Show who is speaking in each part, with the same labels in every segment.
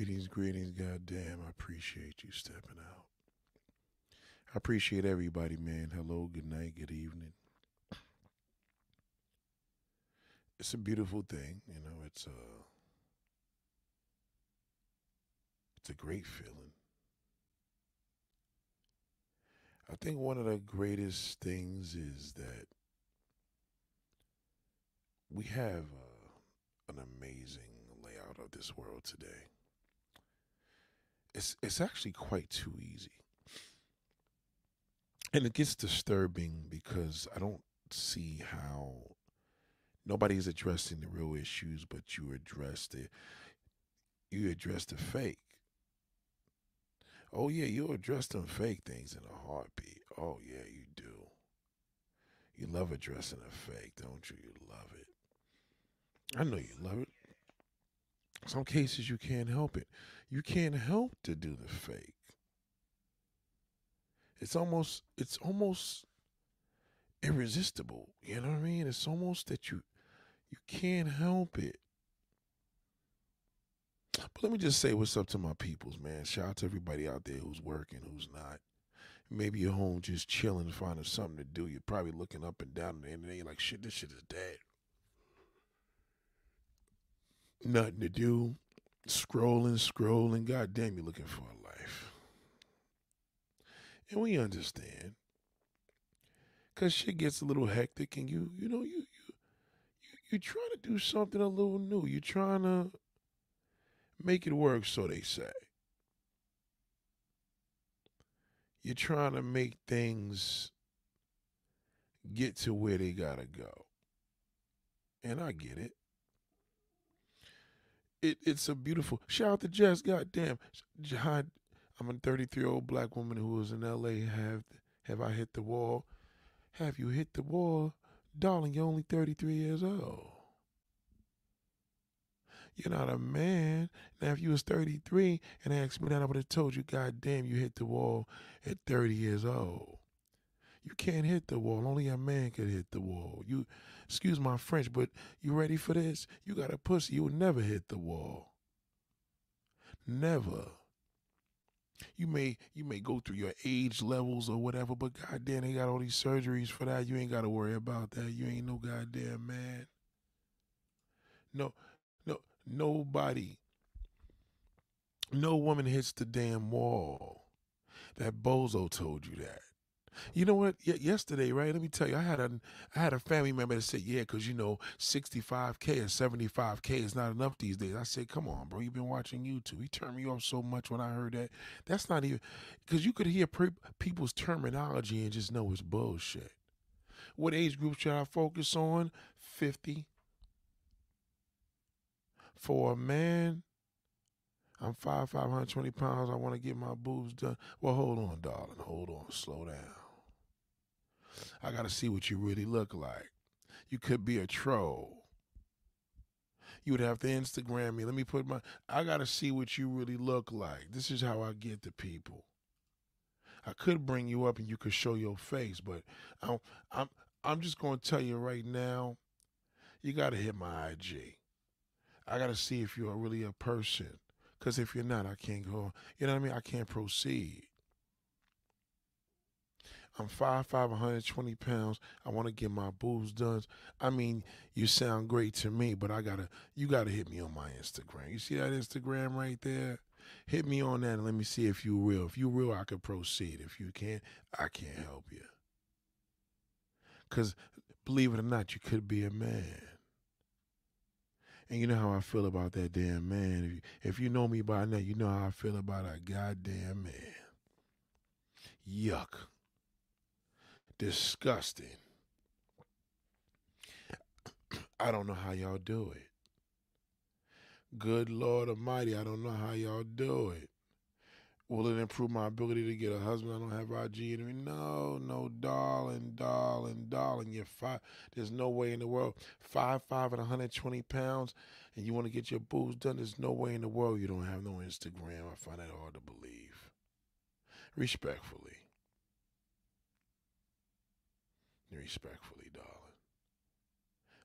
Speaker 1: Greetings, greetings, goddamn. I appreciate you stepping out. I appreciate everybody, man. Hello, good night, good evening. It's a beautiful thing, you know, it's a it's a great feeling. I think one of the greatest things is that we have uh, an amazing layout of this world today. It's it's actually quite too easy. And it gets disturbing because I don't see how nobody's addressing the real issues, but you address the you address the fake. Oh yeah, you address them fake things in a heartbeat. Oh yeah, you do. You love addressing a fake, don't you? You love it. I know you love it. Some cases you can't help it. You can't help to do the fake. It's almost it's almost irresistible. You know what I mean? It's almost that you you can't help it. But let me just say what's up to my peoples, man. Shout out to everybody out there who's working, who's not. Maybe you're home just chilling, finding something to do. You're probably looking up and down, and then you're like, shit, this shit is dead. Nothing to do. Scrolling, scrolling. God damn, you're looking for a life. And we understand. Cause shit gets a little hectic and you, you know, you you you you're trying to do something a little new. You're trying to make it work, so they say. You're trying to make things get to where they gotta go. And I get it. It it's a beautiful shout out to Jess, goddamn. Hi, I'm a 33 year old black woman who was in LA. Have have I hit the wall? Have you hit the wall? Darling, you're only 33 years old. You're not a man. Now, if you was 33 and asked me that, I would have told you, God damn, you hit the wall at 30 years old. You can't hit the wall. Only a man can hit the wall. You, excuse my French, but you ready for this? You got a pussy. You will never hit the wall. Never. You may you may go through your age levels or whatever, but goddamn, they got all these surgeries for that. You ain't got to worry about that. You ain't no goddamn man. No, no, nobody, no woman hits the damn wall. That bozo told you that. You know what? Y- yesterday, right? Let me tell you, I had a I had a family member that said, "Yeah, because you know, 65k or 75k is not enough these days." I said, "Come on, bro. You've been watching YouTube." He turned me off so much when I heard that. That's not even because you could hear pre- people's terminology and just know it's bullshit. What age group should I focus on? 50. For a man, I'm five, 520 pounds. I want to get my boobs done. Well, hold on, darling. Hold on. Slow down. I got to see what you really look like. You could be a troll. You would have to Instagram me. Let me put my. I got to see what you really look like. This is how I get to people. I could bring you up and you could show your face, but I'm I'm I'm just going to tell you right now. You got to hit my IG. I got to see if you're really a person. Because if you're not, I can't go. You know what I mean? I can't proceed. I'm 5'5", 120 pounds. I want to get my boobs done. I mean, you sound great to me, but I gotta, you gotta hit me on my Instagram. You see that Instagram right there? Hit me on that and let me see if you real. If you real, I can proceed. If you can't, I can't help you. Cause believe it or not, you could be a man. And you know how I feel about that damn man. If you, if you know me by now, you know how I feel about a goddamn man. Yuck. Disgusting. I don't know how y'all do it. Good Lord Almighty, I don't know how y'all do it. Will it improve my ability to get a husband? I don't have IG. And no, no, darling, darling, darling. You're five. There's no way in the world. Five, five, and 120 pounds, and you want to get your boobs done. There's no way in the world you don't have no Instagram. I find that hard to believe. Respectfully. Respectfully, darling.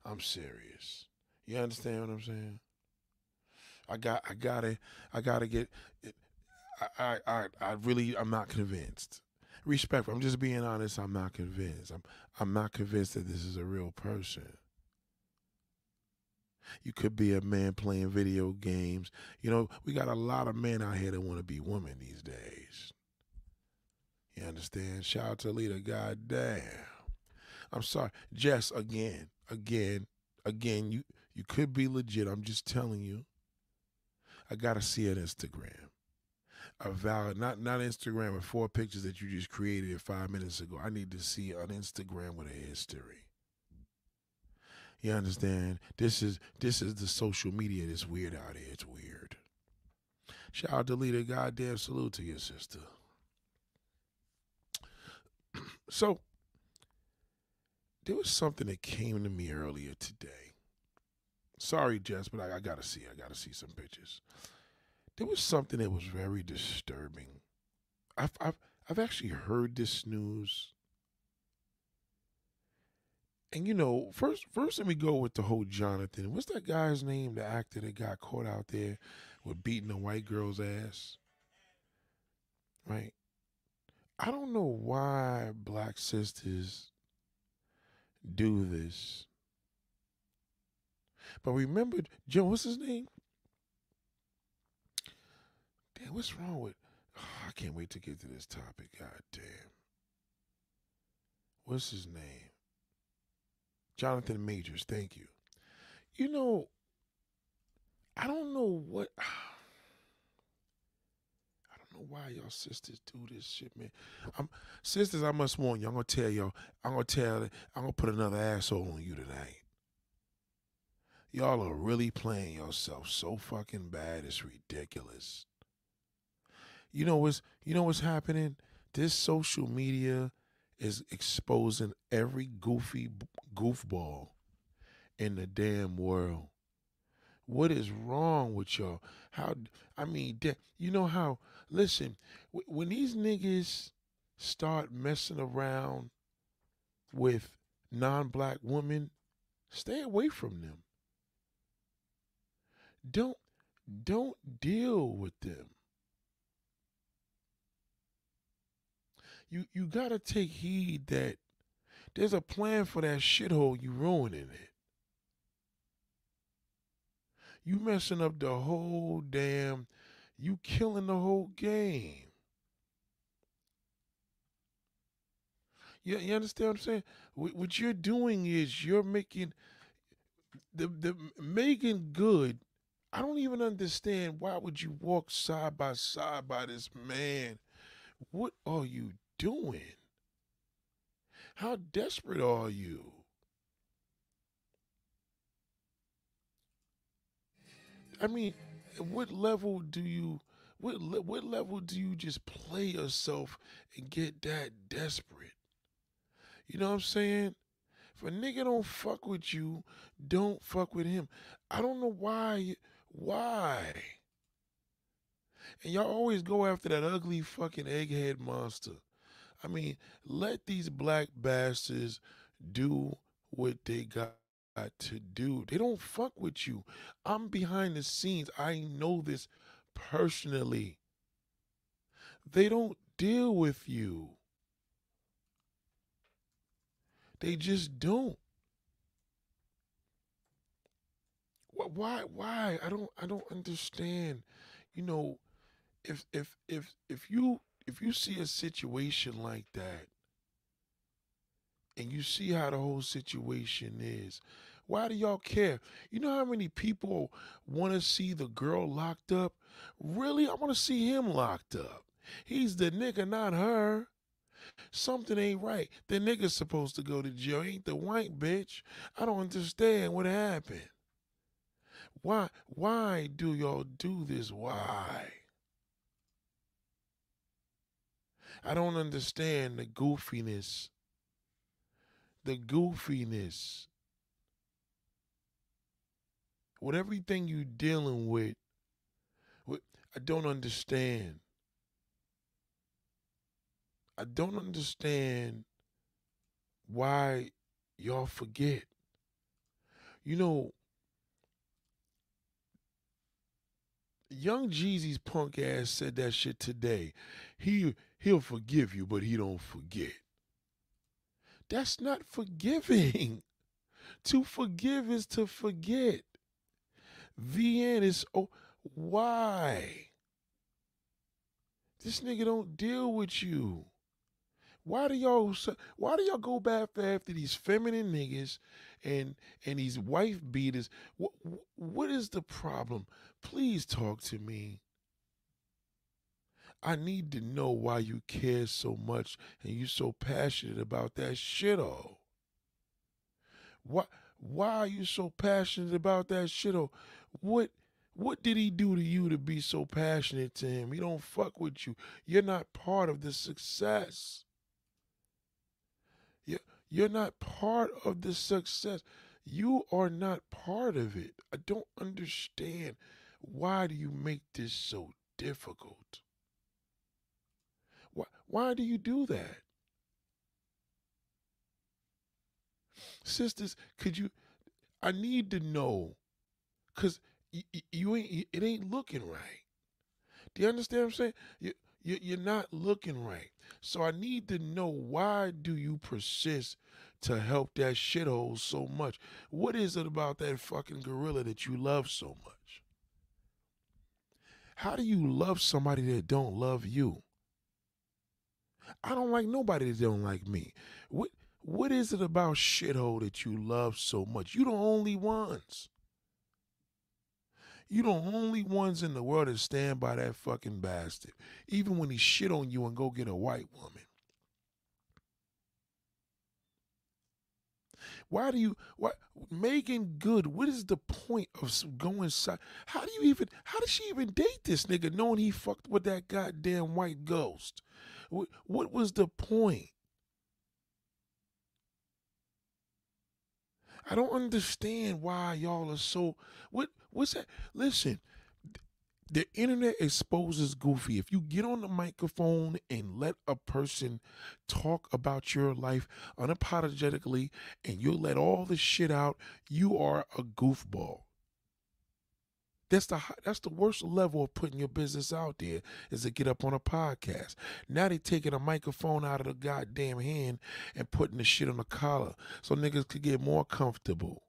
Speaker 1: I'm serious. You understand what I'm saying? I got I gotta I gotta get I I I really I'm not convinced. Respect. I'm just being honest. I'm not convinced. I'm I'm not convinced that this is a real person. You could be a man playing video games. You know, we got a lot of men out here that want to be women these days. You understand? Shout out to Lita. God damn. I'm sorry. Jess, again, again, again, you you could be legit. I'm just telling you. I gotta see an Instagram. A valid not not Instagram with four pictures that you just created five minutes ago. I need to see an Instagram with a history. You understand? This is this is the social media that's weird out here. It's weird. Shout out to Lita. Goddamn salute to your sister. so there was something that came to me earlier today. Sorry, Jess, but I, I gotta see. I gotta see some pictures. There was something that was very disturbing. I've I've I've actually heard this news. And you know, first first let me go with the whole Jonathan. What's that guy's name, the actor that got caught out there with beating a white girl's ass? Right? I don't know why black sisters do this. But remember, Joe, what's his name? Damn, what's wrong with? Oh, I can't wait to get to this topic. God damn. What's his name? Jonathan Majors. Thank you. You know, I don't know what. I don't know why y'all sisters do this shit, man. I'm sisters. I must warn you. I'm gonna tell y'all. I'm gonna tell. I'm gonna put another asshole on you tonight. Y'all are really playing yourself so fucking bad. It's ridiculous. You know what's you know what's happening? This social media is exposing every goofy goofball in the damn world. What is wrong with y'all? How I mean, you know how? Listen, when these niggas start messing around with non-black women, stay away from them. Don't don't deal with them. You you gotta take heed that there's a plan for that shithole you ruining it. You messing up the whole damn you killing the whole game. You, you understand what I'm saying? What, what you're doing is you're making the the Meagan Good I don't even understand why would you walk side by side by this man? What are you doing? How desperate are you? I mean, what level do you what what level do you just play yourself and get that desperate? You know what I'm saying? If a nigga don't fuck with you, don't fuck with him. I don't know why why? And y'all always go after that ugly fucking egghead monster. I mean, let these black bastards do what they got to do. They don't fuck with you. I'm behind the scenes. I know this personally. They don't deal with you. They just don't. why why i don't i don't understand you know if if if if you if you see a situation like that and you see how the whole situation is why do y'all care you know how many people want to see the girl locked up really i want to see him locked up he's the nigga not her Something ain't right. The nigga's supposed to go to jail. Ain't the white bitch. I don't understand what happened. Why why do y'all do this? Why? I don't understand the goofiness. The goofiness. With everything you're dealing with, I don't understand. I don't understand why y'all forget. You know, Young Jeezy's punk ass said that shit today. He he'll forgive you, but he don't forget. That's not forgiving. to forgive is to forget. VN is oh why? This nigga don't deal with you. Why do y'all why do y'all go back after these feminine niggas and and these wife beaters? What what is the problem? Please talk to me. I need to know why you care so much and you so passionate about that shit all. Why why are you so passionate about that shit all? What what did he do to you to be so passionate to him? He don't fuck with you. You're not part of the success. You're not part of the success. You are not part of it. I don't understand. Why do you make this so difficult? Why, do you do that? Sisters, could you I need to know cuz you, you ain't it ain't looking right. Do you understand what I'm saying? You, you you're not looking right. So I need to know why do you persist to help that shithole so much? What is it about that fucking gorilla that you love so much? How do you love somebody that don't love you? I don't like nobody that don't like me. What what is it about shithole that you love so much? You the only ones. You the only ones in the world that stand by that fucking bastard. Even when he shit on you and go get a white woman. Why do you what Meagan Good, what is the point of going side? How do you even how does she even date this nigga knowing he fucked with that goddamn white ghost? What, was the point? I don't understand why y'all are so what what's that? Listen, the internet exposes goofy. If you get on the microphone and let a person talk about your life unapologetically and you let all the shit out, you are a goofball. That's the that's the worst level of putting your business out there is to get up on a podcast. Now they taking a microphone out of the goddamn hand and putting the shit on the collar so niggas could get more comfortable.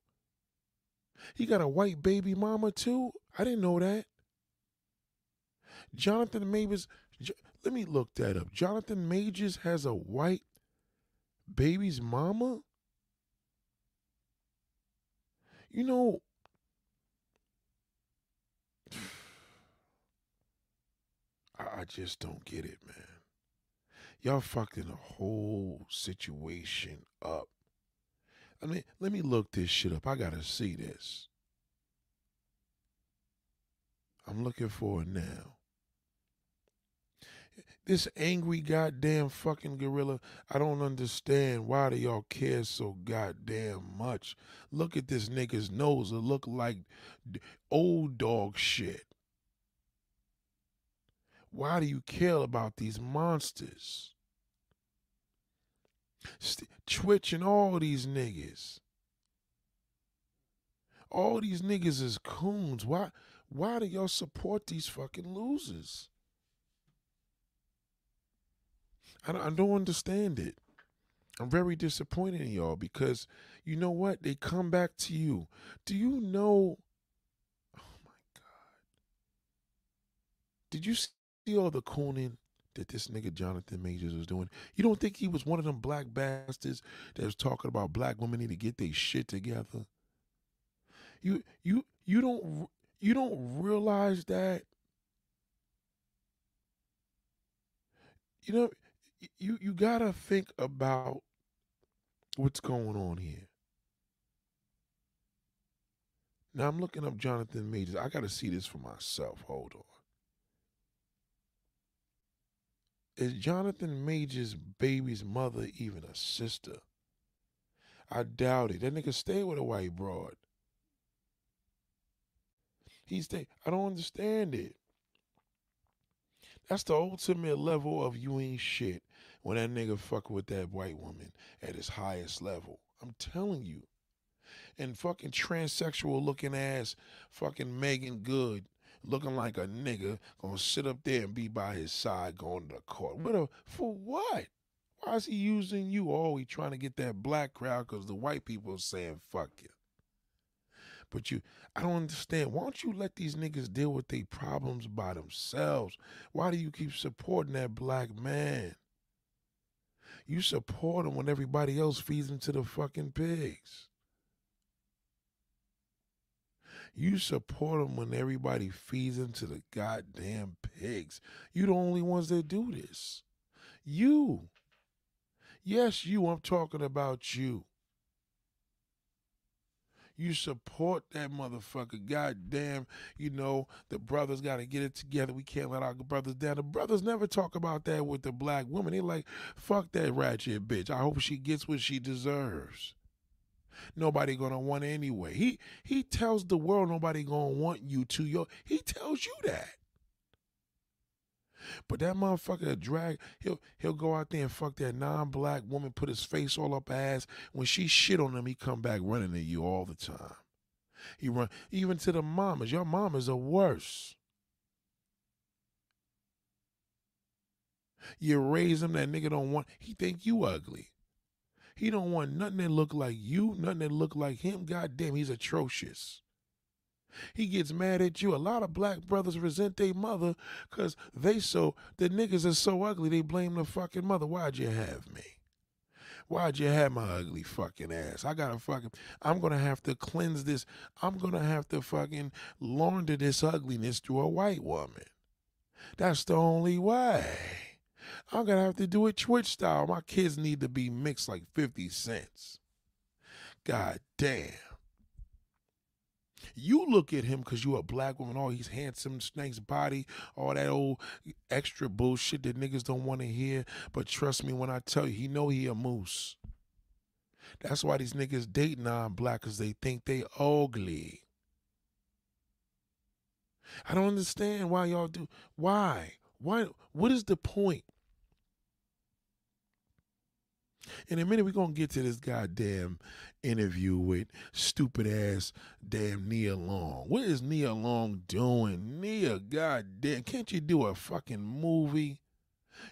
Speaker 1: He got a white baby mama too. I didn't know that. Jonathan Majors. Let me look that up. Jonathan Majors has a white baby's mama. You know, I, I just don't get it, man. Y'all fucking the whole situation up. I mean, let me look this shit up. I gotta see this. I'm looking for it now. This angry goddamn fucking gorilla, I don't understand why do y'all care so goddamn much. Look at this nigga's nose. It look like old dog shit. Why do you care about these monsters? St- Twitch and all these niggas. All these niggas is coons. Why why do y'all support these fucking losers? I don't, I don't understand it. I'm very disappointed in y'all because you know what? They come back to you. Do you know? Oh my God. Did you see all the cooning that this nigga Jonathan Majors was doing? You don't think he was one of them black bastards that was talking about black women need to get their shit together? You you you don't you don't realize that you know you you gotta think about what's going on here. Now I'm looking up Jonathan Majors. I gotta see this for myself. Hold on. Is Jonathan Majors' baby's mother even a sister? I doubt it. That nigga stay with a white broad. He stay. I don't understand it. That's the ultimate level of you ain't shit when that nigga fuck with that white woman at his highest level. I'm telling you. And fucking transsexual looking ass fucking Meagan Good looking like a nigga, gonna sit up there and be by his side going to court. What a, for what? Why is he using you? He trying to get that black crowd because the white people are saying fuck you. But you, I don't understand. Why don't you let these niggas deal with their problems by themselves? Why do you keep supporting that black man? You support him when everybody else feeds him to the fucking pigs. You support them when everybody feeds into the goddamn pigs. You the only ones that do this. You. Yes, you. I'm talking about you. You support that motherfucker. Goddamn, you know, the brothers got to get it together. We can't let our brothers down. The brothers never talk about that with the black woman. They like, fuck that ratchet bitch. I hope she gets what she deserves. Nobody gonna want anyway. He he tells the world nobody gonna want you to. Yo, he tells you that. But that motherfucker drag he'll he'll go out there and fuck that non-black woman, put his face all up ass. When she shit on him, he come back running at you all the time. He run even to the mamas. Your mamas are worse. You raise him, that nigga don't want. He think you ugly. He don't want nothing that look like you, nothing that look like him. God damn, he's atrocious. He gets mad at you. A lot of black brothers resent their mother because they so the niggas are so ugly they blame the fucking mother. Why'd you have me? Why'd you have my ugly fucking ass? I gotta fucking I'm gonna have to cleanse this. I'm gonna have to fucking launder this ugliness to a white woman. That's the only way. I'm gonna have to do it Twitch style. My kids need to be mixed like 50 cents. God damn. You look at him because you a black woman. Oh, he's handsome, snake's body, all that old extra bullshit that niggas don't want to hear. But trust me when I tell you, he know he a moose. That's why these niggas date non-black because they think they ugly. I don't understand why y'all do. Why? Why? What is the point? In a minute, we're to get to this goddamn interview with stupid ass damn Nia Long. What is Nia Long doing? Nia, goddamn, can't you do a fucking movie?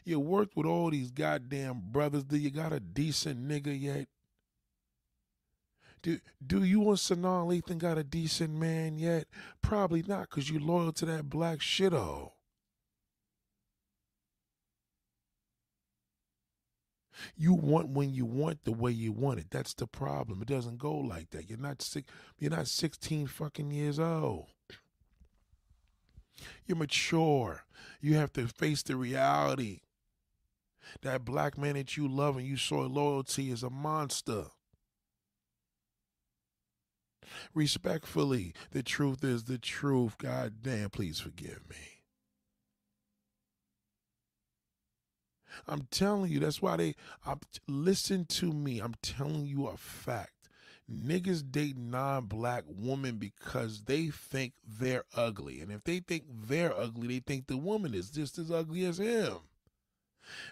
Speaker 1: You worked with all these goddamn brothers. Do you got a decent nigga yet? Do, do you and Sanaa Lathan got a decent man yet? Probably not, because you loyal to that black shithole. You want when you want the way you want it. That's the problem. It doesn't go like that. You're not sick. You're not 16 fucking years old. You're mature. You have to face the reality. That black man that you love and you show loyalty is a monster. Respectfully, the truth is the truth. God damn, please forgive me. I'm telling you, that's why they I'm, listen to me. I'm telling you a fact. Niggas date non-black women because they think they're ugly. And if they think they're ugly, they think the woman is just as ugly as him.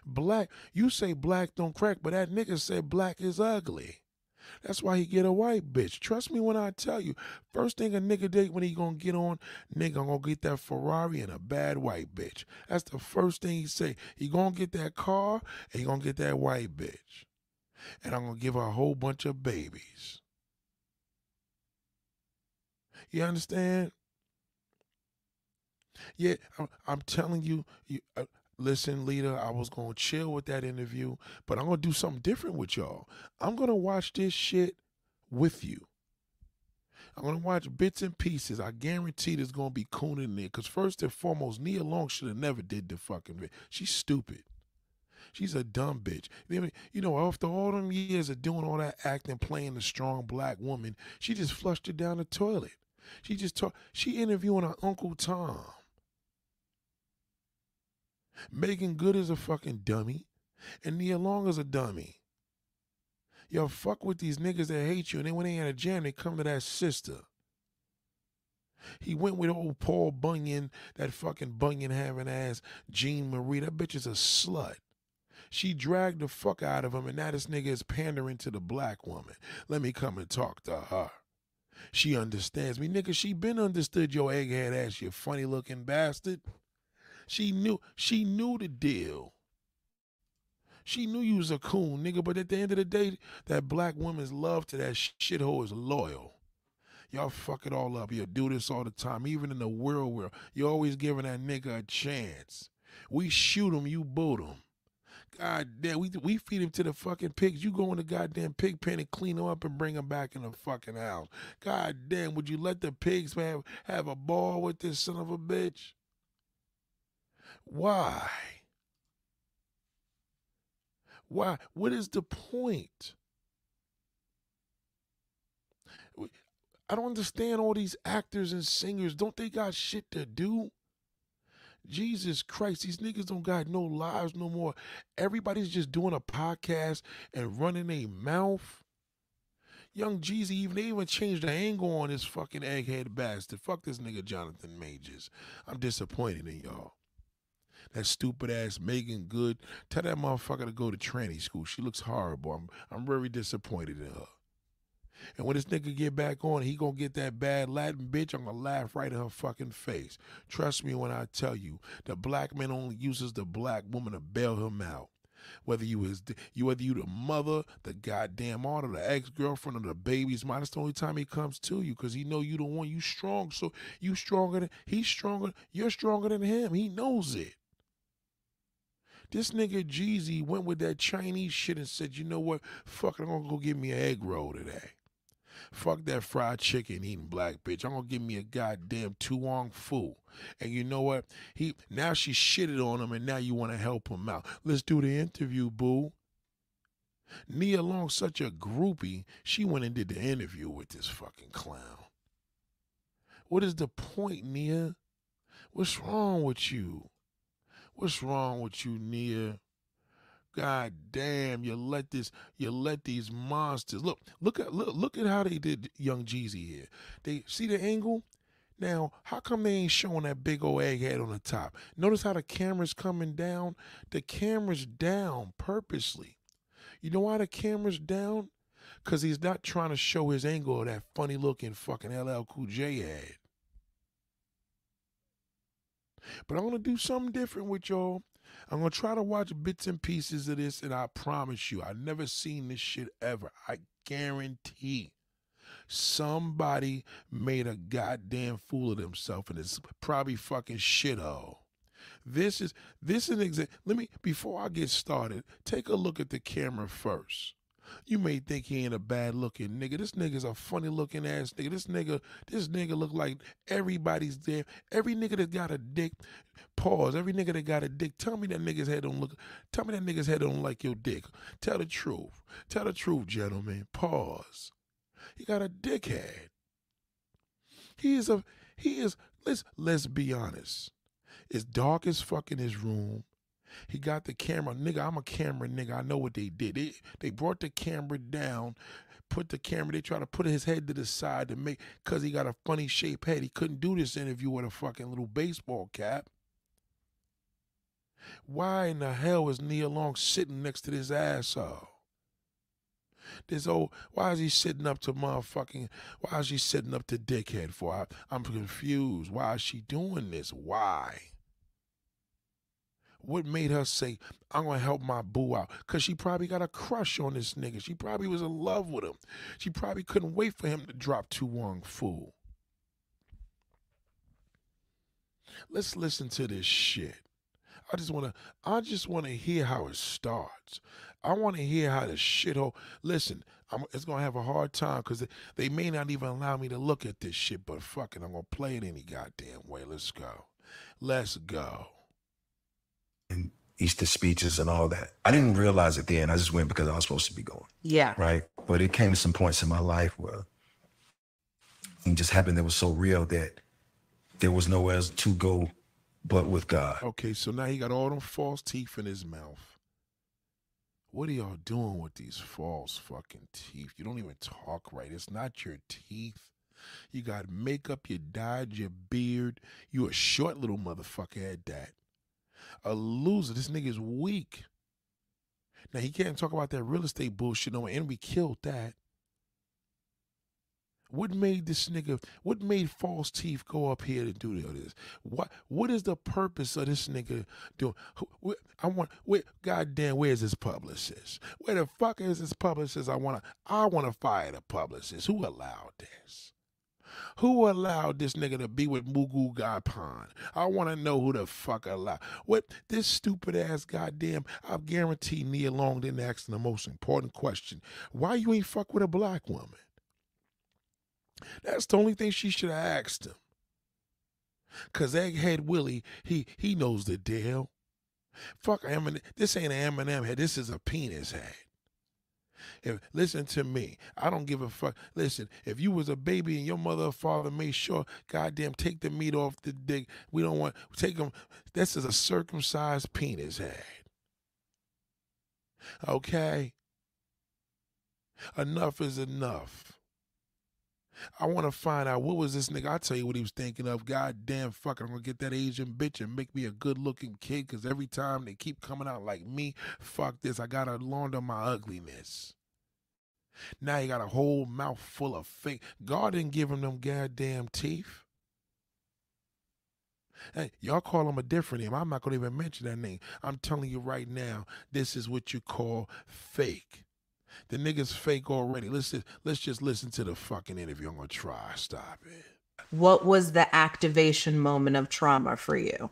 Speaker 1: Black, you say black don't crack, but that nigga said black is ugly. That's why he get a white bitch. Trust me when I tell you. First thing a nigga date when he gonna get on, nigga I'm gonna get that Ferrari and a bad white bitch. That's the first thing he say. He gonna get that car and he gonna get that white bitch. And I'm gonna give her a whole bunch of babies. You understand? Yeah, I'm, I'm telling you, you uh, listen, leader, I was going to chill with that interview, but I'm going to do something different with y'all. I'm going to watch this shit with you. I'm going to watch bits and pieces. I guarantee there's going to be coon in there. Because first and foremost, Nia Long should have never did the fucking bit. She's stupid. She's a dumb bitch. You know, after all them years of doing all that acting, playing the strong black woman, she just flushed it down the toilet. She just talked. She interviewing her Uncle Tom. Meagan Good is a fucking dummy, and Nia Long is a dummy. Yo, fuck with these niggas that hate you, and then when they in a jam, they come to that sister. He went with old Paul Bunyan, that fucking Bunyan having ass Jeannie Mai. That bitch is a slut. She dragged the fuck out of him, and now this nigga is pandering to the black woman. Let me come and talk to her. She understands me. Nigga, she been understood your egghead ass, you funny looking bastard. She knew she knew the deal. She knew you was a coon, nigga, but at the end of the day, that black woman's love to that shithole is loyal. Y'all fuck it all up. You do this all the time, even in the world world. You're always giving that nigga a chance. We shoot him, you boot him. God damn, we we feed him to the fucking pigs. You go in the goddamn pig pen and clean them up and bring them back in the fucking house. God damn, would you let the pigs have have a ball with this son of a bitch? Why? Why? What is the point? I don't understand all these actors and singers. Don't they got shit to do? Jesus Christ, these niggas don't got no lives no more. Everybody's just doing a podcast and running a mouth. Young Jeezy even they even changed the angle on this fucking egghead bastard. Fuck this nigga Jonathan Majors. I'm disappointed in y'all. That stupid ass Meagan Good. Tell that motherfucker to go to tranny school. She looks horrible. I'm I'm very disappointed in her. And when this nigga get back on, he gonna get that bad Latin bitch. I'm gonna laugh right in her fucking face. Trust me when I tell you, the black man only uses the black woman to bail him out. Whether you his, you whether you the mother, the goddamn aunt, or the ex girlfriend, or the baby's mom, that's the only time he comes to you because he know you the one. You strong, so you stronger than he's stronger. You're stronger than him. He knows it. This nigga Jeezy went with that Chinese shit and said, you know what? Fuck it, I'm gonna go get me an egg roll today. Fuck that fried chicken eating black bitch. I'm gonna give me a goddamn To Wong Foo. And you know what? He now she shitted on him and now you wanna help him out. Let's do the interview, boo. Nia Long, such a groupie, she went and did the interview with this fucking clown. What is the point, Nia? What's wrong with you? What's wrong with you, Nia? God damn, you let this, you let these monsters look. Look at look, look at how they did Young Jeezy here. They see the angle. Now, how come they ain't showing that big old egghead on the top? Notice how the camera's coming down. The camera's down purposely. You know why the camera's down? Cause he's not trying to show his angle of that funny looking fucking LL Cool J head. But I'm gonna do something different with y'all. I'm gonna try to watch bits and pieces of this, and I promise you, I never seen this shit ever. I guarantee somebody made a goddamn fool of themselves, and it's probably fucking shithole. This is this is an example. Let me before I get started, take a look at the camera first. You may think he ain't a bad looking nigga. This nigga's a funny looking ass nigga. This nigga, this nigga look like everybody's there. Every nigga that got a dick, pause. Every nigga that got a dick, tell me that nigga's head don't look. Tell me that nigga's head don't like your dick. Tell the truth. Tell the truth, gentlemen. Pause. He got a dickhead. He is a. He is. Let's let's be honest. It's dark as fuck in his room. He got the camera. Nigga, I'm a camera nigga. I know what they did. They they brought the camera down, put the camera, they tried to put his head to the side to make cause he got a funny shaped head. He couldn't do this interview with a fucking little baseball cap. Why in the hell is Nia Long sitting next to this asshole? This old, why is he sitting up to motherfucking, why is she sitting up to dickhead for? I, I'm confused. Why is she doing this? Why? What made her say, I'm gonna help my boo out? Cause she probably got a crush on this nigga. She probably was in love with him. She probably couldn't wait for him to drop To Wong Foo. Let's listen to this shit. I just wanna I just wanna hear how it starts. I want to hear how the shithole. Listen, I'm, it's gonna have a hard time because they, they may not even allow me to look at this shit. But fuck it, I'm gonna play it any goddamn way. Let's go. Let's go
Speaker 2: Easter speeches and all that. I didn't realize it then. I just went because I was supposed to be going.
Speaker 3: Yeah.
Speaker 2: Right. But it came to some points in my life where it just happened that was so real that there was nowhere else to go but with God.
Speaker 1: Okay, so now he got all them false teeth in his mouth. What are y'all doing with these false fucking teeth? You don't even talk right. It's not your teeth. You got makeup, you dyed your beard. You a short little motherfucker at that a loser. This nigga is weak. Now he can't talk about that real estate bullshit no more, and we killed that. What made this nigga? What made false teeth go up here to do this? What What is the purpose of this nigga doing? I want. Where, goddamn, where's his publicist? Where the fuck is his publicist? I wanna. I wanna fire the publicist. Who allowed this? Who allowed this nigga to be with Mugu Gapan? I want to know who the fuck allowed. What this stupid ass goddamn? I guarantee Nia Long didn't ask the most important question. Why you ain't fuck with a black woman? That's the only thing she should have asked him. Cause Egghead Willie, he he knows the deal. Fuck Eminem. This ain't an Eminem head. This is a penis head. If listen to me, I don't give a fuck. Listen, if you was a baby and your mother or father made sure, goddamn, take the meat off the dick. We don't want take them. This is a circumcised penis head. Okay. Enough is enough. I want to find out what was this nigga. I'll tell you what he was thinking of. God damn, fuck, I'm gonna get that Asian bitch and make me a good looking kid. Cause every time they keep coming out like me, fuck this. I gotta launder my ugliness. Now he got a whole mouth full of fake. God didn't give him them goddamn teeth. Hey, y'all call him a different name. I'm not gonna even mention that name. I'm telling you right now, this is what you call fake. The nigga's fake already. Let's just, let's just listen to the fucking interview. I'm gonna try. Stop it.
Speaker 3: What was the activation moment of trauma for you?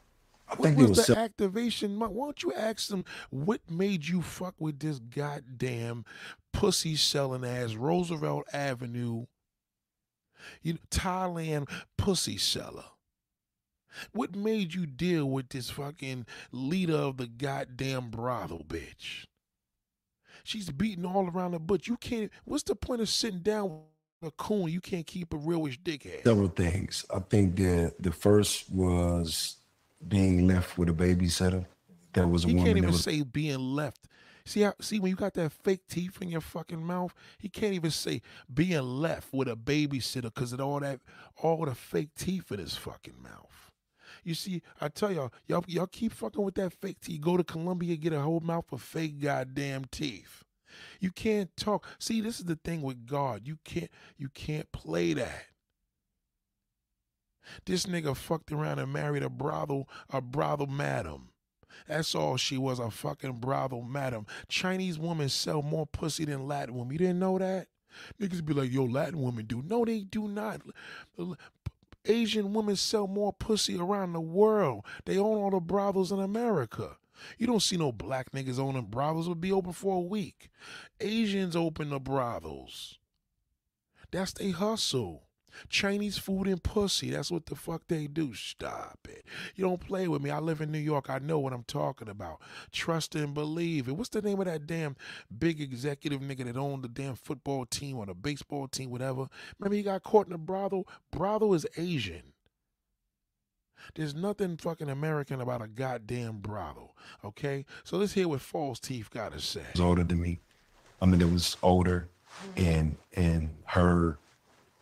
Speaker 2: I
Speaker 1: What was
Speaker 2: was
Speaker 1: the
Speaker 2: so-
Speaker 1: activation? Why don't you ask them what made you fuck with this goddamn pussy selling ass Roosevelt Avenue, you know, Thailand pussy seller? What made you deal with this fucking leader of the goddamn brothel bitch? She's beating all around the butt. You can't. What's the point of sitting down with a coon? You can't keep a realish dickhead.
Speaker 2: several things. I think that the first was being left with a babysitter. That was a
Speaker 1: He
Speaker 2: woman
Speaker 1: can't even
Speaker 2: was
Speaker 1: say being left. See how see when you got that fake teeth in your fucking mouth, he can't even say being left with a babysitter because of all that all the fake teeth in his fucking mouth. You see, I tell y'all, y'all y'all keep fucking with that fake teeth. Go to Colombia, get a whole mouth of fake goddamn teeth. You can't talk. See, this is the thing with God. You can't you can't play that. This nigga fucked around and married a brothel, a brothel madam. That's all she was, a fucking brothel madam. Chinese women sell more pussy than Latin women. You didn't know that? Niggas be like, yo, Latin women do. No, they do not. Asian women sell more pussy around the world. They own all the brothels in America. You don't see no black niggas owning brothels. Would be open for a week. Asians open the brothels. That's they hustle. Chinese food and pussy. That's what the fuck they do. Stop it. You don't play with me. I live in New York. I know what I'm talking about. Trust and believe it. What's the name of that damn big executive nigga that owned the damn football team or the baseball team, whatever? Remember he got caught in a brothel? Brothel is Asian. There's nothing fucking American about a goddamn brothel. Okay? So let's hear what False Teeth gotta say.
Speaker 2: older than me. I mean, it was older, and and her,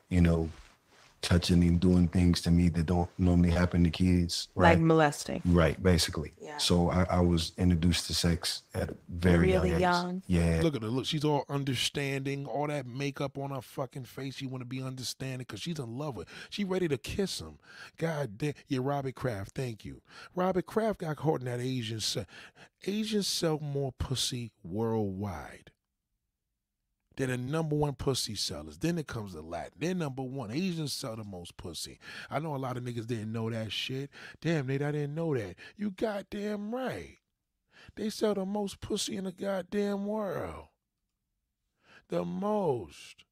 Speaker 2: you know, touching and doing things to me that don't normally happen to kids. Right.
Speaker 3: Like molesting.
Speaker 2: right. Basically.
Speaker 3: Yeah.
Speaker 2: So I, I was introduced to sex at a very
Speaker 3: Really
Speaker 2: young. age.
Speaker 3: young?
Speaker 2: Yeah.
Speaker 1: Look at her. Look, she's all understanding. All that makeup on her fucking face. You want to be understanding because she's in love with. She ready to kiss him. God damn. Yeah, Robert Kraft. Thank you. Robert Kraft got caught in that Asian. Se- Asians sell more pussy worldwide. They're the number one pussy sellers. Then it comes to Latin. They're number one. Asians sell the most pussy. I know a lot of niggas didn't know that shit. Damn, Nate, I didn't know that. You goddamn right. They sell the most pussy in the goddamn world. The most.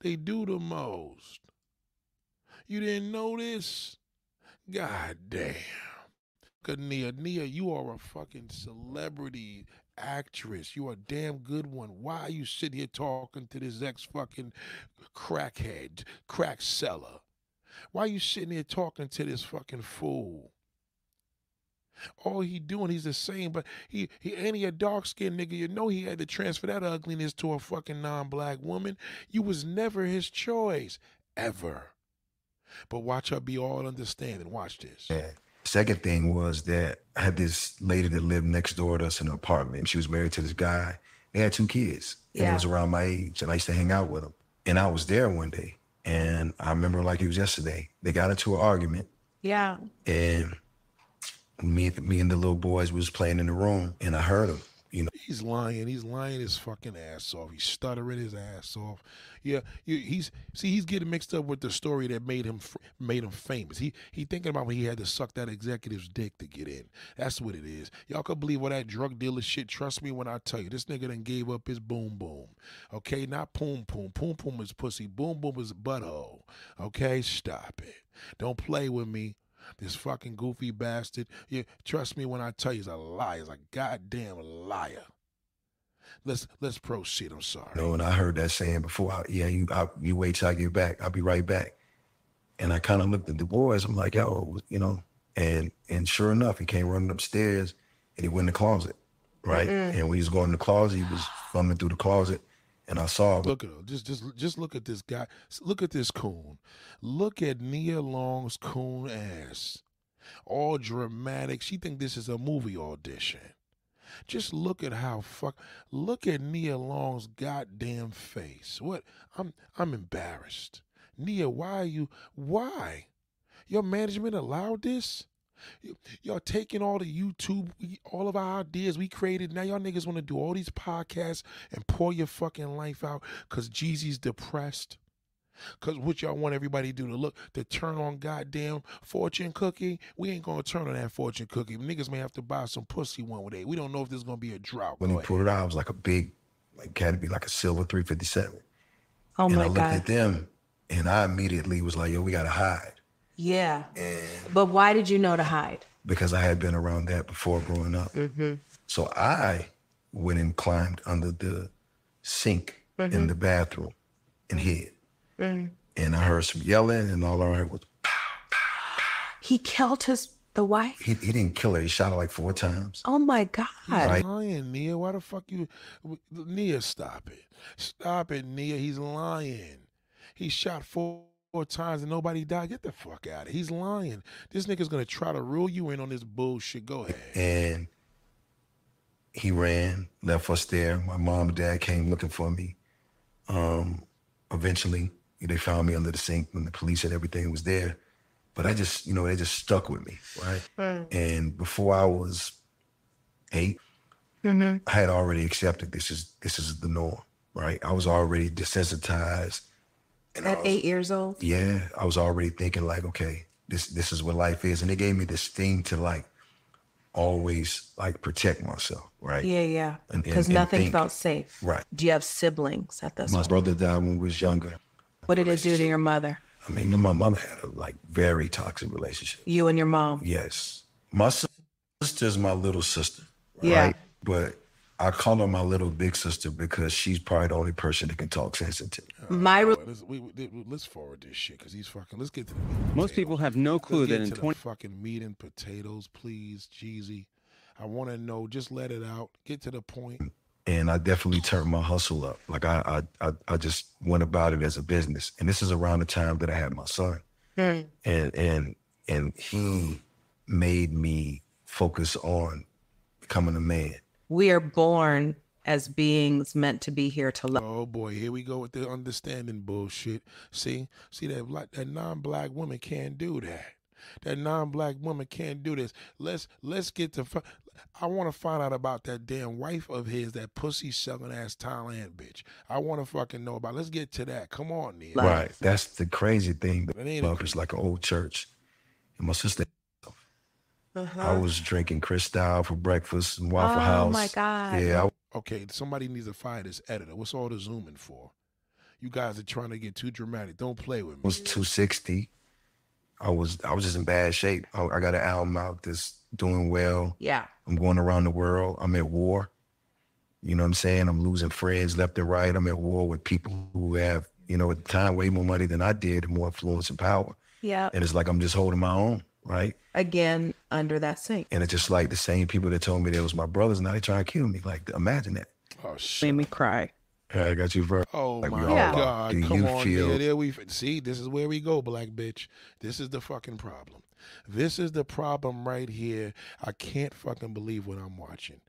Speaker 1: They do the most. You didn't know this? God damn. Cause Nia, Nia, you are a fucking celebrity actress. You are a damn good one. Why are you sitting here talking to this ex fucking crackhead, crack seller? Why are you sitting here talking to this fucking fool? All he doing, he's the same, but he he ain't he a dark skinned nigga. You know he had to transfer that ugliness to a fucking non black woman. You was never his choice. Ever. But watch her be all understanding. Watch this.
Speaker 2: Yeah. Second thing was that I had this lady that lived next door to us in an apartment. She was married to this guy. They had two kids. And
Speaker 3: Yeah.
Speaker 2: it was around my age. And I used to hang out with them. And I was there one day. And I remember like it was yesterday. They got into an argument,
Speaker 3: Yeah.
Speaker 2: and me, me and the little boys was playing in the room, and I heard him. You know,
Speaker 1: He's lying. He's lying his fucking ass off. He's stuttering his ass off. Yeah, he's see he's getting mixed up with the story that made him made him famous. He he thinking about when he had to suck that executive's dick to get in. That's what it is. Y'all can believe all that drug dealer shit. Trust me when I tell you, this nigga done gave up his boom boom. Okay, not poom poom. Poom poom is pussy. Boom boom is butthole. Okay, stop it. Don't play with me. This fucking goofy bastard. Yeah, trust me when I tell you, he's a liar. He's a goddamn liar. Let's let's proceed. I'm sorry.
Speaker 2: you know, and I heard that saying before. I, yeah, you I, you wait till I get back. I'll be right back. And I kind of looked at the boys. I'm like, yo, you know, and and sure enough, he came running upstairs, and he went in the closet, right? And when he was going in the closet, he was thumbing through the closet, and I saw.
Speaker 1: Look at him. Just just just look at this guy. Look at this coon. Look at Nia Long's coon ass. All dramatic. She think this is a movie audition. Just look at how fuck. Look at Nia Long's goddamn face. What? I'm I'm embarrassed. Nia, why are you? Why? Your management allowed this? Y- Y'all taking all the YouTube, we- all of our ideas we created. Now y'all niggas want to do all these podcasts and pour your fucking life out because Jeezy's depressed. Cause what y'all want everybody to do to look to turn on goddamn fortune cookie? We ain't gonna turn on that fortune cookie. Niggas may have to buy some pussy one day. We don't know if there's gonna be a drought.
Speaker 2: when he pulled it out, it was like a big, like had to be like a silver 357.
Speaker 3: Oh
Speaker 2: and
Speaker 3: my
Speaker 2: I looked
Speaker 3: God.
Speaker 2: at them, and I immediately was like, yo, we gotta hide.
Speaker 3: Yeah.
Speaker 2: And
Speaker 3: But why did you know to hide?
Speaker 2: because I had been around that before growing up. Mm-hmm. So I went and climbed under the sink in mm-hmm. the bathroom and hid. Mm. And I heard some yelling, and all I heard was, pow, pow, pow.
Speaker 3: He killed his the wife?
Speaker 2: he, he didn't kill her. He shot her like four times.
Speaker 3: Oh my God.
Speaker 2: Right.
Speaker 1: lying, Nia. Why the fuck you, Nia? Stop it, stop it, Nia. He's lying. He shot four, four times and nobody died. Get the fuck out of. He's lying. This nigga's gonna try to rule you in on this bullshit. Go ahead.
Speaker 2: And he ran, left us there. My mom and dad came looking for me. Um, eventually, they found me under the sink when the police and everything was there. But I just, you know, they just stuck with me, right? And before I was 8 I had already accepted this is this is the norm, right? I was already desensitized. And
Speaker 3: At
Speaker 2: was-
Speaker 3: eight years old?
Speaker 2: yeah, I was already thinking like, okay, this this is what life is, and it gave me this thing to like always like protect myself, right?
Speaker 3: Yeah, yeah. Because nothing
Speaker 2: think.
Speaker 3: felt safe.
Speaker 2: Right.
Speaker 3: Do you have siblings at this
Speaker 2: My
Speaker 3: point?
Speaker 2: brother died when we was younger.
Speaker 3: What did it do to your mother?
Speaker 2: I mean, my mother had a like very toxic relationship.
Speaker 3: You and your mom?
Speaker 2: Yes, my sis- sister's my little sister,
Speaker 3: Yeah.
Speaker 2: right? But I call her my little big sister because she's probably the only person that can talk sense into me.
Speaker 3: My re-
Speaker 1: let's, we, we- let's forward this shit because he's fucking. Let's get to the meat and
Speaker 4: Most
Speaker 1: potato.
Speaker 4: people have no clue
Speaker 1: Let's
Speaker 4: that
Speaker 1: get
Speaker 4: in
Speaker 1: to the
Speaker 4: 20
Speaker 1: fucking meat and potatoes, please, Jeezy. I want to know. Just let it out. Get to the point.
Speaker 2: and I definitely turned my hustle up. Like I, I, I, I just went about it as a business. And this is around the time that I had my son, hmm. and and and he made me focus on becoming a man.
Speaker 3: We are born as beings meant to be here to love.
Speaker 1: Oh boy, here we go with the understanding bullshit. See, see that black, that non-black woman can't do that. That non-black woman can't do this. Let's let's get to. I want to find out about that damn wife of his, that pussy selling ass Thailand bitch. I want to fucking know about. Let's get to that. Come on, Neil.
Speaker 2: Right. That's the crazy thing.
Speaker 1: It ain't a-
Speaker 2: Love like an old church. And my sister, I
Speaker 3: Uh-huh.
Speaker 2: was drinking Cristal for breakfast and Waffle
Speaker 3: Oh,
Speaker 2: House.
Speaker 3: Oh my God.
Speaker 2: Yeah, I
Speaker 1: Okay, somebody needs to fire this editor. What's all the zooming for? You guys are trying to get too dramatic. Don't play with me.
Speaker 2: was 260. I was I was just in bad shape. I, I got an album out that's doing well.
Speaker 3: Yeah.
Speaker 2: I'm going around the world. I'm at war. You know what I'm saying? I'm losing friends left and right. I'm at war with people who have, you know, at the time way more money than I did, more influence and power.
Speaker 3: Yeah.
Speaker 2: And it's like I'm just holding my own, right?
Speaker 3: Again, under that sink.
Speaker 2: And it's just like the same people that told me they was my brothers, now they trying to kill me. Like imagine that.
Speaker 1: Oh shit.
Speaker 4: made me cry.
Speaker 2: I got you for
Speaker 1: Oh
Speaker 2: Like,
Speaker 1: my
Speaker 3: Yeah.
Speaker 1: God!
Speaker 2: do
Speaker 1: Come
Speaker 2: you
Speaker 1: on,
Speaker 2: feel-
Speaker 1: there, there we see. This is where we go, black bitch. This is the fucking problem. This is the problem right here. I can't fucking believe what I'm watching.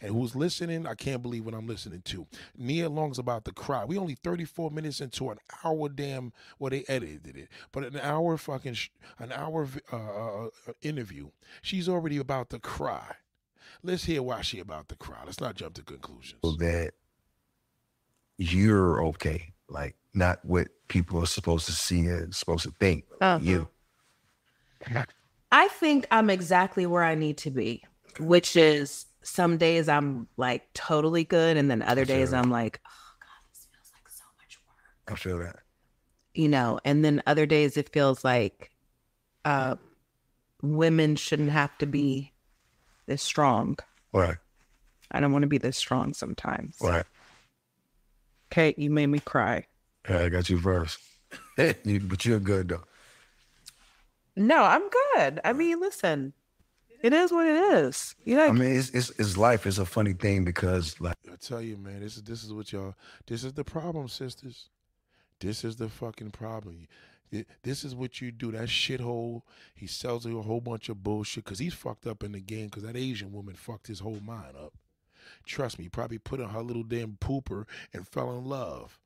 Speaker 1: And who's listening, I can't believe what I'm listening to. Nia Long's about to cry. We only 34 minutes into an hour damn, well, they edited it, but an hour fucking, sh- an hour uh, uh, uh, interview. She's already about to cry. Let's hear why she about to cry. Let's not jump to conclusions.
Speaker 2: So that you're okay, like not what people are supposed to see and supposed to think.
Speaker 3: Uh-huh.
Speaker 2: You.
Speaker 3: I think I'm exactly where I need to be, which is some days I'm like totally good, and then other days
Speaker 2: that.
Speaker 3: I'm like, oh God, this feels like so much work.
Speaker 2: I feel that.
Speaker 3: You know, and then other days it feels like uh, women shouldn't have to be this strong.
Speaker 2: Right.
Speaker 3: I don't want to be this strong sometimes.
Speaker 2: Right.
Speaker 3: Kate, you made me cry.
Speaker 2: Yeah, I got you first. But you're good though.
Speaker 3: No, I'm good. I mean, listen, it is what it is. You know,
Speaker 2: I mean, it's, it's it's life. It's a funny thing because like
Speaker 1: I tell you, man, this is this is what y'all. This is the problem, sisters. This is the fucking problem. This is what you do. That shithole. He sells you a whole bunch of bullshit because he's fucked up in the game. Because that Asian woman fucked his whole mind up. Trust me, probably put on her little damn pooper and fell in love.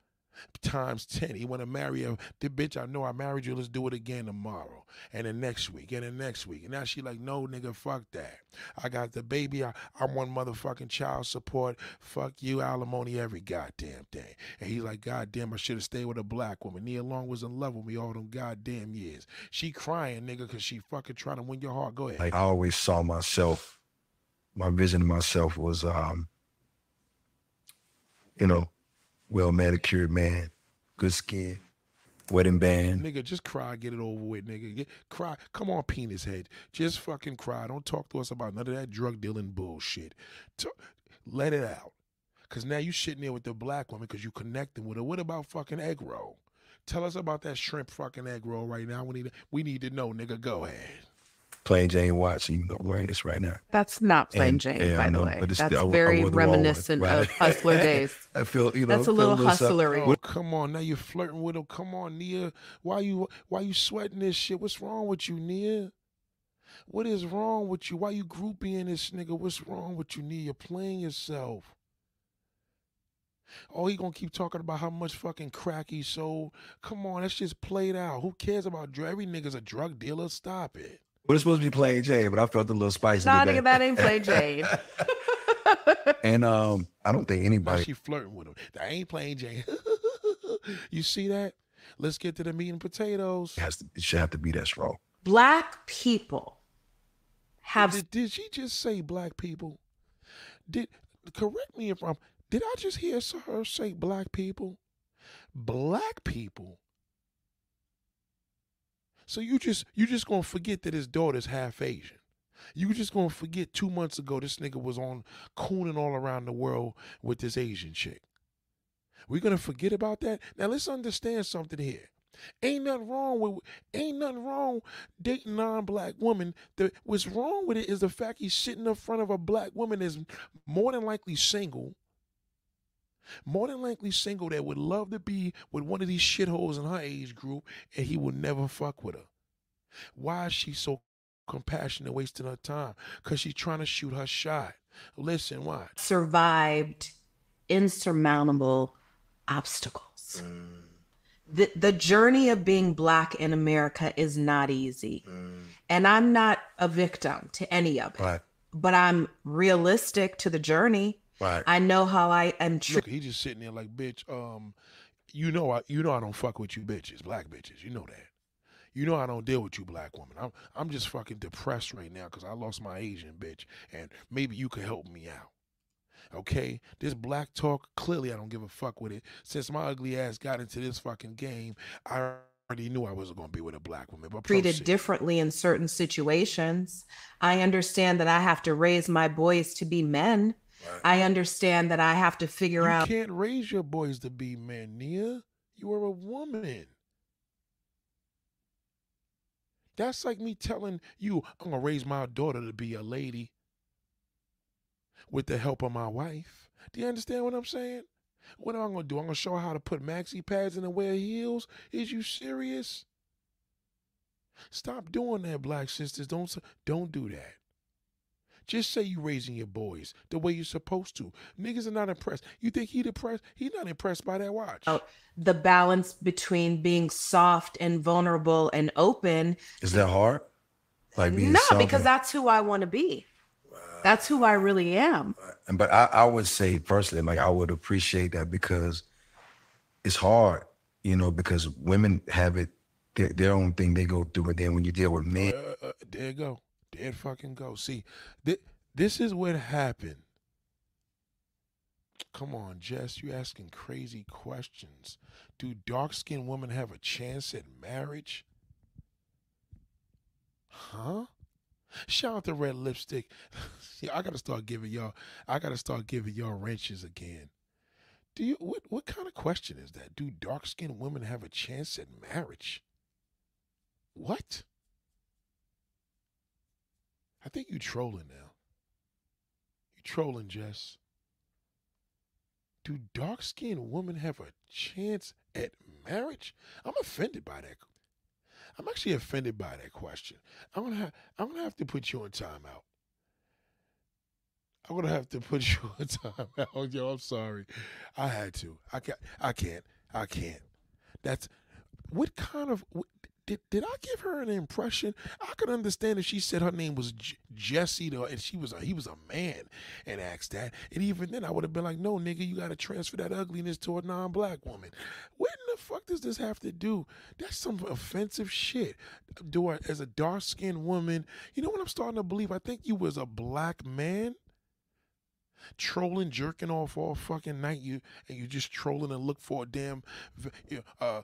Speaker 1: Times ten. He want to marry her. The bitch, I know I married you. Let's do it again tomorrow. And the next week. And the next week. And now she like, no, nigga, fuck that. I got the baby. I, I want motherfucking child support. Fuck you, alimony, every goddamn thing. And he's like, goddamn, I should have stayed with a black woman. Nia Long was in love with me all them goddamn years. She crying, nigga, because she fucking trying to win your heart. Go ahead.
Speaker 2: like I always saw myself. My vision of myself was, um, you know, well manicured man, good skin, wedding band.
Speaker 1: Nigga, just cry, get it over with, nigga. Get, cry. Come on, penis head. Just fucking cry. Don't talk to us about none of that drug dealing bullshit. Let it out. Cause now you sitting there with the black woman because you connecting with her. What about fucking egg roll? Tell us about that shrimp fucking egg roll right now. We need we need to know, nigga. Go ahead.
Speaker 2: Plain Jane Watson, you know, I'm wearing this right now.
Speaker 3: that's not plain
Speaker 2: And-
Speaker 3: Jane,
Speaker 2: yeah,
Speaker 3: by
Speaker 2: I
Speaker 3: the
Speaker 2: know,
Speaker 3: way.
Speaker 2: but it's
Speaker 3: That's
Speaker 2: still- I- I
Speaker 3: very
Speaker 2: wore the wrong one,
Speaker 3: reminiscent
Speaker 2: right?
Speaker 3: of Hustler days.
Speaker 2: I feel, you know,
Speaker 3: That's a
Speaker 2: feel
Speaker 3: little
Speaker 2: something.
Speaker 3: hustlery.
Speaker 1: Oh, come on, now you're flirting with him. Come on, Nia. Why you why you sweating this shit? What's wrong with you, Nia? What is wrong with you? Why you groupieing this nigga? What's wrong with you, Nia? You're playing yourself. Oh, he gonna keep talking about how much fucking crack he sold. Come on, that's just played out. Who cares about drug? Every nigga's a drug dealer. Stop it.
Speaker 2: Well, it's supposed to be playing Jane, but I felt a little spicy.
Speaker 3: Nah,
Speaker 2: today.
Speaker 3: nigga, that ain't plain Jane.
Speaker 2: and um, I don't think
Speaker 1: Now
Speaker 2: anybody.
Speaker 1: she flirting with him. That ain't playing Jane. you see that? Let's get to the meat and potatoes.
Speaker 2: has to, it should have to be that strong.
Speaker 3: Black people have
Speaker 1: Did, did she just say black people? Did correct me if I'm. Did I just hear her say black people? Black people. So you just you just gonna forget that his daughter's half Asian. You just gonna forget two months ago this nigga was on cooning all around the world with this Asian chick. We gonna forget about that? Now let's understand something here. Ain't nothing wrong with ain't nothing wrong dating non-black woman. The what's wrong with it is the fact he's sitting in front of a black woman is more than likely single. More than likely single that would love to be with one of these shitholes in her age group, and he would never fuck with her. Why is she so compassionate, wasting her time? Cause she's trying to shoot her shot. Listen, watch.
Speaker 3: survived insurmountable obstacles. Mm. The, the journey of being black in America is not easy. Mm. And I'm not a victim to any of it,
Speaker 2: Right,
Speaker 3: but I'm realistic to the journey.
Speaker 2: Right.
Speaker 3: I know how I am treated.
Speaker 1: Look, he just sitting there like, bitch. Um, you know, I you know I don't fuck with you, bitches, black bitches. You know that. You know I don't deal with you, black woman. I'm I'm just fucking depressed right now because I lost my Asian bitch, and maybe you could help me out. Okay, this black talk clearly I don't give a fuck with it. Since my ugly ass got into this fucking game, I already knew I wasn't gonna be with a black woman. But
Speaker 3: treated
Speaker 1: proceed.
Speaker 3: differently in certain situations. I understand that I have to raise my boys to be men. I understand that I have to figure
Speaker 1: You
Speaker 3: out You
Speaker 1: can't raise your boys to be men, Nia. You are a woman. That's like me telling you I'm gonna raise my daughter to be a lady with the help of my wife. Do you understand what I'm saying? What am I gonna do? I'm gonna show her how to put maxi pads in and wear heels. Is you serious? Stop doing that, black sisters. Don't don't do that. Just say you raising your boys the way you're supposed to. Niggas are not impressed. You think he depressed? He not impressed by that watch.
Speaker 3: Oh, the balance between being soft and vulnerable and open.
Speaker 2: Is that hard? Like being
Speaker 3: no,
Speaker 2: soft
Speaker 3: because
Speaker 2: and-
Speaker 3: that's who I want to be. That's who I really am.
Speaker 2: But I, I would say personally, like I would appreciate that because it's hard, you know, because women have it their, their own thing they go through, and then when you deal with men,
Speaker 1: Uh, uh, there you go. It fucking go. See, thi- this is what happened. Come on, Jess, you asking crazy questions. Do dark skinned women have a chance at marriage? Huh? Shout out to Red Lipstick. yeah, I gotta start giving y'all. I gotta start giving y'all wrenches again. Do you what? What kind of question is that? Do dark skinned women have a chance at marriage? What? I think you trolling now. You trolling, Jess. Do dark skinned women have a chance at marriage? I'm offended by that. I'm actually offended by that question. I'm gonna have I'm gonna have to put you on timeout. I'm gonna have to put you on timeout. Yo, I'm sorry. I had to. I can't I can't. I can't. That's what kind of did did I give her an impression? I could understand if she said her name was J- Jesse, though, and she was a, he was a man, and asked that, and even then I would have been like, no, nigga, you got to transfer that ugliness to a non-black woman. What in the fuck does this have to do? That's some offensive shit. Do I, as a dark-skinned woman, you know what I'm starting to believe? I think you was a black man trolling, jerking off all fucking night. You and you just trolling and look for a damn. Uh,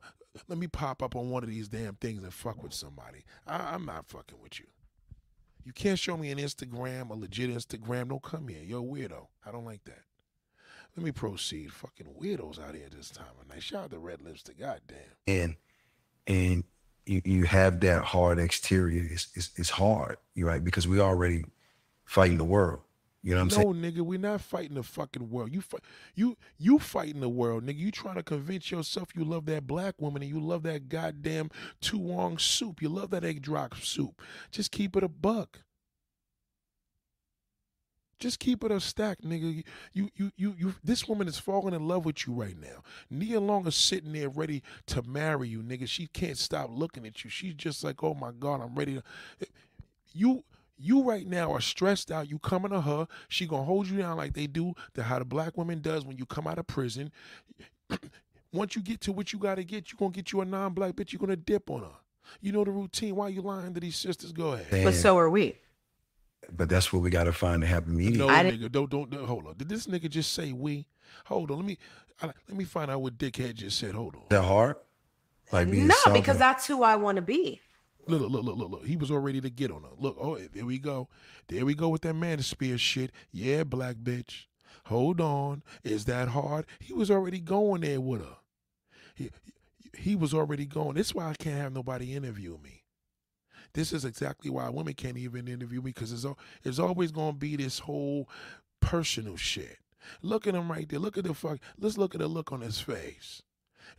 Speaker 1: let me pop up on one of these damn things and fuck with somebody. I, I'm not fucking with you. You can't show me an Instagram, a legit Instagram. Don't come here. You're a weirdo. I don't like that. Let me proceed. Fucking weirdos out here this time of night. Shout out to Red Lipstick. Goddamn.
Speaker 2: and and you, you have that hard exterior, it's, it's it's hard, you right? Because we already fighting the world. You know what I'm
Speaker 1: no,
Speaker 2: saying?
Speaker 1: nigga, we're not fighting the fucking world. You fight, you you fighting the world, nigga. You trying to convince yourself you love that black woman and you love that goddamn tuwong soup. You love that egg drop soup. Just keep it a buck. Just keep it a stack, nigga. You, you, you, you. This woman is falling in love with you right now. Nia Long is sitting there ready to marry you, nigga. She can't stop looking at you. She's just like, oh my god, I'm ready to. You, you right now are stressed out. You coming to her. She gonna hold you down like they do to how the black woman does when you come out of prison. Once you get to what you gotta get, you gonna get you a non-black bitch. You gonna dip on her. You know the routine. Why you lying to these sisters? Go ahead.
Speaker 3: But so are we.
Speaker 2: but that's what we got to find the happy medium.
Speaker 1: No, nigga, don't, don't, don't- hold on. Did this nigga just say we? Hold on, let me, I, let me find out what dickhead just said. Hold on.
Speaker 2: Is that hard? Like being
Speaker 3: No,
Speaker 2: soft
Speaker 3: because that's who I want to be.
Speaker 1: Look, look, look, look, look. He was all ready to get on her. Look, oh, there we go. There we go with that man spear shit. Yeah, black bitch. Hold on. Is that hard? He was already going there with her. He, he was already going. That's why I can't have nobody interview me. This is exactly why women can't even interview me because it's, it's always going to be this whole personal shit. Look at him right there. Look at the fuck. Let's look at the look on his face.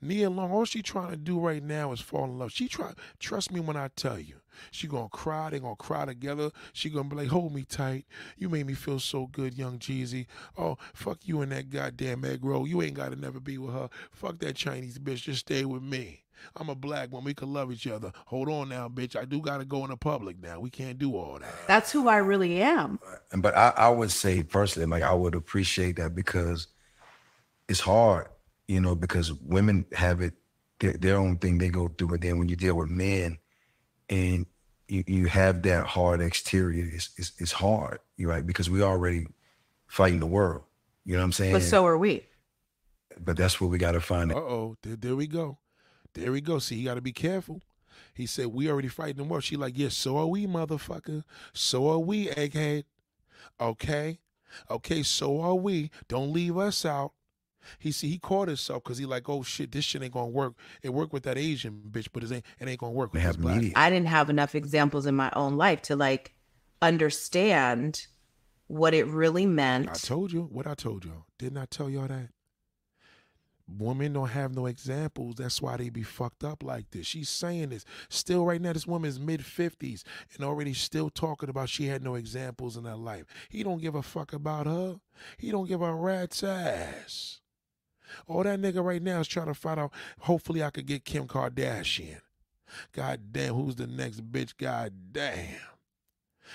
Speaker 1: Nia Long, all she trying to do right now is fall in love. She try, trust me when I tell you, she gonna cry. They gonna cry together. She gonna be like, hold me tight. You made me feel so good, young Jeezy. Oh, fuck you and that goddamn egg roll. You ain't gotta never be with her. Fuck that Chinese bitch. Just stay with me. I'm a black one. We can love each other. Hold on now, bitch. I do gotta go in the public now. We can't do all that.
Speaker 3: That's who I really am.
Speaker 2: But I, I would say personally, like I would appreciate that because it's hard, you know, because women have it their, their own thing they go through, and then when you deal with men, and you, you have that hard exterior, it's, it's it's hard, you right? Because we already fighting the world, you know what I'm saying?
Speaker 3: But so are we.
Speaker 2: but that's what we got to find.
Speaker 1: Uh oh, there, there we go. There we go. See, you got to be careful. He said, We already fighting the world." She like, Yes, so are we, motherfucker. So are we, egghead. Okay? Okay, so are we. Don't leave us out. He see he caught himself because he like, oh shit, this shit ain't gonna work. It worked with that Asian bitch, but it ain't it ain't gonna work with
Speaker 2: have
Speaker 1: this black.
Speaker 3: I didn't have enough examples in my own life to like understand what it really meant.
Speaker 1: I told you what I told y'all. Didn't I tell y'all that? women don't have no examples. That's why they be fucked up like this. She's saying this. Still right now, this woman's mid 50s and already still talking about she had no examples in her life. He don't give a fuck about her. He don't give a rat's ass. All that nigga right now is trying to find out, hopefully I could get Kim Kardashian. God damn, who's the next bitch? God damn.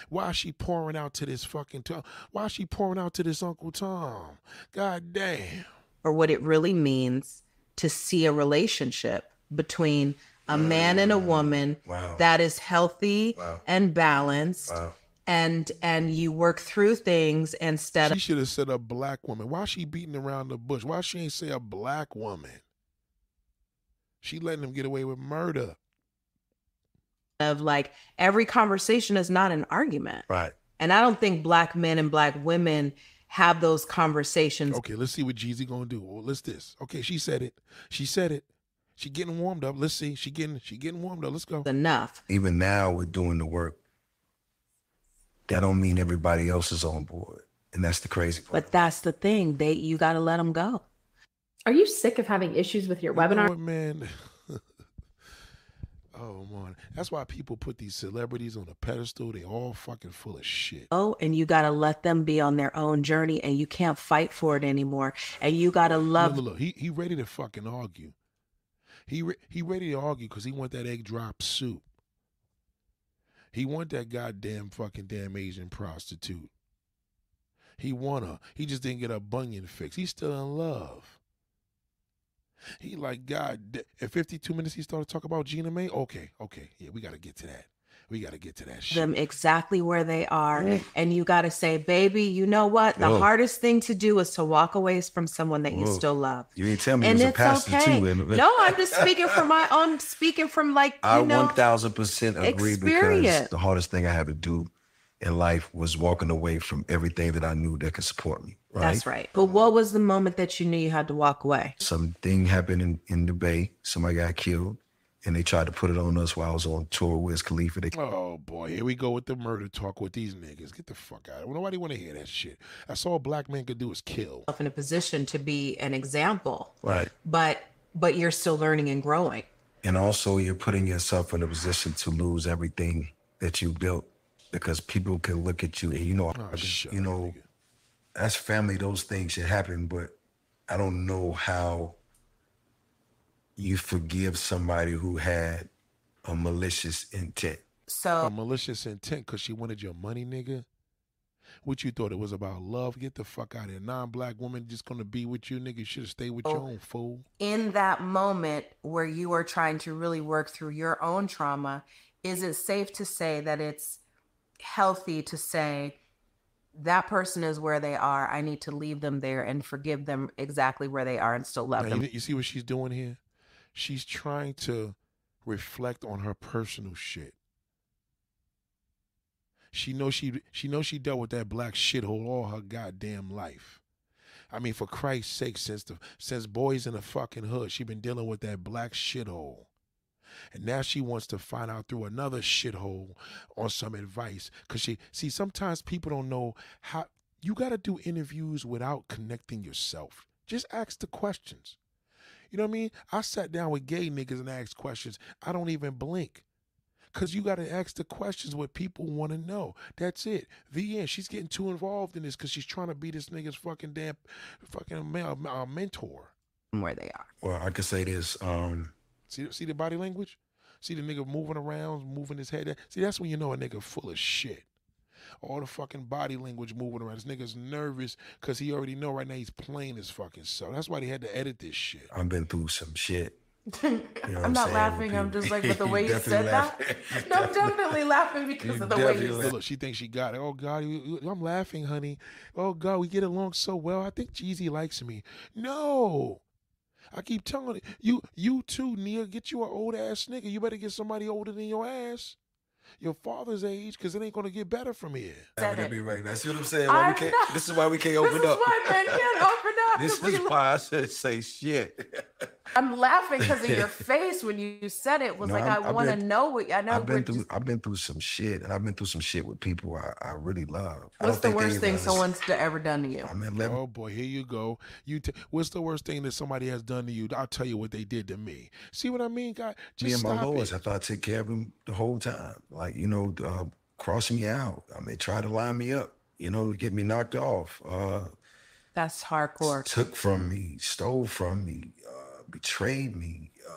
Speaker 1: Why is she pouring out to this fucking Tom? Why is she pouring out to this Uncle Tom? God damn.
Speaker 3: or what it really means to see a relationship between a man and a woman
Speaker 2: Wow.
Speaker 3: that is healthy
Speaker 2: Wow.
Speaker 3: and balanced
Speaker 2: Wow.
Speaker 3: And and you work through things instead of.
Speaker 1: She should have said a black woman. Why she beating around the bush? Why she ain't say a black woman? She letting them get away with murder.
Speaker 3: of like every conversation is not an argument
Speaker 2: Right.
Speaker 3: and i don't think black men and black women have those conversations
Speaker 1: Okay, let's see what Jeezy gonna do. Well, let's this. Okay, she said it. She said it. She getting warmed up. Let's see. She getting she getting warmed up. Let's go.
Speaker 3: enough
Speaker 2: Even now, we're doing the work. That don't mean everybody else is on board, and that's the crazy part.
Speaker 3: but that's the thing they you got to let them go
Speaker 4: Are you sick of having issues with your
Speaker 1: You
Speaker 4: webinar?
Speaker 1: what, man? oh man, that's why people put these celebrities on a pedestal. They all fucking full of shit.
Speaker 3: oh and you got to let them be on their own journey and you can't fight for it anymore and you got to
Speaker 1: Look,
Speaker 3: love
Speaker 1: look, look. He he ready to fucking argue. He re- he ready to argue because he want that egg drop soup. He want that goddamn fucking damn Asian prostitute. He want her. He just didn't get a bunion fix. He's still in love. He like God. fifty two minutes, he started talking about Jeannie Mai. Okay, okay, yeah, we got to get to that. We got to get to that shit.
Speaker 3: them exactly where they are
Speaker 2: Mm.
Speaker 3: and you got to say baby you know what the
Speaker 2: Whoa.
Speaker 3: hardest thing to do is to walk away from someone that you still love
Speaker 2: You ain't tell me
Speaker 3: and
Speaker 2: you was a
Speaker 3: it's
Speaker 2: pastor
Speaker 3: okay
Speaker 2: too.
Speaker 3: no i'm just speaking from my own speaking from like you
Speaker 2: I
Speaker 3: know
Speaker 2: one thousand percent agree because
Speaker 3: experience.
Speaker 2: the hardest thing I had to do in life was walking away from everything that I knew that could support me. Right.
Speaker 3: that's right but what was the moment that you knew you had to walk away
Speaker 2: Something happened in, in the Bay. Somebody got killed, and they tried to put it on us while I was on tour with Khalifa. They
Speaker 1: Oh boy, here we go with the murder talk with these niggas. Get the fuck out of here. Nobody want to hear that shit. That's all a black men could do is kill.
Speaker 3: in a position to be an example
Speaker 2: right.
Speaker 3: but but you're still learning and growing
Speaker 2: And also, you're putting yourself in a position to lose everything that you built because people can look at you and you know,
Speaker 1: Oh, shut
Speaker 2: you
Speaker 1: up,
Speaker 2: know,
Speaker 1: nigga.
Speaker 2: as family, those things should happen, but I don't know how you forgive somebody who had a malicious intent.
Speaker 3: So a
Speaker 1: malicious intent because she wanted your money, nigga. What you thought it was about love? Get the fuck out of here. Non-black woman just gonna be with you, nigga. You should have stayed with oh, your
Speaker 3: Oh.
Speaker 1: own fool.
Speaker 3: in that moment where you are trying to really work through your own trauma, is it safe to say that it's healthy to say that person is where they are? I need to leave them there and forgive them exactly where they are and still love
Speaker 1: Now,
Speaker 3: them.
Speaker 1: you, you see what she's doing here? She's trying to reflect on her personal shit. She knows she she knows she dealt with that black shithole all her goddamn life. I mean, for Christ's sake, since the since boys in the fucking hood, she been dealing with that black shithole. And now she wants to find out through another shithole on some advice. Cause she see, sometimes people don't know how you gotta do interviews without connecting yourself. Just ask the questions. You know what I mean? I sat down with gay niggas and asked questions. I don't even blink. Cause you gotta ask the questions what people want to know. That's it. The end. She's getting too involved in this because she's trying to be this nigga's fucking damn, fucking ma- uh, mentor.
Speaker 3: where they are.
Speaker 2: Well, I could say this. Um,
Speaker 1: See, see the body language. See the nigga moving around, moving his head. See, that's when you know a nigga full of shit. All the fucking body language moving around. This nigga's nervous because he already know right now he's playing his fucking self. That's why they had to edit this shit.
Speaker 2: I've been through some shit. You know what
Speaker 3: I'm not
Speaker 2: saying,
Speaker 3: laughing. I'm just like but the way you
Speaker 2: definitely
Speaker 3: said that. No, I'm definitely laughing because
Speaker 2: You
Speaker 3: of the way
Speaker 2: definitely
Speaker 3: you said.
Speaker 1: Look, she thinks she got it. Oh God, you- you- I'm laughing, honey. Oh God, we get along so well. I think Jeezy likes me. No, I keep telling you, you too, Nia. Get you an old ass nigga. You better get somebody older than your ass. Your father's age, because it ain't gonna get better from here.
Speaker 3: Said
Speaker 2: That
Speaker 3: it.
Speaker 2: be right. That's what I'm saying. Why
Speaker 3: I'm
Speaker 2: we can't,
Speaker 3: not-
Speaker 2: this is why we can't
Speaker 3: This
Speaker 2: open
Speaker 3: is why men can't open up.
Speaker 2: this
Speaker 3: to be
Speaker 2: is
Speaker 3: like-
Speaker 2: why I should say shit.
Speaker 3: I'm laughing because of your face when you said it. Was
Speaker 2: No,
Speaker 3: like
Speaker 2: I'm-
Speaker 3: I want to know what I know.
Speaker 2: I've been through
Speaker 3: just-
Speaker 2: I've been through some shit, and I've been through some shit with people I, I really love.
Speaker 3: What's
Speaker 2: don't
Speaker 3: the worst thing someone's ever done to you?
Speaker 2: I mean, let me,
Speaker 1: Oh boy, here you go. You t- what's the worst thing that somebody has done to you? I'll tell you what they did to me. See what I mean, God?
Speaker 2: me and my
Speaker 1: stop
Speaker 2: lawyers,
Speaker 1: it.
Speaker 2: I thought I took care of them the whole time. Like, you know, uh, crossing me out. I mean, try to line me up, you know, get me knocked off. Uh,
Speaker 3: That's hardcore.
Speaker 2: took from me, stole from me, uh, betrayed me. Uh,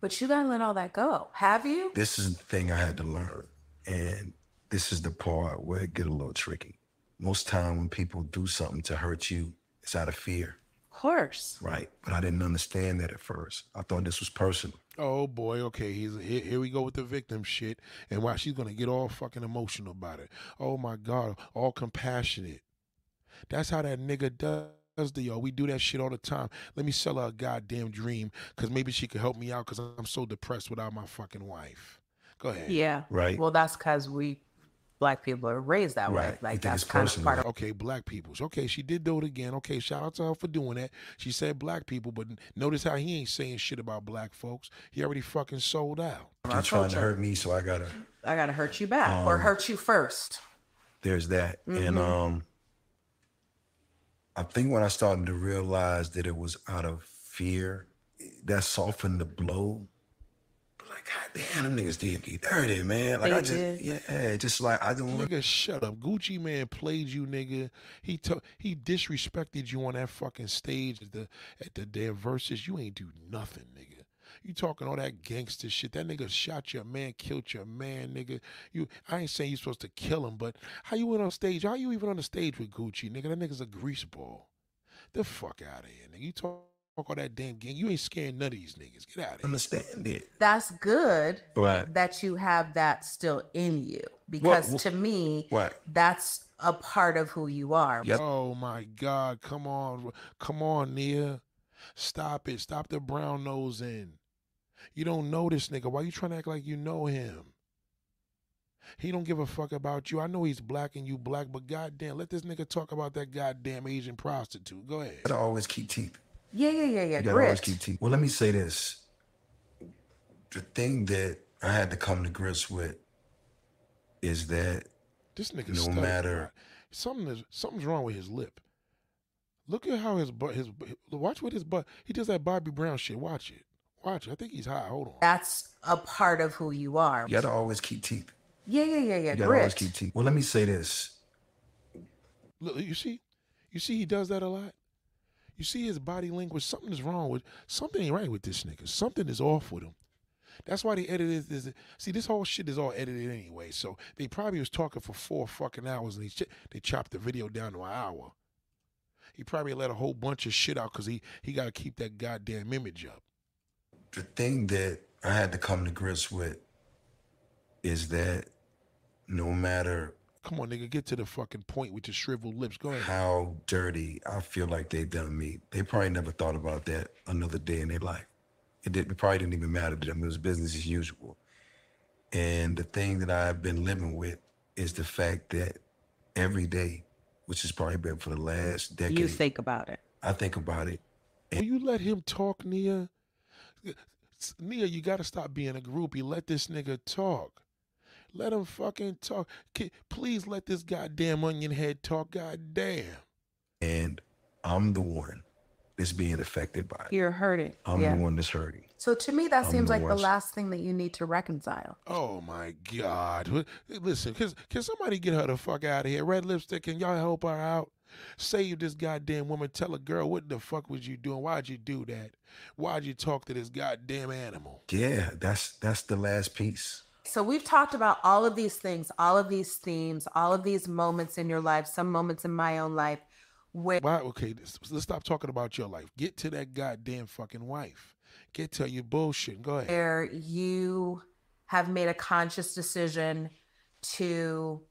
Speaker 3: But you gotta let all that go. Have you?
Speaker 2: this is the thing I had to learn. And this is the part where it get a little tricky. Most time when people do something to hurt you, it's out of fear,
Speaker 3: Of course.
Speaker 2: right? But I didn't understand that at first. I thought this was personal.
Speaker 1: Oh boy, okay. He's here, here we go with the victim shit. And why she's gonna get all fucking emotional about it. Oh my God, all compassionate. That's how that nigga does the yo. We do that shit all the time. Let me sell her a goddamn dream because maybe she could help me out because I'm so depressed without my fucking wife. Go ahead.
Speaker 3: Yeah.
Speaker 2: Right.
Speaker 3: Well, that's because we black people are raised that way.
Speaker 2: Right. You
Speaker 3: Like that's
Speaker 2: it's
Speaker 3: kind of part of
Speaker 1: Okay, black peoples. Okay, she did do it again. Okay, shout out to her for doing that. She said black people, but notice how he ain't saying shit about black folks. He already fucking sold out.
Speaker 2: You're trying to hurt me, so I gotta.
Speaker 3: I gotta hurt you back or
Speaker 2: Um,
Speaker 3: hurt you first.
Speaker 2: There's that, and um, I think when I started to realize that it was out of fear, that softened the blow. But like, God damn, them niggas did me dirty, man. Like
Speaker 3: They
Speaker 2: I just,
Speaker 3: did.
Speaker 2: yeah, just like I don't.
Speaker 1: Nigga, shut up. Gucci Mane played you, nigga. He took he disrespected you on that fucking stage at the at the damn Verzuz. You ain't do nothing, nigga. You talking all that gangster shit. That nigga shot your man, killed your man, nigga. You I ain't saying you supposed to kill him, but how you went on stage? How you even on the stage with Gucci, nigga? That nigga's a greaseball. The fuck out of here, nigga. You talk all that damn gang. You ain't scaring none of these niggas. Get out of here.
Speaker 2: understand it.
Speaker 3: That's good
Speaker 2: Right.
Speaker 3: that you have that still in you because
Speaker 2: what-
Speaker 3: to me,
Speaker 2: What?
Speaker 3: that's a part of who you are.
Speaker 2: Yep.
Speaker 1: Oh my God! Come on, come on, Nia. Stop it! Stop the brown nose in. You don't know this nigga. Why you trying to act like you know him? He don't give a fuck about you. I know he's black and you black, but goddamn, let this nigga talk about that goddamn Asian prostitute. Go ahead.
Speaker 2: Gotta always keep teeth.
Speaker 3: Yeah, yeah, yeah, yeah.
Speaker 2: You gotta always keep teeth. Well, let me say this. The thing that I had to come to grips with is that
Speaker 1: This nigga
Speaker 2: No
Speaker 1: stuttering,
Speaker 2: matter-
Speaker 1: Something is something's wrong with his lip. Look at how his butt his watch with his butt. He does that Bobby Brown shit. Watch it. Watch. I think he's high. Hold on.
Speaker 3: That's a part of who you are.
Speaker 2: you gotta always keep teeth.
Speaker 3: Yeah, yeah, yeah, yeah.
Speaker 2: You gotta always keep teeth. Well, let me say this.
Speaker 1: Look, you see, you see, he does that a lot. You see his body language. Something is wrong with something ain't right with this nigga. Something is off with him. That's why they edited this. See, this whole shit is all edited anyway. So they probably was talking for four fucking hours, and they they chopped the video down to an hour. He probably let a whole bunch of shit out because he he got to keep that goddamn image up.
Speaker 2: The thing that I had to come to grips with is that no matter
Speaker 1: Come on, nigga, get to the fucking point with your shriveled lips. Go ahead.
Speaker 2: how dirty I feel like they done me, they probably never thought about that another day in their life. It, did, it probably didn't even matter to them. It was business as usual. And the thing that I've been living with is the fact that every day, which has probably been for the last decade,
Speaker 3: You think about it.
Speaker 2: I think about it.
Speaker 1: Will you let him talk, Nia? Nia, you got to stop being a groupie. Let this nigga talk. Let him fucking talk. Please let this goddamn onion head talk. Goddamn.
Speaker 2: And I'm the one that's being affected by it.
Speaker 3: You're hurting.
Speaker 2: I'm
Speaker 3: yeah.
Speaker 2: the one that's hurting.
Speaker 3: So to me, that
Speaker 2: I'm
Speaker 3: seems
Speaker 2: the
Speaker 3: like the last thing that you need to reconcile.
Speaker 1: Oh my God. Listen, can, can somebody get her the fuck out of here? Red lipstick, can y'all help her out? Save this goddamn woman. Tell a girl, what the fuck was you doing? Why'd you do that? Why'd you talk to this goddamn animal?
Speaker 2: Yeah, that's that's the last piece.
Speaker 3: So we've talked about all of these things, all of these themes, all of these moments in your life, some moments in my own life where
Speaker 1: Why? Okay, let's, let's stop talking about your life. Get to that goddamn fucking wife. Get to your bullshit. Go ahead.
Speaker 3: where you have made a conscious decision to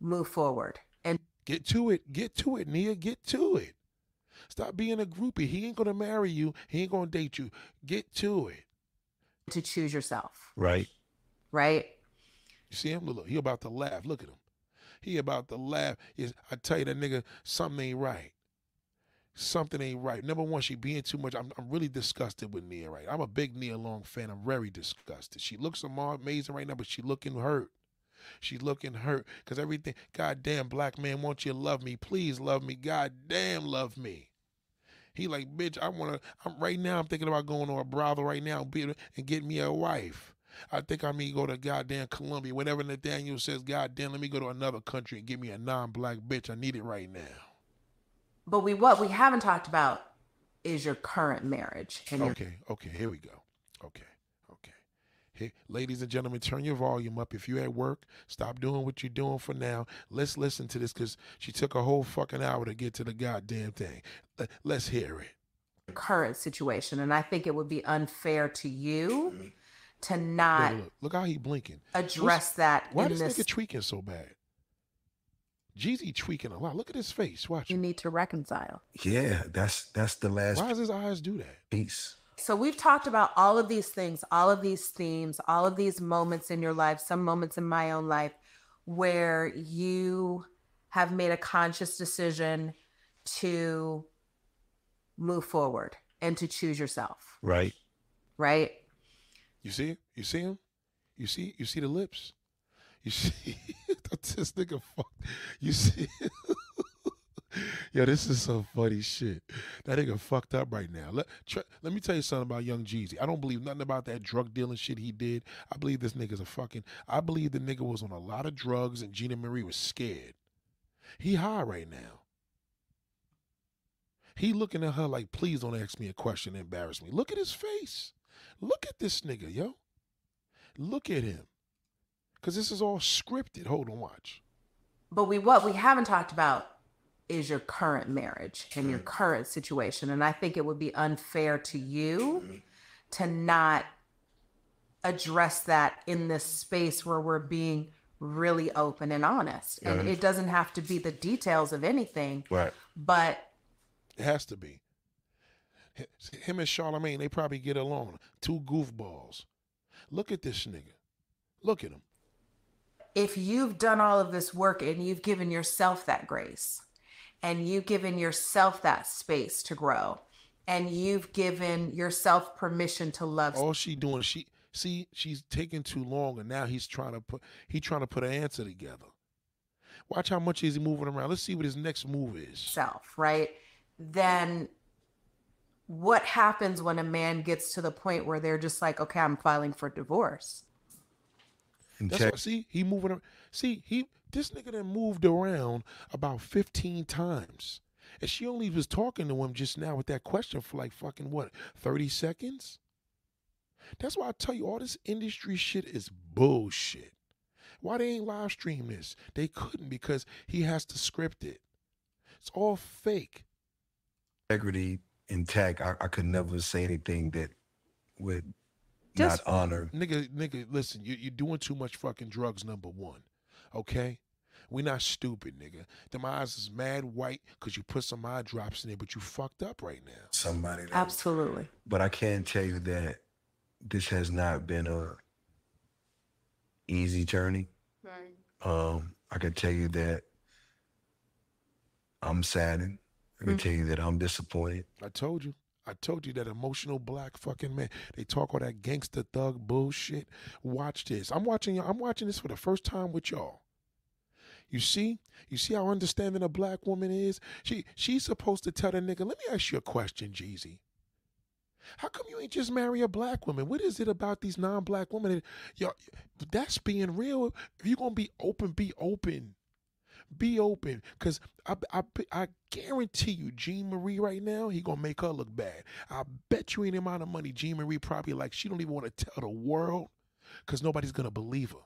Speaker 3: move forward and
Speaker 1: Get to it. Get to it, Nia. Get to it. Stop being a groupie. He ain't gonna marry you. He ain't gonna date you. Get to it.
Speaker 3: to choose yourself,
Speaker 2: Right.
Speaker 3: right?
Speaker 1: You see him? Look, look, he about to laugh. Look at him. He about to laugh. Is I tell you that nigga, something ain't right. something ain't right. Number one, she being too much. I'm, I'm really disgusted with Nia right. I'm a big Nia Long fan. I'm very disgusted. She looks amazing right now, but she looking hurt. She's looking hurt because everything. Goddamn, black man, won't you love me? Please love me. Goddamn, love me. He like, bitch, I wanna. I'm right now. I'm thinking about going to a brothel right now and, and getting me a wife. I think I mean go to goddamn Colombia. Whenever Nathaniel says, goddamn, let me go to another country and get me a non-black bitch. I need it right now.
Speaker 3: But we what we haven't talked about is your current marriage.
Speaker 1: Okay, okay, here we go. Okay. Hey, ladies and gentlemen, turn your volume up. If you're at work, stop doing what you're doing for now. Let's listen to this because she took a whole fucking hour to get to the goddamn thing. Let's hear it.
Speaker 3: Current situation, and I think it would be unfair to you mm-hmm. to not
Speaker 1: look, look, look how he blinking.
Speaker 3: Address What's, that.
Speaker 1: Why is this nigga tweaking so bad? Jeezy tweaking a lot. Look at his face. Watch.
Speaker 4: You need to reconcile.
Speaker 2: Yeah, that's that's the last.
Speaker 1: Why does his eyes do that?
Speaker 2: Peace.
Speaker 3: So we've talked about all of these things, all of these themes, all of these moments in your life, some moments in my own life where you have made a conscious decision to move forward and to choose yourself.
Speaker 2: Right.
Speaker 3: Right.
Speaker 1: You see? You see him? You see? You see the lips? You see? this nigga fuck. You see? Yo, this is some funny shit. That nigga fucked up right now. Let, let me tell you something about Young Jeezy. I don't believe nothing about that drug dealing shit he did. I believe this nigga's a fucking. I believe the nigga was on a lot of drugs and Gina Marie was scared. He high right now. He looking at her like, please don't ask me a question, embarrass me. Look at his face. Look at this nigga, yo. Look at him. Because this is all scripted. Hold on, watch.
Speaker 3: But we what we haven't talked about is your current marriage and your hmm. current situation. And I think it would be unfair to you mm-hmm. to not address that in this space where we're being really open and honest. And it doesn't have to be the details of anything.
Speaker 2: Right.
Speaker 3: But
Speaker 1: it has to be. Him and Charlemagne, they probably get along. Two goofballs. Look at this nigga. Look at him.
Speaker 3: If you've done all of this work and you've given yourself that grace and you've given yourself that space to grow and you've given yourself permission to love.
Speaker 1: All she doing, she see, she's taking too long and now he's trying to put he trying to put an answer together. Watch how much is he moving around. Let's see what his next move is.
Speaker 3: Self, right? Then what happens when a man gets to the point where they're just like, okay, I'm filing for divorce?
Speaker 1: That's what, see, he moving. Around. See, he this nigga that moved around about fifteen times, and she only was talking to him just now with that question for like fucking what thirty seconds. That's why I tell you all this industry shit is bullshit. Why they ain't live stream this? They couldn't because he has to script it. It's all fake.
Speaker 2: Integrity intact. I, I could never say anything that would Just, not honor.
Speaker 1: Nigga, nigga, listen, you, you're doing too much fucking drugs, number one. Okay? We not stupid, nigga. Them eyes is mad white because you put some eye drops in there, but you fucked up right now.
Speaker 2: Somebody.
Speaker 3: That, Absolutely.
Speaker 2: But I can tell you that this has not been a easy journey. Right. Um, I can tell you that I'm saddened. I can mm-hmm. tell you that I'm disappointed.
Speaker 1: I told you. I told you that emotional black fucking man. They talk all that gangster thug bullshit. Watch this. I'm watching. Y'all. I'm watching this for the first time with y'all. You see, you see how understanding a black woman is. She she's supposed to tell the nigga. Let me ask you a question, Jeezy. How come you ain't just marry a black woman? What is it about these non-black women? Yo, that's being real. If you're gonna be open, be open. Be open, cause I, I I guarantee you, Jean Marie right now, he gonna make her look bad. I bet you any amount of money Jean Marie probably like she don't even want to tell the world, cause nobody's gonna believe her.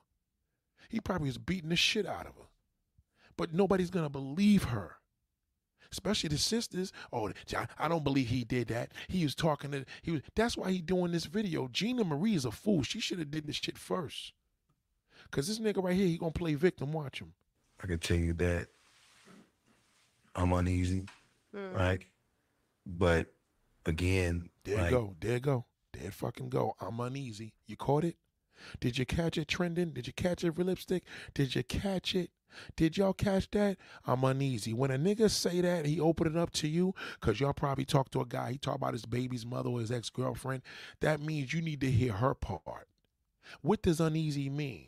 Speaker 1: He probably is beating the shit out of her, but nobody's gonna believe her. Especially the sisters. Oh, I don't believe he did that. He was talking to he was. That's why he doing this video. Gina Marie is a fool. She should have did this shit first. Cause this nigga right here, he gonna play victim. Watch him.
Speaker 2: I can tell you that I'm uneasy, mm. right? But again,
Speaker 1: there
Speaker 2: like,
Speaker 1: go, there go, there fucking go. I'm uneasy. You caught it? Did you catch it trending? Did you catch it for lipstick? Did you catch it? Did y'all catch that? I'm uneasy. When a nigga say that, he open it up to you, because y'all probably talk to a guy, he talk about his baby's mother or his ex-girlfriend. That means you need to hear her part. What does uneasy mean?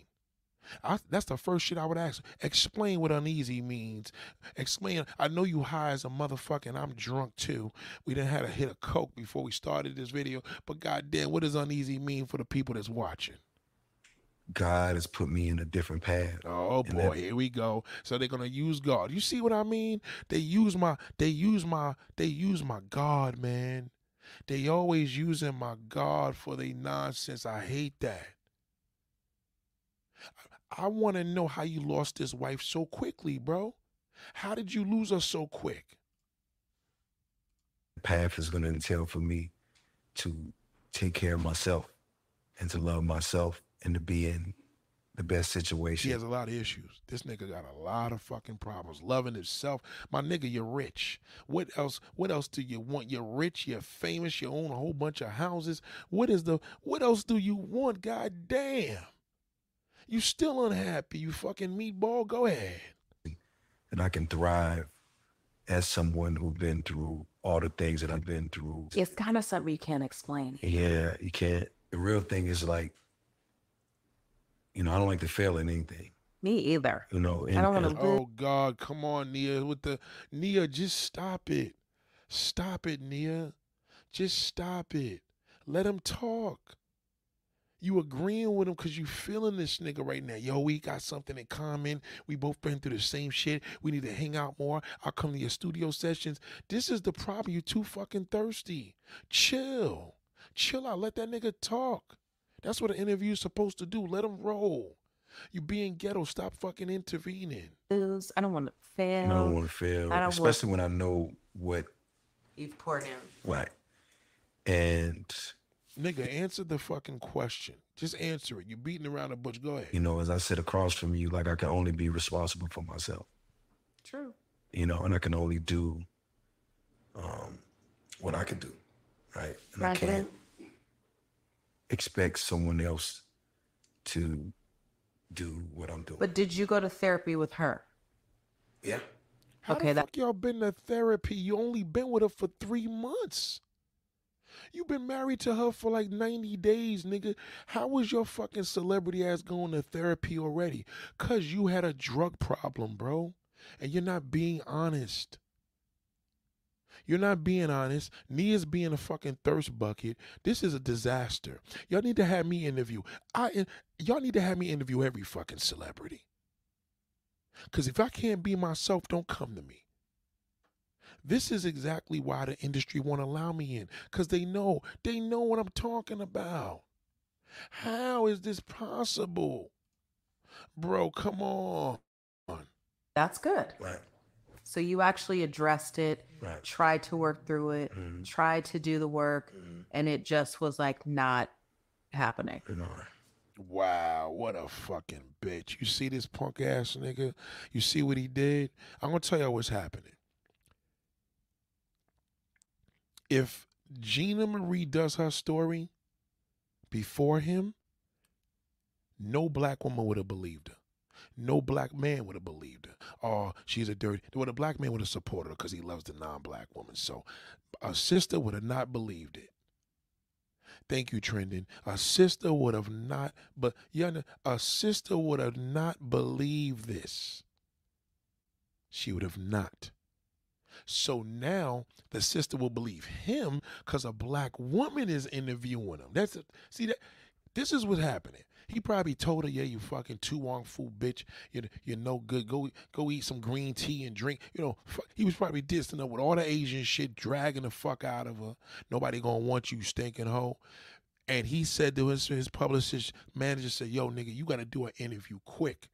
Speaker 1: I, that's the first shit I would ask. Explain what uneasy means. Explain. I know you high as a motherfucker, and I'm drunk too. We didn't had a hit of coke before we started this video, but goddamn, what does uneasy mean for the people that's watching?
Speaker 2: God has put me in a different path.
Speaker 1: Oh boy,
Speaker 2: that-
Speaker 1: here we go. So they're gonna use God. You see what I mean? They use my, they use my, they use my God, man. They always using my God for their nonsense. I hate that. I, want to know how you lost this wife so quickly, bro. How did you lose her so quick?
Speaker 2: The path is going to entail for me to take care of myself and to love myself and to be in the best situation.
Speaker 1: He has a lot of issues. This nigga got a lot of fucking problems. Loving himself. My nigga, you're rich. What else? What else do you want? You're rich, you're famous, you own a whole bunch of houses. What is the what else do you want? God damn. You still unhappy, you fucking meatball? Go ahead.
Speaker 2: and I can thrive as someone who's been through all the things that I've been through.
Speaker 3: It's kind of something you can't explain.
Speaker 2: Yeah, you can't. The real thing is like, you know, I don't like to fail in anything.
Speaker 3: Me either.
Speaker 2: You know, and,
Speaker 3: I don't wanna-
Speaker 2: and
Speaker 1: Oh God, come on, Nia. With the Nia, just stop it. Stop it, Nia. Just stop it. Let him talk. You agreeing with him because you feeling this nigga right now. Yo, we got something in common. We both been through the same shit. We need to hang out more. I'll come to your studio sessions. This is the problem. You too fucking thirsty. Chill. Chill out. Let that nigga talk. That's what an interview's supposed to do. Let him roll. You being ghetto. Stop fucking intervening.
Speaker 3: Lose. I don't want to fail.
Speaker 2: I don't want to fail,
Speaker 3: I want-
Speaker 2: especially when I know what
Speaker 3: You've poured in.
Speaker 2: right. And
Speaker 1: Nigga, answer the fucking question. Just answer it. You're beating around the bush. Go ahead.
Speaker 2: you know, as I sit across from you, like I can only be responsible for myself.
Speaker 3: True.
Speaker 2: You know, and I can only do um, what I can do, right? And I can't expect someone else to do what I'm doing.
Speaker 3: But did you go to therapy with her?
Speaker 2: yeah.
Speaker 1: How
Speaker 3: Okay,
Speaker 1: the
Speaker 3: that-
Speaker 1: fuck y'all been to therapy? You only been with her for three months. You been married to her for like 90 days, nigga. How was your fucking celebrity ass going to therapy already? Cause you had a drug problem, bro. And you're not being honest. You're not being honest. Nia's being a fucking thirst bucket. This is a disaster. Y'all need to have me interview. I y'all need to have me interview every fucking celebrity. Cause if I can't be myself, don't come to me. This is exactly why the industry won't allow me in. Cause they know, they know what I'm talking about. How is this possible? Bro, come on.
Speaker 3: That's good.
Speaker 2: Right.
Speaker 3: So you actually addressed it,
Speaker 2: Right.
Speaker 3: tried to work through it,
Speaker 2: Mhm.
Speaker 3: tried to do the work,
Speaker 2: Mhm.
Speaker 3: and it just was like not happening.
Speaker 2: You know,
Speaker 1: Wow, what a fucking bitch. You see this punk ass nigga? You see what he did? I'm gonna tell y'all what's happening. If Gina Marie does her story before him, no black woman would have believed her. No black man would have believed her. Oh, she's a dirty. Well, a black man would have supported her because he loves the non-black woman. So, a sister would have not believed it. Thank you, Trendon. A sister would have not, but yeah, a sister would have not believed this. She would have not. So now the sister will believe him because a black woman is interviewing him. That's see that. This is what's happening. He probably told her, "Yeah, you fucking Tu Wong Fu bitch. You you're no good. Go go eat some green tea and drink. You know, fuck. he was probably dissing her with all the Asian shit, dragging the fuck out of her. Nobody gonna want you, stinking hoe. And he said to his his publicist manager said, "Yo, nigga, you got to do an interview quick."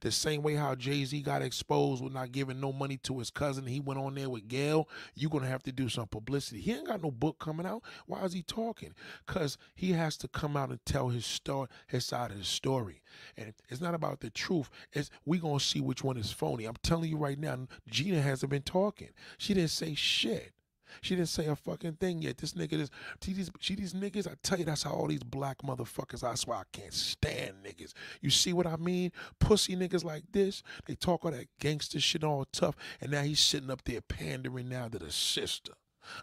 Speaker 1: The same way how Jay Z got exposed with not giving no money to his cousin, he went on there with Gail. You're gonna have to do some publicity. He ain't got no book coming out. Why is he talking? Cause he has to come out and tell his story, his side of the story. And it's not about the truth. It's we gonna see which one is phony. I'm telling you right now, Gina hasn't been talking. She didn't say shit. She didn't say a fucking thing yet. This nigga is see these see these niggas. I tell you, that's how all these black motherfuckers. That's why I can't stand niggas. You see what I mean? Pussy niggas like this. They talk all that gangster shit all tough, and now he's sitting up there pandering now to the sister.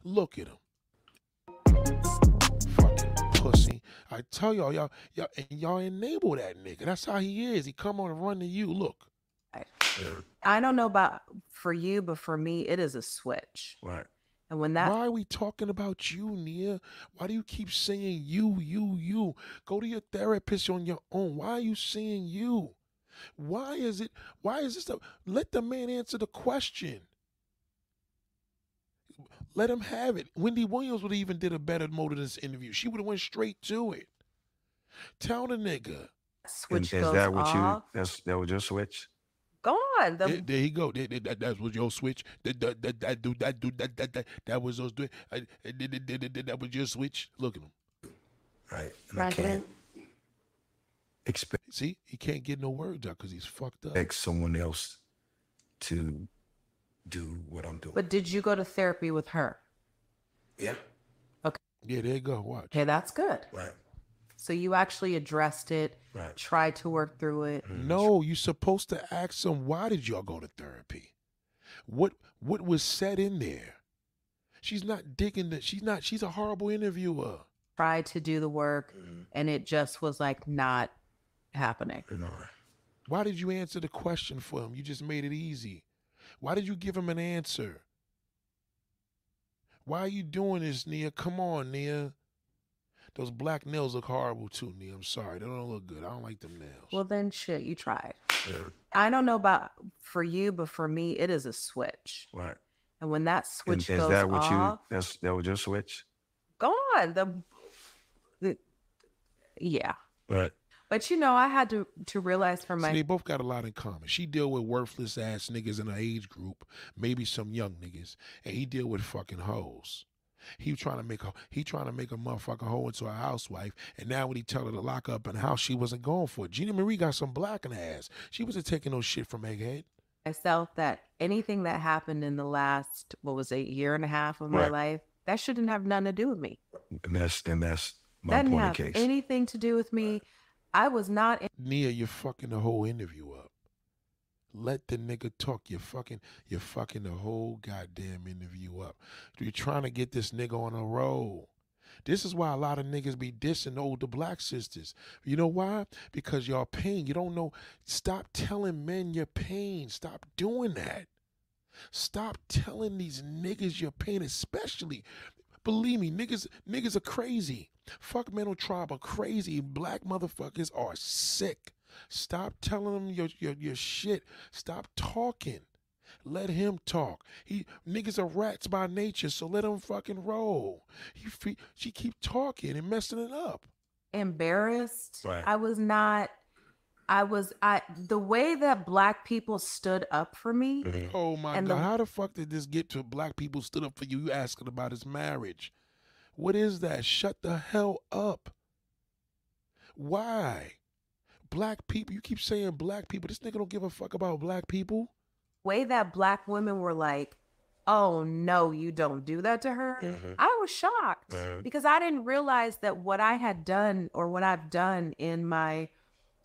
Speaker 1: Look at him. Fucking pussy. I tell y'all, y'all, y'all, and y'all enable that nigga. That's how he is. He come on and run to you. Look.
Speaker 3: I don't know about for you, but for me, it is a switch.
Speaker 2: Right.
Speaker 3: And when that
Speaker 1: Why are we talking about you, Nia? Why do you keep saying you, you, you? Go to your therapist on your own. Why are you saying you? Why is it? Why is this? A, let the man answer the question. Let him have it. Wendy Williams would have even did a better mode of this interview. She would have went straight to it. Tell the nigga.
Speaker 2: Switch And
Speaker 3: switch
Speaker 2: is
Speaker 3: goes
Speaker 2: that what
Speaker 3: off,
Speaker 2: you? That's that was your switch.
Speaker 3: Go on. The
Speaker 1: There, there you go. There, there- that, that was your switch. That, that, that, that, do, that, do, that, that, that, that was those. do- I- that was your switch. Look at him.
Speaker 2: Right. And I can't expect
Speaker 1: See, he can't get no words out because he's fucked up.
Speaker 2: Expect someone else to do what I'm doing.
Speaker 3: but did you go to therapy with her?
Speaker 2: yeah. Okay.
Speaker 1: Yeah, there you go. Watch.
Speaker 3: Okay, that's good.
Speaker 2: Right.
Speaker 3: So you actually addressed it,
Speaker 2: Right.
Speaker 3: tried to work through it.
Speaker 1: No, you're supposed to ask them why did y'all go to therapy? What what was said in there? She's not digging that. She's not. She's a horrible interviewer.
Speaker 3: tried to do the work
Speaker 2: Mm-hmm.
Speaker 3: and it just was like not happening.
Speaker 2: You know.
Speaker 1: Why did you answer the question for him? You just made it easy. Why did you give him an answer? Why are you doing this, Nia? Come on, Nia. Those black nails look horrible too, Nia. I'm sorry. They don't look good. I don't like them nails.
Speaker 3: Well, then shit, you tried.
Speaker 2: Yeah.
Speaker 3: I don't know about for you, but for me, it is a switch.
Speaker 2: Right.
Speaker 3: And when that
Speaker 2: And
Speaker 3: switch
Speaker 2: is
Speaker 3: goes
Speaker 2: that what
Speaker 3: off,
Speaker 2: you? That's that was your switch.
Speaker 3: go on. The, the yeah.
Speaker 2: Right.
Speaker 3: But you know, I had to to realize for
Speaker 1: See,
Speaker 3: my
Speaker 1: they both got a lot in common. She deal with worthless ass niggas in her age group, maybe some young niggas, and he deal with fucking hoes. He trying to make a he trying to make a motherfucker hoe into a housewife, and now when he tell her to lock up and the house, she wasn't going for it. Gina Marie got some black in her ass. She wasn't taking no shit from Egghead.
Speaker 3: I felt that anything that happened in the last what was it year and a half of my
Speaker 2: Right.
Speaker 3: life that shouldn't have nothing to do with me.
Speaker 2: And that's and that's my
Speaker 3: That didn't
Speaker 2: point
Speaker 3: have
Speaker 2: of case.
Speaker 3: anything to do with me. I was not in
Speaker 1: Nia, you're fucking the whole interview up. Let the nigga talk. You're fucking, you're fucking the whole goddamn interview up. You're trying to get this nigga on a roll. This is why a lot of niggas be dissing older black sisters. You know why? Because y'all pain. You don't know. Stop telling men your pain. Stop doing that. Stop telling these niggas your pain, especially. Believe me, niggas, niggas are crazy. Fuck mental tribe are crazy. Black motherfuckers are sick. Stop telling him your your, your shit. Stop talking. Let him talk. He niggas are rats by nature, so let him fucking roll. He fe- she keep talking and messing it up.
Speaker 3: embarrassed.
Speaker 2: Right.
Speaker 3: I was not I was I the way that black people stood up for me.
Speaker 2: Mhm.
Speaker 1: Oh my
Speaker 3: And
Speaker 1: god,
Speaker 3: the-
Speaker 1: how the fuck did this get to black people stood up for you? You asking about his marriage. What is that? Shut the hell up. Why? Black people, you keep saying black people. This nigga don't give a fuck about black people.
Speaker 3: Way that black women were like, "Oh no, you don't do that to her."
Speaker 2: Mhm.
Speaker 3: I was shocked
Speaker 2: Right.
Speaker 3: because I didn't realize that what I had done or what I've done in my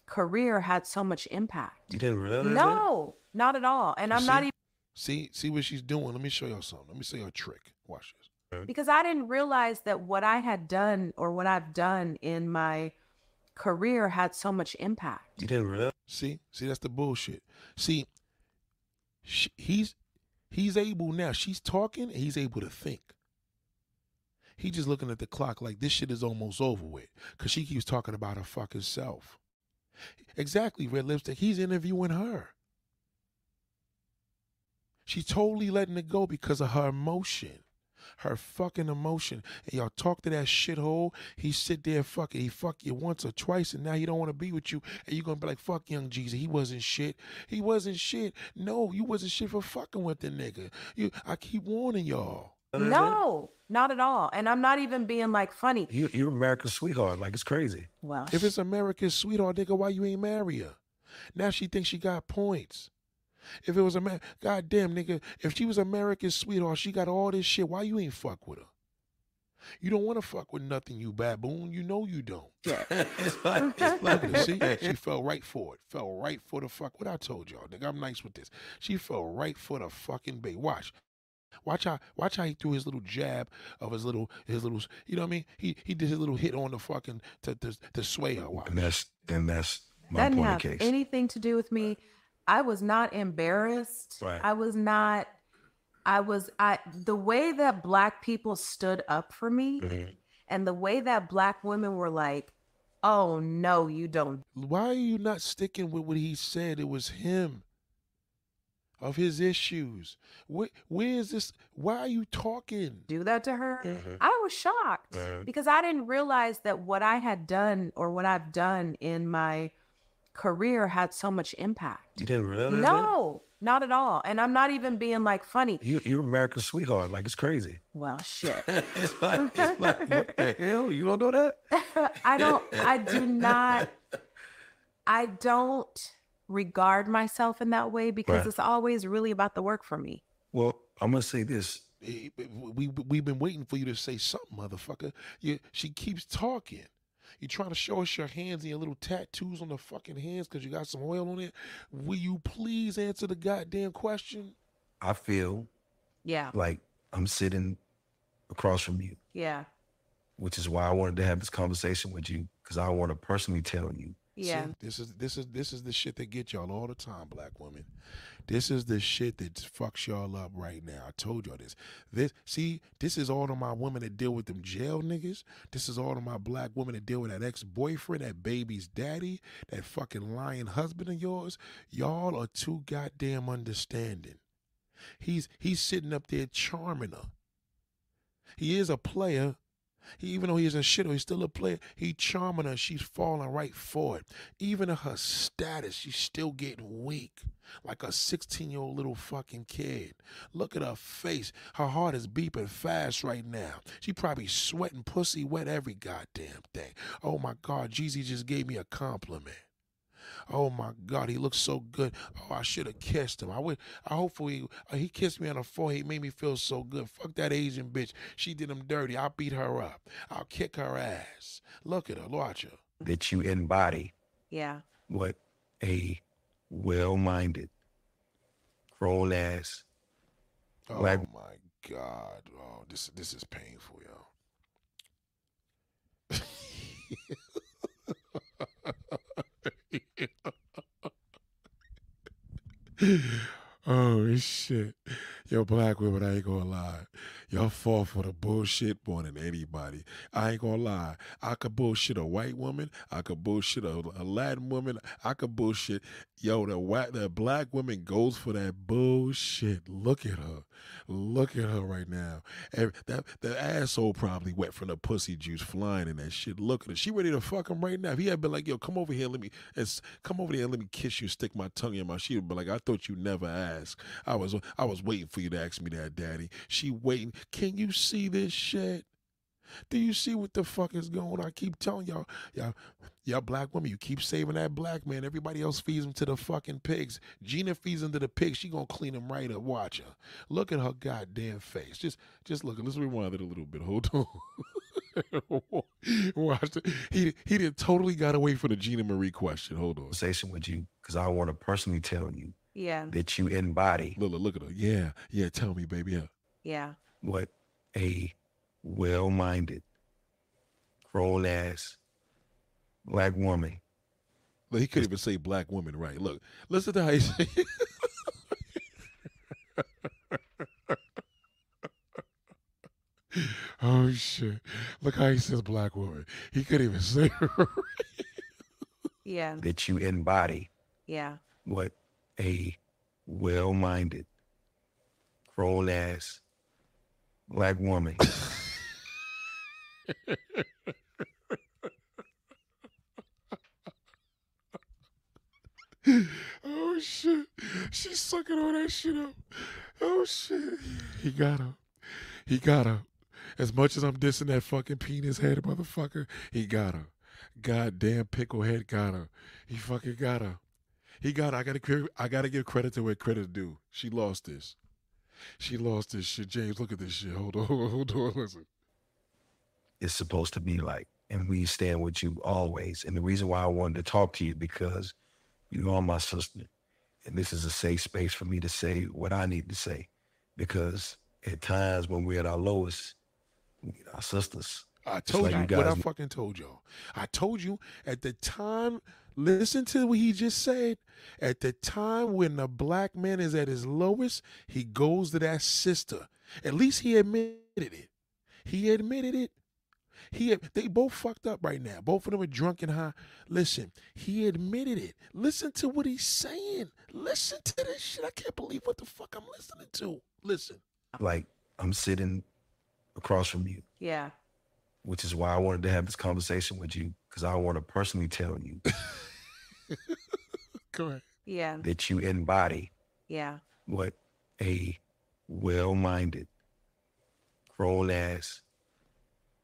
Speaker 3: career had so much impact.
Speaker 2: You didn't realize that?
Speaker 3: No, not at all. And
Speaker 1: You
Speaker 3: I'm not even
Speaker 1: See, see what she's doing. Let me show y'all something. Let me show you a trick. Watch this.
Speaker 3: because I didn't realize that what I had done or what I've done in my career had so much impact.
Speaker 2: You didn't realize.
Speaker 1: See, see, that's the bullshit. See, sh he's he's able now. She's talking, and he's able to think. He just looking at the clock like this shit is almost over with, cause she keeps talking about her fucking self. Exactly, red lipstick. He's interviewing her. She's totally letting it go because of her emotion. Her fucking emotion. And y'all talk to that shithole. He sit there fucking, he fuck you once or twice, and now he don't want to be with you. And you gonna be like, fuck young Jesus. He wasn't shit. He wasn't shit. No, you wasn't shit for fucking with the nigga. You I keep warning y'all.
Speaker 3: No, not at all. And I'm not even being like funny.
Speaker 2: You you're America's sweetheart. Like it's crazy.
Speaker 3: Well,
Speaker 1: If it's America's sweetheart, nigga, why you ain't marry her? Now she thinks she got points. If it was a man, goddamn nigga, if she was America's sweetheart, she got all this shit. Why you ain't fuck with her? You don't want to fuck with nothing, you baboon. You know you don't.
Speaker 2: it's like, it's
Speaker 1: Look at her. See, she fell right for it. Fell right for the fuck. What I told y'all, nigga. I'm nice with this. She fell right for the fucking bait. Watch. Watch how watch how he threw his little jab of his little his little you know what I mean? He he did his little hit on the fucking to to, to sway her. Watch.
Speaker 2: and that's and that's my
Speaker 3: that didn't
Speaker 2: point
Speaker 3: have
Speaker 2: of case.
Speaker 3: anything to do with me. I was not embarrassed.
Speaker 2: Right.
Speaker 3: I was not. I was. I the way that black people stood up for me,
Speaker 2: Mhm.
Speaker 3: and the way that black women were like, "Oh no, you don't
Speaker 1: Why are you not sticking with what he said? It was him. Of his issues. Where, where is this? Why are you talking?
Speaker 3: do that to her."
Speaker 2: Mhm.
Speaker 3: I was shocked
Speaker 2: Mhm.
Speaker 3: because I didn't realize that what I had done or what I've done in my career had so much impact.
Speaker 2: You didn't realize that?
Speaker 3: No, not at all. And I'm not even being like funny.
Speaker 2: You you're America's sweetheart. Like it's crazy.
Speaker 3: Well, shit.
Speaker 2: it's like it's like what the hell? You don't know that?
Speaker 3: I don't, I do not, I don't regard myself in that way because
Speaker 2: Right.
Speaker 3: it's always really about the work for me.
Speaker 2: Well, I'm gonna say this.
Speaker 1: Eh, We, we, we've been waiting for you to say something, motherfucker. You, she keeps talking. You trying to show us your hands and your little tattoos on the fucking hands because you got some oil on it. Will you please answer the goddamn question?
Speaker 2: I feel
Speaker 3: Yeah.
Speaker 2: like I'm sitting across from you,
Speaker 3: Yeah.
Speaker 2: which is why I wanted to have this conversation with you because I want to personally tell you.
Speaker 3: Yeah.
Speaker 1: See, this is this is this is the shit that get y'all all the time, black women. This is the shit that fucks y'all up right now. I told y'all this. This see, this is all of my women that deal with them jail niggas. This is all of my black women that deal with that ex-boyfriend, that baby's daddy, that fucking lying husband of yours. Y'all are too goddamn understanding. He's he's sitting up there charming her. He is a player. He, even though he's a shitter, he's still a player. He charming her. She's falling right for it. Even in her status, she's still getting weak. Like a 16 year old little fucking kid. Look at her face. Her heart is beeping fast right now. She probably sweating pussy wet every goddamn thing. Oh my God, Jeezy just gave me a compliment. Oh my God, he looks so good. Oh, I should have kissed him. I would. I hopefully uh, he kissed me on the forehead. He made me feel so good. Fuck that Asian bitch. She did him dirty. I'll beat her up. I'll kick her ass. Look at her. Watch her.
Speaker 2: That you embody
Speaker 3: Yeah.
Speaker 2: what a well-minded, grown ass.
Speaker 1: Oh
Speaker 2: Black-
Speaker 1: my God. Oh, this this is painful, yo. oh shit. Yo, black women, I ain't gonna lie. Y'all fall for the bullshit more than anybody. I ain't gonna lie. I could bullshit a white woman. I could bullshit a, a Latin woman. I could bullshit. Yo, the white, the black woman goes for that bullshit. Look at her. Look at her right now. Every, that the asshole probably wet from the pussy juice flying in that shit. Look at her. She ready to fuck him right now. If he had been like, yo, come over here, let me, it's, come over there and let me kiss you, stick my tongue in my. She'd like, I thought you never asked. I was, I was waiting for you to ask me that, daddy. She waiting. Can you see this shit? Do you see what the fuck is going on? I keep telling y'all, y'all, y'all black women, you keep saving that black man. Everybody else feeds him to the fucking pigs. Gina feeds him to the pigs. She gonna clean him right up. Watch her. Look at her goddamn face. Just, just look. Let's rewind it a little bit. Hold on. Watch it. He he did totally got away from the Gina Marie question. Hold on.
Speaker 2: Conversation with you because I want to personally tell you
Speaker 3: Yeah.
Speaker 2: that you embody
Speaker 1: Look, look, look at her. Yeah, yeah. Tell me, baby. Yeah.
Speaker 3: Yeah.
Speaker 2: what a well-minded, grown ass black woman.
Speaker 1: Look, he couldn't even say black woman right. Look, listen to how he say. oh shit! Look how he says black woman. He couldn't even say it right.
Speaker 3: Yeah.
Speaker 2: that you embody
Speaker 3: Yeah.
Speaker 2: what a well-minded, grown ass black woman.
Speaker 1: Oh shit! She's sucking all that shit up. Oh shit! He got her. He got her. As much as I'm dissing that fucking penis head motherfucker, he got her. Goddamn pickle head got her. He fucking got her. He got. I got to. I got to give credit to where credit due. She lost this. She lost this shit. James, look at this shit. Hold on. Hold on. Listen.
Speaker 2: It's supposed to be like, and we stand with you always. And the reason why I wanted to talk to you because you are my sister, and this is a safe space for me to say what I need to say. Because at times when we're at our lowest, we need our sisters.
Speaker 1: I told
Speaker 2: like
Speaker 1: you,
Speaker 2: you
Speaker 1: what I fucking told y'all. I told you at the time. Listen to what he just said. At the time when the black man is at his lowest, he goes to that sister. At least he admitted it. He admitted it. He they both fucked up right now. Both of them are drunk and high. Listen, he admitted it. Listen to what he's saying. Listen to this shit. I can't believe what the fuck I'm listening to. Listen.
Speaker 2: Like I'm sitting across from you,
Speaker 3: Yeah.
Speaker 2: which is why I wanted to have this conversation with you because I want to personally tell you
Speaker 1: Go ahead.
Speaker 3: Yeah.
Speaker 2: that you embody
Speaker 3: Yeah.
Speaker 2: what a well-minded, grown-ass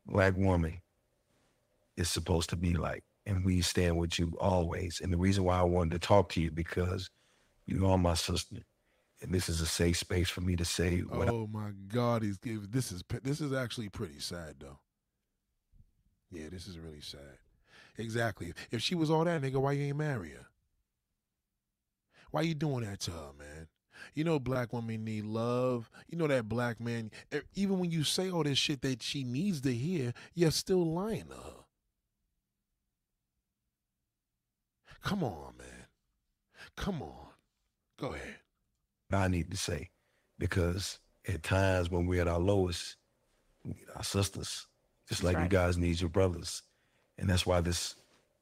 Speaker 2: black woman is supposed to be like. And we stand with you always. And the reason why I wanted to talk to you because you are my sister, and this is a safe space for me to say what I-
Speaker 1: Oh my God, he's giving this is this is actually pretty sad though. Yeah, this is really sad. Exactly. If she was all that nigga, why you ain't marry her? Why you doing that to her, man? You know black women need love. You know that black man, even when you say all this shit that she needs to hear, you're still lying to her. Come on, man. Come on. Go ahead.
Speaker 2: I need to say because at times when we're at our lowest, we need our sisters, just
Speaker 3: That's
Speaker 2: like
Speaker 3: right.
Speaker 2: you guys need your brothers. And that's why this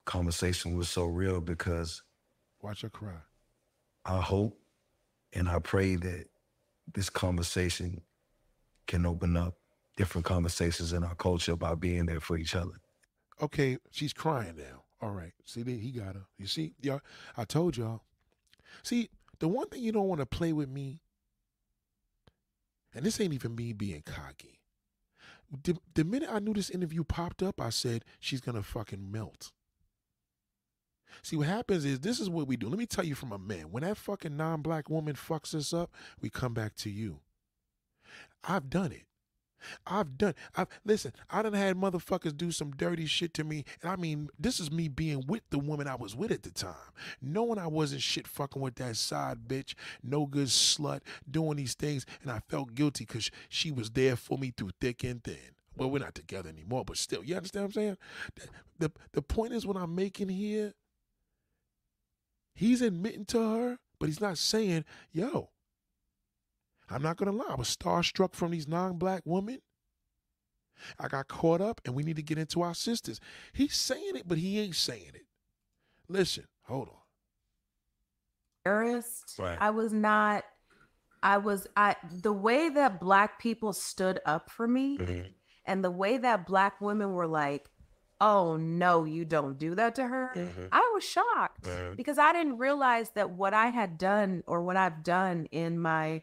Speaker 2: conversation was so real because
Speaker 1: Watch her cry.
Speaker 2: I hope and I pray that this conversation can open up different conversations in our culture about being there for each other.
Speaker 1: Okay, she's crying now. All right. See, he got her. You see, y'all. I told y'all. See, the one thing you don't want to play with me, and this ain't even me being cocky. The, the minute I knew this interview popped up, I said she's gonna fucking melt. See, what happens is this is what we do. Let me tell you from a man. When that fucking non-black woman fucks us up, we come back to you. I've done it. I've done. I've listen. I done had motherfuckers do some dirty shit to me, and I mean, this is me being with the woman I was with at the time, knowing I wasn't shit fucking with that side bitch, no good slut, doing these things, and I felt guilty because she was there for me through thick and thin. Well, we're not together anymore, but still, you understand what I'm saying? The the, the point is, what I'm making here, he's admitting to her, but he's not saying, "Yo." I'm not gonna lie, I was starstruck from these non-black women. I got caught up and we need to get into our sisters. He's saying it, but he ain't saying it. Listen, hold on.
Speaker 3: embarrassed.
Speaker 2: Right.
Speaker 3: I was not. I was. I the way that black people stood up for me, mm-hmm. and the way that black women were like, "Oh no, you don't do that to her." Mm-hmm. I was shocked mm-hmm. because I didn't realize that what I had done or what I've done in my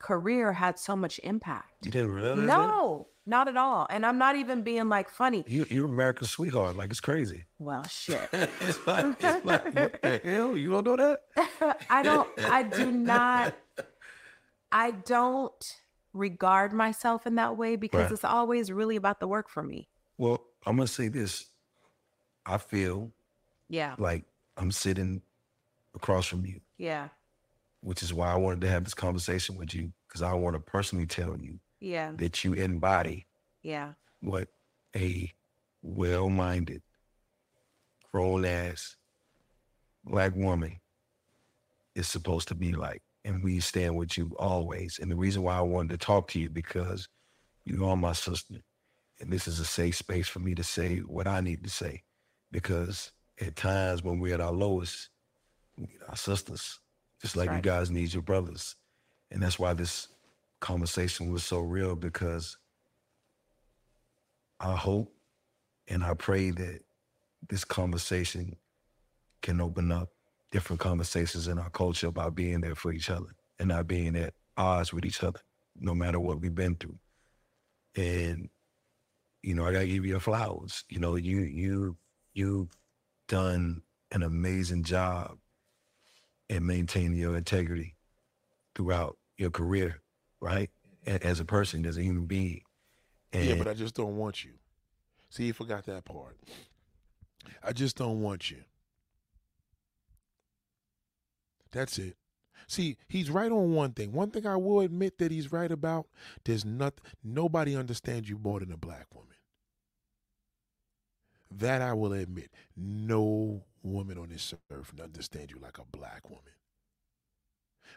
Speaker 3: career had so much impact.
Speaker 2: You didn't realize that?
Speaker 3: No, not at all. And I'm not even being like funny.
Speaker 2: You, you're America's sweetheart. Like, it's crazy.
Speaker 3: Well, shit.
Speaker 2: it's like, it's like, what the hell? You don't know that?
Speaker 3: I don't, I do not, I don't regard myself in that way because
Speaker 2: Right.
Speaker 3: it's always really about the work for me.
Speaker 2: Well, I'm going to say this. I feel
Speaker 3: Yeah.
Speaker 2: like I'm sitting across from you,
Speaker 3: Yeah.
Speaker 2: Which is why I wanted to have this conversation with you because I want to personally tell you
Speaker 3: Yeah.
Speaker 2: that you embody
Speaker 3: Yeah.
Speaker 2: what a well-minded, grown-ass black woman is supposed to be like. And we stand with you always. And the reason why I wanted to talk to you because you are my sister. And this is a safe space for me to say what I need to say. Because at times when we're at our lowest, we need our sisters. Just like you guys need your brothers. And that's why this conversation was so real because I hope and I pray that this conversation can open up different conversations in our culture about being there for each other and not being at odds with each other, no matter what we've been through. And you know, I gotta give you your flowers. You know, you you you've done an amazing job and maintain your integrity throughout your career, right? As a person, as a human being. And
Speaker 1: Yeah, but I just don't want you. See, you forgot that part. I just don't want you. That's it. See, he's right on one thing. One thing I will admit that he's right about, there's not nobody understands you more than a black woman. That I will admit. No woman on this earth understands you like a black woman.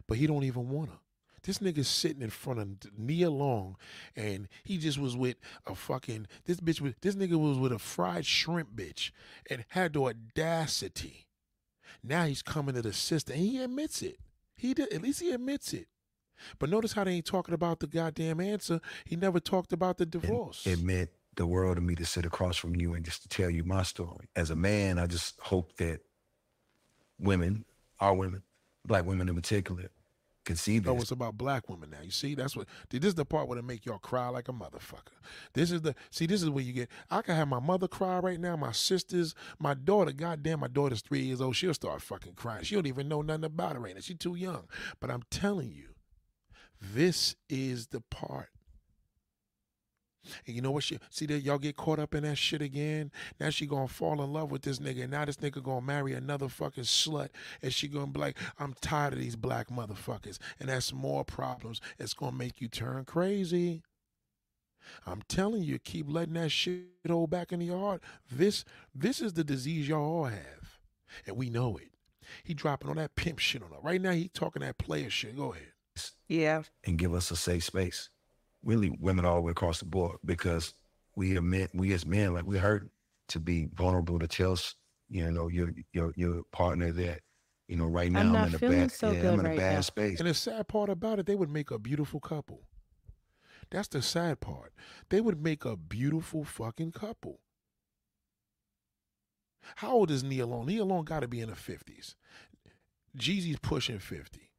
Speaker 1: But he don't even want her. This nigga's sitting in front of Nia Long, and he just was with a fucking this bitch was this nigga was with a fried shrimp bitch and had the audacity. Now he's coming to the sister, and he admits it. He did at least he admits it. But notice how they ain't talking about the goddamn answer. He never talked about the divorce.
Speaker 2: it meant the world to me to sit across from you and just to tell you my story. As a man, I just hope that women, our women, black women in particular, can see
Speaker 1: No,
Speaker 2: Oh,
Speaker 1: it's about black women now. You see, that's what this is the part where they make y'all cry like a motherfucker. This is the see, this is where you get I can have my mother cry right now, my sisters, my daughter, goddamn, my daughter's three years old, she'll start fucking crying. She don't even know nothing about it right now. She's too young. But I'm telling you, this is the part. And you know what? She see that y'all get caught up in that shit again. Now she gonna fall in love with this nigga. And now this nigga gonna marry another fucking slut. And she gonna be like, I'm tired of these black motherfuckers. And that's more problems. It's gonna make you turn crazy. I'm telling you, keep letting that shit hold back in your heart. This this is the disease y'all all have. And we know it. He dropping on that pimp shit on her. Right now he talking that player shit. Go ahead.
Speaker 3: Yeah.
Speaker 2: and give us a safe space. Really, women all the way across the board because we admit, we as men, like we hurt to be vulnerable to tell, you know, your your your partner that, you know, right now
Speaker 4: I'm
Speaker 2: I'm,
Speaker 4: not
Speaker 2: in a
Speaker 4: feeling
Speaker 2: bad,
Speaker 4: so
Speaker 2: yeah,
Speaker 4: good
Speaker 2: I'm in a
Speaker 4: right
Speaker 2: bad
Speaker 4: now.
Speaker 2: space.
Speaker 1: And the sad part about it, they would make a beautiful couple. That's the sad part. They would make a beautiful fucking couple. How old is Nia Long? Nia Long got to be in the 50s. Jeezy's pushing 50.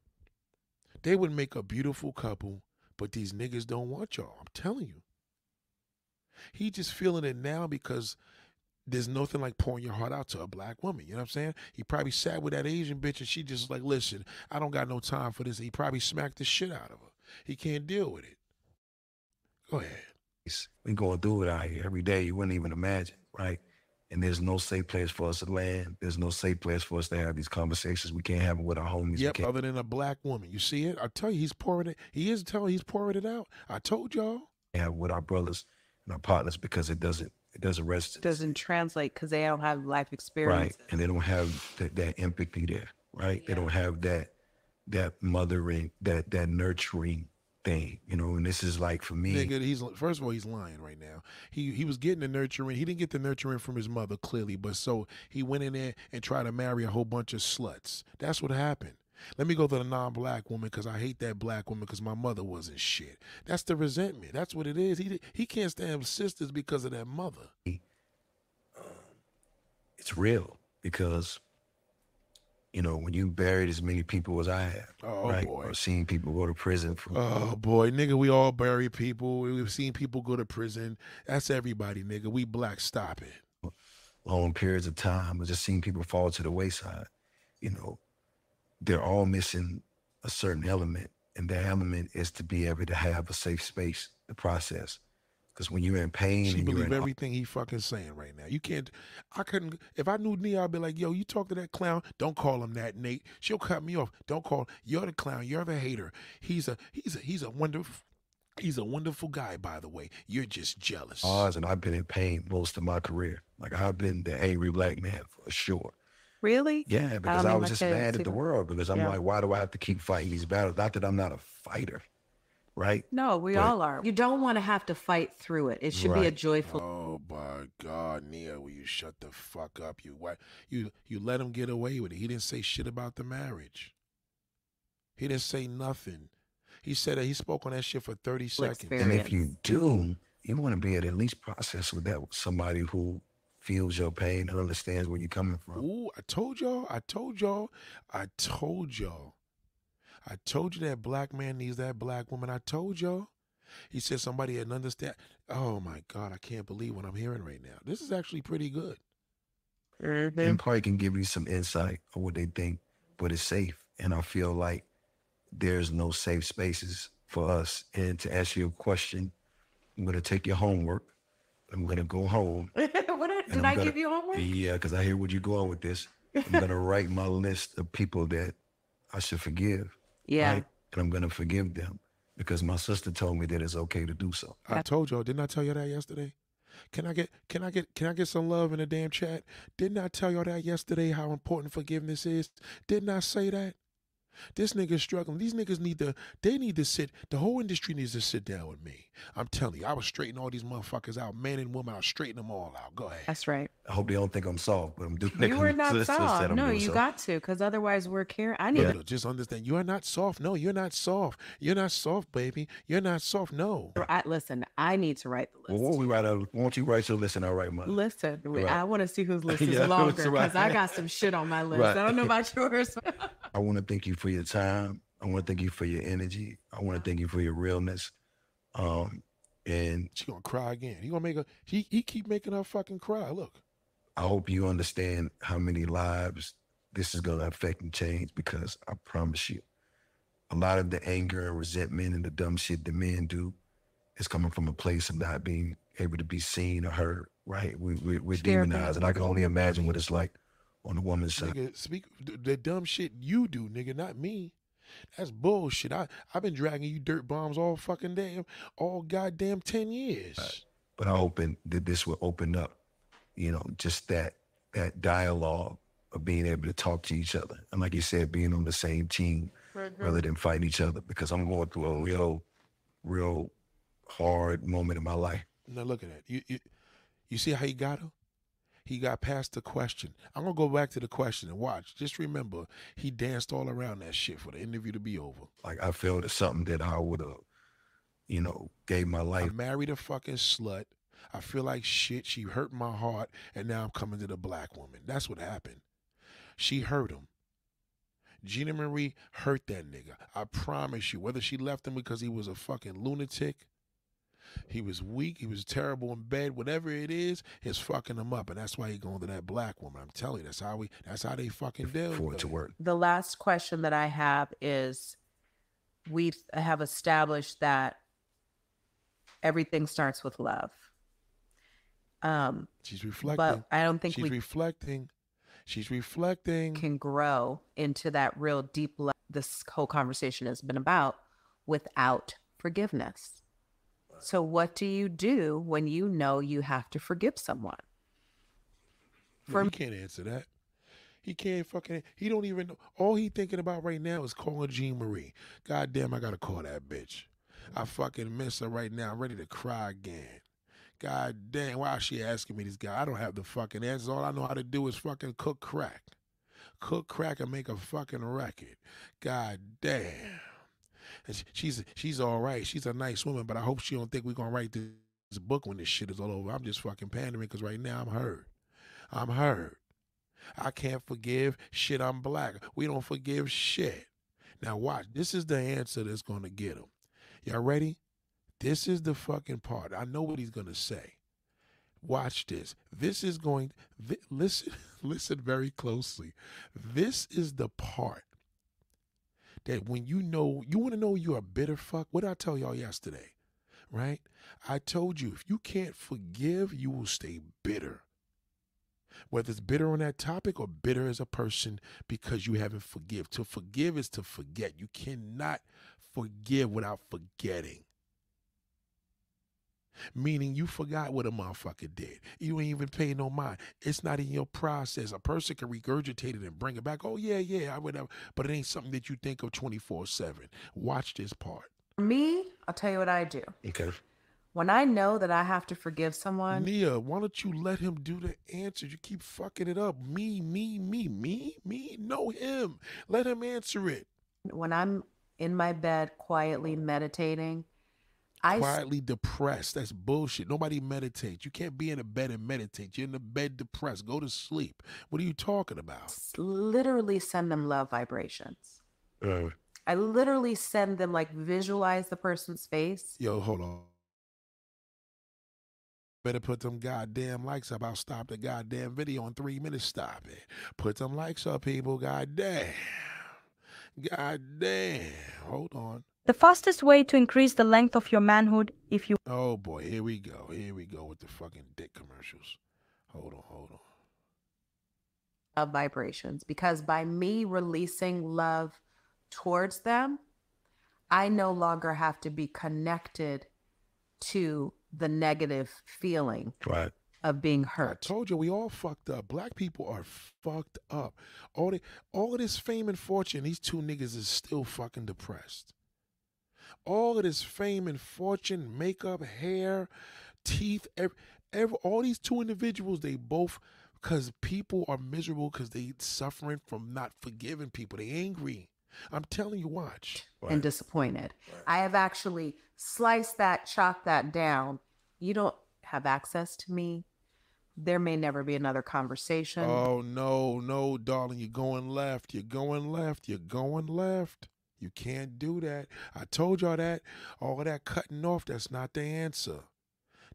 Speaker 1: They would make a beautiful couple, but these niggas don't want y'all. I'm telling you. He just feeling it now because there's nothing like pouring your heart out to a black woman. You know what I'm saying? He probably sat with that Asian bitch and she just like, listen, I don't got no time for this. He probably smacked the shit out of her. He can't deal with it. Go ahead.
Speaker 2: We going through it out here every day. You wouldn't even imagine, right? And there's no safe place for us to land. There's no safe place for us to have these conversations. We can't have it with our homies. We
Speaker 1: Yep, other than a black woman. You see it? I tell you, he's pouring it. He is telling he's pouring it out. I told y'all.
Speaker 2: have with our brothers and our partners because it doesn't it doesn't rest
Speaker 3: Doesn't translate because they don't have life experience.
Speaker 2: right and they don't have that, that empathy there right they don't have that that mothering that that nurturing thing you know and this is like for me
Speaker 1: Nigga, he's first of all, he's lying right now. He he was getting the nurturing. He didn't get the nurturing from his mother, clearly, but so he went in there and tried to marry a whole bunch of sluts. That's what happened. Let me go to the non-black woman because I hate that black woman because my mother wasn't shit. That's the resentment. That's what it is. He he can't stand sisters because of that mother.
Speaker 2: it's real because you know when you buried as many people as i have
Speaker 1: Oh,
Speaker 2: right
Speaker 1: boy.
Speaker 2: or seen people go to prison for
Speaker 1: Oh boy, nigga, we all bury people. We've seen people go to prison. That's everybody, nigga. We black. Stop it.
Speaker 2: long periods of time or just seeing people fall to the wayside you know they're all missing a certain element and that element is to be able to have a safe space to process because when you're in pain
Speaker 1: She
Speaker 2: and you're
Speaker 1: believe
Speaker 2: in
Speaker 1: everything he fucking saying right now. You can't. I couldn't. If I knew Nia, I'd be like, yo, you talk to that clown. Don't call him that, Nate. She'll cut me off. Don't call. You're the clown. You're the hater. He's a. He's a. He's a wonderful. He's a wonderful guy, by the way. You're just jealous.
Speaker 2: Oz and I've been in pain most of my career. Like I've been the angry black man for sure.
Speaker 3: Really?
Speaker 2: Yeah, because
Speaker 3: mean,
Speaker 2: I was
Speaker 3: like
Speaker 2: just mad at the world because I'm
Speaker 3: Yeah.
Speaker 2: like, why do I have to keep fighting these battles? Not that I'm not a fighter, right?
Speaker 3: No, we
Speaker 2: But-
Speaker 3: all are. You don't want to have to fight through it. It should be a joyful.
Speaker 1: Oh my God, Nia, will you shut the fuck up? You what? you you let him get away with it. He didn't say shit about the marriage. He didn't say nothing. He said that he spoke on that shit for 30 seconds.
Speaker 3: experience.
Speaker 2: And if you do, you want to be at least process with that with somebody who feels your pain and understands where you're coming from.
Speaker 1: Ooh, I told y'all, I told y'all, I told y'all. I told you that black man needs that black woman. I told y'all. He said somebody didn't understand. Oh my God, I can't believe what I'm hearing right now. This is actually pretty good.
Speaker 3: Mhm.
Speaker 2: And probably can give you some insight on what they think, but it's safe. And I feel like there's no safe spaces for us. And to ask you a question, I'm gonna take your homework. I'm gonna go home.
Speaker 3: what did, did
Speaker 2: I'm
Speaker 3: I
Speaker 2: gonna-
Speaker 3: give you homework?
Speaker 2: Yeah, because I hear where you're going with this. I'm gonna write my list of people that I should forgive.
Speaker 3: Yeah.
Speaker 2: right? And I'm gonna forgive them because my sister told me that it's okay to do so.
Speaker 1: I told y'all, didn't I tell you that yesterday? Can I get can I get can I get some love in the damn chat? Didn't I tell y'all that yesterday how important forgiveness is? Didn't I say that? This nigga's struggling. These niggas need to they need to sit the whole industry needs to sit down with me. I'm telling you, I was straightening all these motherfuckers out, man and woman, I was straightening them all out. Go ahead.
Speaker 3: That's right.
Speaker 2: I hope they don't think I'm soft, but I'm doing
Speaker 3: You were not
Speaker 2: Sister said
Speaker 3: soft. No, you
Speaker 2: so.
Speaker 3: got to, because otherwise we're care. I need
Speaker 1: No,
Speaker 3: to
Speaker 1: just understand. You are not soft. No, you're not soft. You're not soft, baby. You're not soft. No.
Speaker 3: I, listen, I need to write the
Speaker 2: Well,
Speaker 3: list.
Speaker 2: won't we write out? Won't you write your list and I'll write mine?
Speaker 3: Listen,
Speaker 2: Right.
Speaker 3: I want to see whose list is
Speaker 2: Yeah,
Speaker 3: longer because
Speaker 2: right.
Speaker 3: I got some shit on my list.
Speaker 2: Right.
Speaker 3: I don't know about yours.
Speaker 2: I want to thank you for your time. I want to thank you for your energy. I want to thank you for your realness. Um, and
Speaker 1: She gonna cry again. He gonna make her he he keep making her fucking cry. Look.
Speaker 2: I hope you understand how many lives this is going to affect and change because I promise you, a lot of the anger and resentment and the dumb shit that men do is coming from a place of not being able to be seen or heard, right? We, we, we're
Speaker 3: Share
Speaker 2: demonized. And I can only imagine what it's like on the woman's side.
Speaker 1: Nigga, speak the, the dumb shit you do, nigga, not me. That's bullshit. I I've been dragging you dirt bombs all fucking damn, all goddamn ten years.
Speaker 2: But I'm hoping that this will open up, you know, just that that dialogue of being able to talk to each other. And like you said, being on the same team mm-hmm. rather than fighting each other because I'm going through a real, real hard moment in my life.
Speaker 1: Now look at that. You you, you see how he got her? He got past the question. I'm gonna go back to the question and watch. Just remember, he danced all around that shit for the interview to be over.
Speaker 2: Like I felt it's something that I would have, you know, gave my life.
Speaker 1: I married a fucking slut. I feel like shit. She hurt my heart, and now I'm coming to the black woman. That's what happened. She hurt him. Gina Marie hurt that nigga. I promise you. Whether she left him because he was a fucking lunatic, he was weak, he was terrible in bed, whatever it is, it's fucking him up, and that's why he going to that black woman. I'm telling you, that's how we. That's how they fucking deal.
Speaker 2: for it to
Speaker 1: it.
Speaker 2: work.
Speaker 3: the last question that I have is we have established that everything starts with love. Um,
Speaker 1: She's reflecting.
Speaker 3: but I don't think
Speaker 1: She's
Speaker 3: we
Speaker 1: reflecting. She's reflecting.
Speaker 3: can grow into that real deep love. this whole conversation has been about without forgiveness. So what do you do when you know you have to forgive someone?
Speaker 1: No,
Speaker 3: For
Speaker 1: he can't answer that. He can't fucking. He don't even. know. All he thinking about right now is calling Jean Marie. God damn, I gotta call that bitch. I fucking miss her right now. I'm ready to cry again. God damn, why is she asking me this guy? I don't have the fucking answers. All I know how to do is fucking cook crack. Cook crack and make a fucking record. God damn. And she's she's all right. She's a nice woman, but I hope she don't think we're gonna write this book when this shit is all over. I'm just fucking pandering because right now I'm hurt. I'm hurt. I can't forgive shit. I'm black. We don't forgive shit. Now watch. This is the answer that's gonna get him. Y'all ready? This is the fucking part. I know what he's gonna say. Watch this. This is going. thi- listen, listen very closely. This is the part that when you know you want to know you're a bitter fuck. What did I tell y'all yesterday? Right? I told you if you can't forgive, you will stay bitter whether it's bitter on that topic or bitter as a person because you haven't forgive. To forgive is to forget. You cannot forgive without forgetting. Meaning you forgot what a motherfucker did. You ain't even paying no mind. It's not in your process. A person can regurgitate it and bring it back. Oh yeah, yeah, I would have, but it ain't something that you think of 24-7. Watch this part.
Speaker 3: Me, I'll tell you what I do.
Speaker 2: Okay.
Speaker 3: When I know that I have to forgive someone,
Speaker 1: Nia, why don't you let him do the answer? You keep fucking it up. Me, me, me, me, me. No, him. Let him answer it.
Speaker 3: when I'm in my bed quietly meditating, I s-
Speaker 1: quietly depressed. That's bullshit. Nobody meditates. You can't be in a bed and meditate. You're in the bed depressed. Go to sleep. What are you talking about?
Speaker 3: literally send them love vibrations.
Speaker 2: Uh,
Speaker 3: I literally send them like visualize the person's face.
Speaker 1: Yo, hold on. Better put them goddamn likes up. I'll stop the goddamn video in three minutes. Stop it. Put them likes up, people. Goddamn. Goddamn. Hold on.
Speaker 5: The fastest way to increase the length of your manhood if you
Speaker 1: Oh boy, here we go. Here we go with the fucking dick commercials. Hold on, hold on.
Speaker 3: of vibrations because by me releasing love towards them, I no longer have to be connected to the negative feeling
Speaker 2: Right.
Speaker 3: of being hurt.
Speaker 1: I told you we all fucked up. Black people are fucked up. All the all of this fame and fortune, these two niggas is still fucking depressed. All of this fame and fortune, makeup, hair, teeth, every, every all these two individuals, they both because people are miserable because they suffering from not forgiving people. They angry. I'm telling you, watch.
Speaker 3: and disappointed. I have actually sliced that, chopped that down. You don't have access to me. There may never be another conversation.
Speaker 1: Oh no, no, darling, you're going left. You're going left. You're going left. You can't do that. I told y'all that. All of that cutting off, that's not the answer.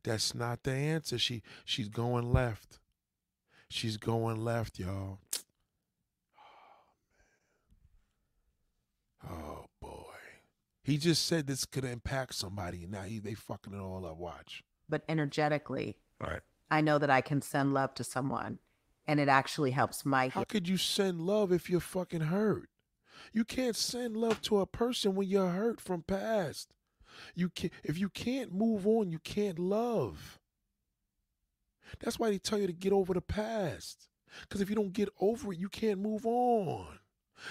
Speaker 1: That's not the answer. She she's going left. She's going left, y'all. Oh oh boy. He just said this could impact somebody. Now he they fucking it all up. Watch.
Speaker 3: but energetically,
Speaker 2: Right.
Speaker 3: I know that I can send love to someone and it actually helps my
Speaker 1: How could you send love if you're fucking hurt? You can't send love to a person when you're hurt from past. You can if you can't move on, you can't love. That's why they tell you to get over the past. Because if you don't get over it, you can't move on.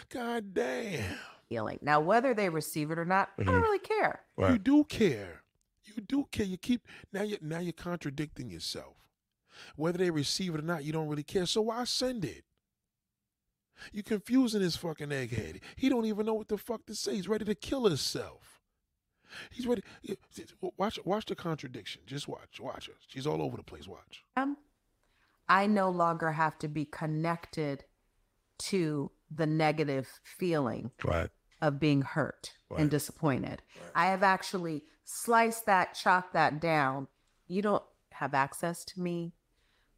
Speaker 1: God damn.
Speaker 3: healing. Now, whether they receive it or not, I don't
Speaker 2: Mhm.
Speaker 3: really care.
Speaker 1: You do care. You do care. You keep now you now you're contradicting yourself. Whether they receive it or not, you don't really care. So why send it? You confusing this fucking egghead. He don't even know what the fuck to say. He's ready to kill himself. He's ready. Watch watch the contradiction. Just watch. Watch her. She's all over the place. Watch.
Speaker 3: am, I no longer have to be connected to the negative feeling
Speaker 2: Right.
Speaker 3: of being hurt
Speaker 2: Right.
Speaker 3: and disappointed. I have actually sliced that, chopped that down. You don't have access to me.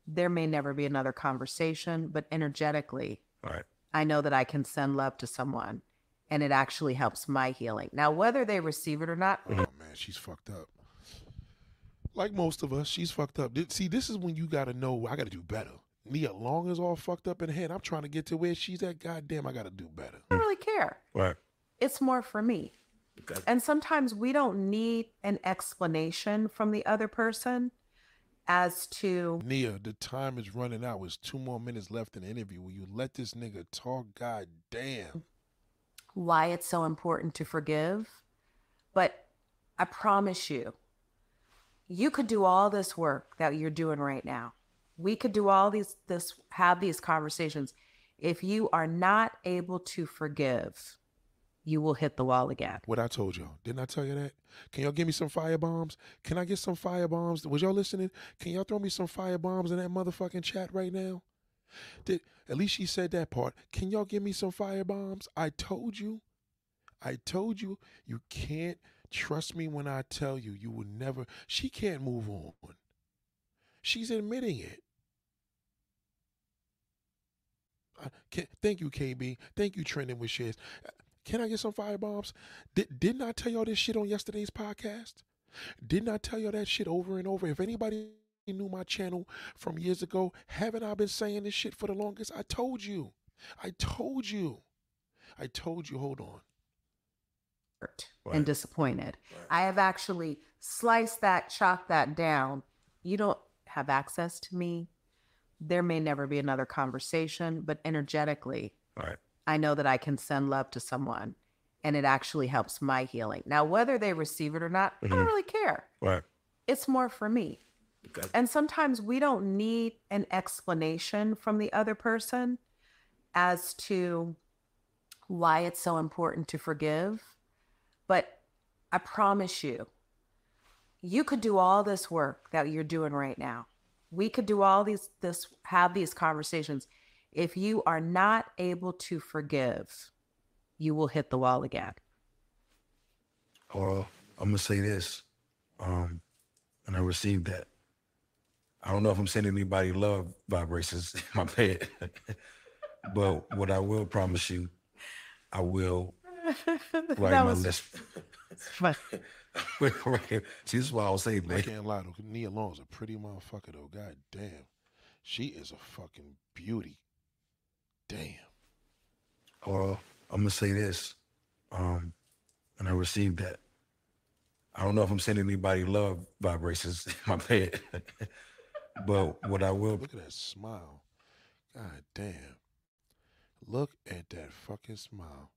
Speaker 3: There may never be another conversation, but energetically,
Speaker 2: Right.
Speaker 3: I know that I can send love to someone and it actually helps my healing. Now, whether they receive it or not, mm-hmm.
Speaker 1: Oh man, she's fucked up. Like most of us, she's fucked up. See, this is when you gotta know I gotta do better. Nia Long is all fucked up in the head. I'm trying to get to where she's at. Goddamn, I gotta do better.
Speaker 3: I don't really care.
Speaker 2: Right.
Speaker 3: It's more for me.
Speaker 2: Okay.
Speaker 3: And sometimes we don't need an explanation from the other person as to
Speaker 1: Nia, the time is running out. There's two more minutes left in the interview. Will you let this nigga talk? God damn.
Speaker 3: why it's so important to forgive. But I promise you, you could do all this work that you're doing right now. We could do all these this have these conversations. If you are not able to forgive, you will hit the wall again.
Speaker 1: What I told y'all. Didn't I tell you that? Can y'all give me some fire bombs? Can I get some fire bombs? Was y'all listening? Can y'all throw me some fire bombs in that motherfucking chat right now? Did at least she said that part. Can y'all give me some fire bombs? I told you. I told you you can't trust me when I tell you you will never she can't move on. She's admitting it. Can, thank you, KB. Thank you, Trending with Shares. Can I get some fire bombs? Did, didn't I tell y'all this shit on yesterday's podcast? Didn't I tell y'all that shit over and over? If anybody knew my channel from years ago, haven't I been saying this shit for the longest? I told you. I told you. I told you. Hold on.
Speaker 3: hurt
Speaker 2: Right.
Speaker 3: and disappointed. I have actually sliced that, chopped that down. You don't have access to me. There may never be another conversation, but energetically,
Speaker 2: Right.
Speaker 3: I know that I can send love to someone and it actually helps my healing. Now, whether they receive it or not, I don't
Speaker 2: Mhm.
Speaker 3: really care.
Speaker 2: Right.
Speaker 3: It's more for me.
Speaker 2: Okay.
Speaker 3: And sometimes we don't need an explanation from the other person as to why it's so important to forgive. But I promise you, you could do all this work that you're doing right now. We could do all these this have these conversations. If you are not able to forgive, you will hit the wall again.
Speaker 2: Or I'm gonna say this, um, and I received that. I don't know if I'm sending anybody love vibrations in my bed, but what I will promise you I will
Speaker 3: that
Speaker 2: write my
Speaker 3: was
Speaker 2: list.
Speaker 3: fun.
Speaker 2: Right. See, this is why I was saying,
Speaker 1: I
Speaker 2: man.
Speaker 1: can't lie though. Nia Long's a pretty motherfucker though. God damn. She is a fucking beauty. Damn.
Speaker 2: Or I'm gonna say this, um, and I received that. I don't know if I'm sending anybody love vibrations in my bed, but what I will
Speaker 1: Look at that smile. God damn. Look at that fucking smile.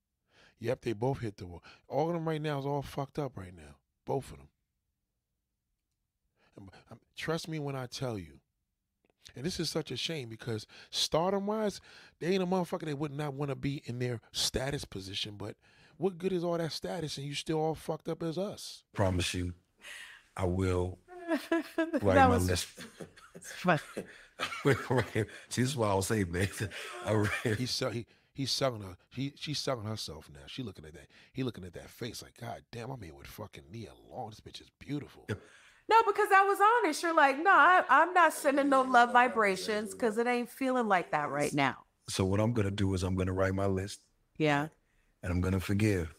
Speaker 1: Yep, they both hit the wall. All of them right now is all fucked up right now. Both of them. And, um, Trust me when I tell you. And this is such a shame because stardom wise, they ain't a motherfucker that would not want to be in their status position. But what good is all that status and you still all fucked up as us?
Speaker 2: promise you, I will write
Speaker 3: that
Speaker 2: my
Speaker 3: was
Speaker 2: list.
Speaker 3: fun.
Speaker 2: right. See, this is why I was saying, man. I
Speaker 1: He's sell, he he's selling her. He she's selling herself now. She looking at that. He looking at that face like, God damn, I'm here with fucking Nia Long. This bitch is beautiful.
Speaker 3: No, because I was honest. You're like, no, I, I'm not sending no love vibrations because it ain't feeling like that right now.
Speaker 2: so what I'm gonna do is I'm gonna write my list
Speaker 3: Yeah.
Speaker 2: and I'm gonna forgive.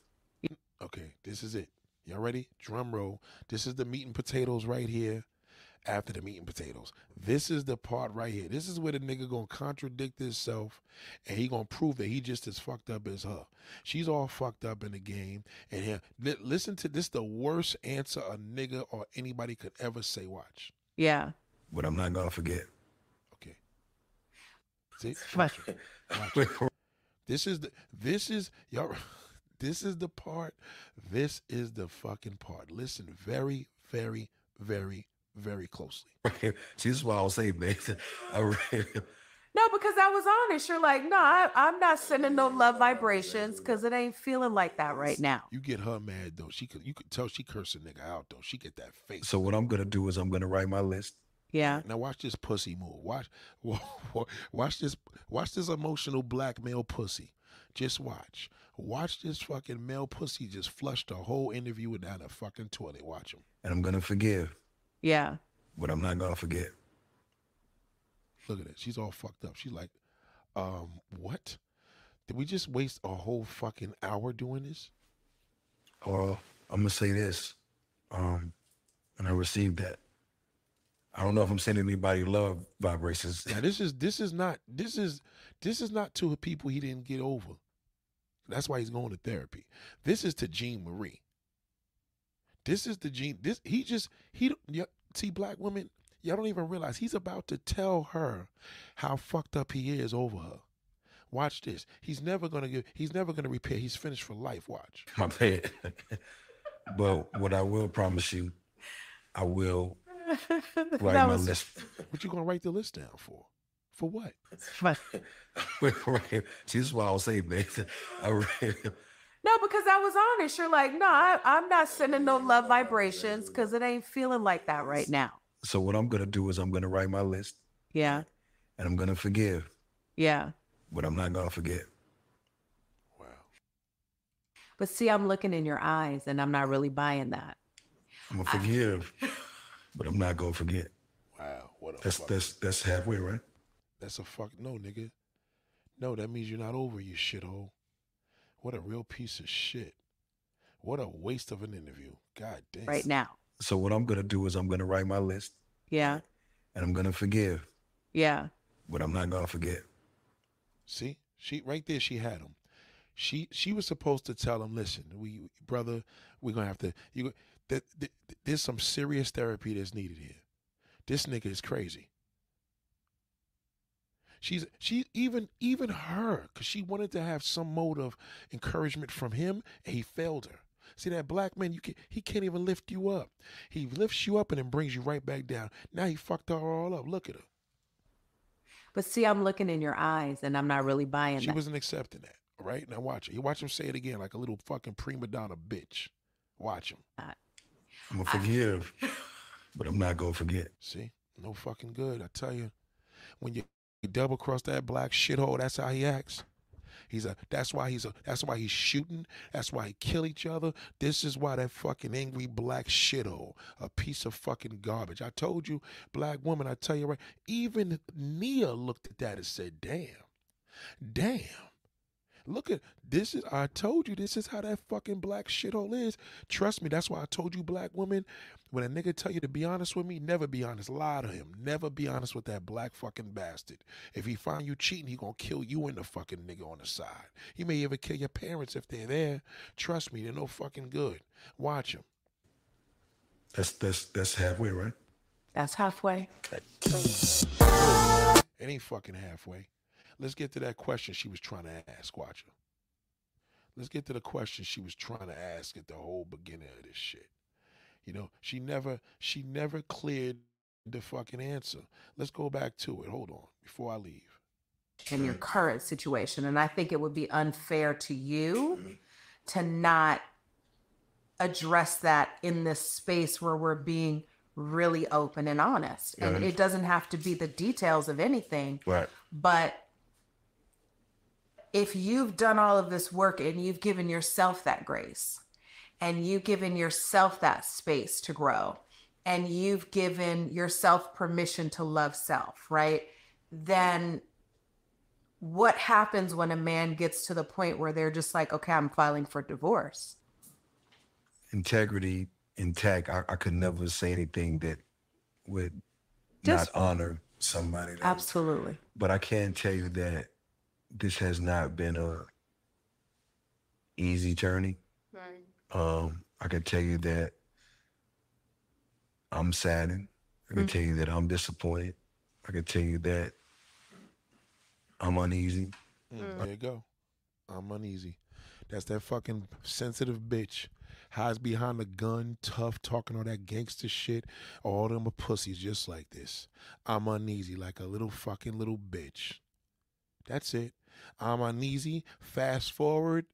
Speaker 1: Okay, this is it. Y'all ready? Drum roll. This is the meat and potatoes right here. After the meat and potatoes, this is the part right here. This is where the nigga gonna contradict himself, and he gonna prove that he just as fucked up as her. She's all fucked up in the game, and here, li- listen to this: the worst answer a nigga or anybody could ever say. Watch.
Speaker 3: Yeah.
Speaker 2: But I'm not gonna forget.
Speaker 1: Okay. See?
Speaker 3: Fun.
Speaker 1: Watch it. Watch it. This is the this is y'all this is the part. This is the fucking part. Listen very, very, very, very closely.
Speaker 2: See, this is why I was saying, man. I
Speaker 3: No, because I was honest. You're like, no, I, I'm not sending no love vibrations because it ain't feeling like that right now.
Speaker 1: You get her mad though. She could you could tell she cursed a nigga out though. She get that face.
Speaker 2: so what I'm gonna do is I'm gonna write my list.
Speaker 3: Yeah.
Speaker 1: now watch this pussy move. Watch watch this watch this emotional black male pussy. Just watch. Watch this fucking male pussy just flush the whole interview down the fucking toilet. Watch him.
Speaker 2: And I'm gonna forgive.
Speaker 3: Yeah.
Speaker 2: But I'm not gonna forget.
Speaker 1: Look at it. She's all fucked up. She's like, um, what? Did we just waste a whole fucking hour doing this?
Speaker 2: Or I'm gonna say this, um, and I received that. I don't know if I'm sending anybody love vibrations.
Speaker 1: Now this is this is not this is this is not to the people he didn't get over. That's why he's going to therapy. This is to Jean Marie. This is the gene. This he just he don't- yeah, see black women. Y'all don't even realize he's about to tell her how fucked up he is over her. Watch this. He's never gonna give. He's never gonna repair. He's finished for life. Watch.
Speaker 2: My bad. but what I will promise you, I will write
Speaker 3: that
Speaker 2: my
Speaker 3: was
Speaker 2: list.
Speaker 1: What you gonna write the list down for? For what?
Speaker 3: fun.
Speaker 2: right. See, this is why I was saying, man. I really,
Speaker 3: No, because I was honest. You're like, no, I, I'm not sending no love vibrations because it ain't feeling like that right now.
Speaker 2: so what I'm gonna do is I'm gonna write my list
Speaker 3: Yeah.
Speaker 2: and I'm gonna forgive.
Speaker 3: Yeah.
Speaker 2: But I'm not gonna forget.
Speaker 1: Wow.
Speaker 3: But see, I'm looking in your eyes and I'm not really buying that.
Speaker 2: I'm gonna forgive, but I'm not gonna forget.
Speaker 1: Wow. What a
Speaker 2: That's
Speaker 1: fuck.
Speaker 2: that's that's halfway, right?
Speaker 1: That's a fuck no, nigga. No, that means you're not over, you shithole. What a real piece of shit. What a waste of an interview. God damn.
Speaker 3: Right now.
Speaker 2: So what I'm gonna do is I'm gonna write my list
Speaker 3: Yeah.
Speaker 2: and I'm gonna forgive,
Speaker 3: Yeah.
Speaker 2: but I'm not gonna forget.
Speaker 1: See, she right there. She had him. She she was supposed to tell him, listen, we brother, we're gonna have to. You that, that there's some serious therapy that's needed here. This nigga is crazy. She's she even even her because she wanted to have some mode of encouragement from him, and he failed her. See that black man, you can he can't even lift you up. He lifts you up and then brings you right back down. Now he fucked her all up. Look at her.
Speaker 3: But see, I'm looking in your eyes and I'm not really buying
Speaker 1: She
Speaker 3: that.
Speaker 1: wasn't accepting that. Right now watch it. You watch him say it again like a little fucking prima donna bitch. Watch him.
Speaker 2: Uh, I'm gonna forgive, but I'm not gonna forget.
Speaker 1: See, no fucking good. I tell you, when you, double cross that black shithole, that's how he acts. He's a. That's why he's a. That's why he's shooting. That's why he kill each other. This is why that fucking angry black shithole, a piece of fucking garbage. I told you, black woman. I tell you right. Even Nia looked at that and said, "Damn, damn." Look at this is I told you this is how that fucking black shithole is. Trust me, that's why I told you, black women, when a nigga tell you to be honest with me, never be honest. Lie to him. Never be honest with that black fucking bastard. If he find you cheating, he gonna kill you and the fucking nigga on the side. He may even kill your parents if they're there. Trust me, they're no fucking good. Watch him.
Speaker 2: That's that's that's halfway, right?
Speaker 3: That's halfway.
Speaker 1: It ain't fucking halfway. Let's get to that question she was trying to ask, watch her. Let's get to the question she was trying to ask at the whole beginning of this shit. You know, she never she never cleared the fucking answer. Let's go back to it. Hold on before I leave.
Speaker 3: in your current situation. And I think it would be unfair to you mm-hmm. to not address that in this space where we're being really open and honest. And
Speaker 2: Right.
Speaker 3: it doesn't have to be the details of anything,
Speaker 2: Right.
Speaker 3: but if you've done all of this work and you've given yourself that grace and you've given yourself that space to grow and you've given yourself permission to love self, right? Then what happens when a man gets to the point where they're just like, okay, I'm filing for divorce?
Speaker 2: Integrity intact. I, I could never say anything that would
Speaker 3: Just-
Speaker 2: not honor somebody. That,
Speaker 3: Absolutely.
Speaker 2: But I can tell you that this has not been a easy journey.
Speaker 4: Right.
Speaker 2: Um, I can tell you that I'm saddened. I can
Speaker 3: Mm.
Speaker 2: tell you that I'm disappointed. I can tell you that I'm uneasy.
Speaker 1: Mm, There you go. I'm uneasy. That's that fucking sensitive bitch. Hides behind the gun, tough, talking all that gangster shit. All them are pussies just like this. I'm uneasy like a little fucking little bitch. That's it. I'm uneasy. Fast forward,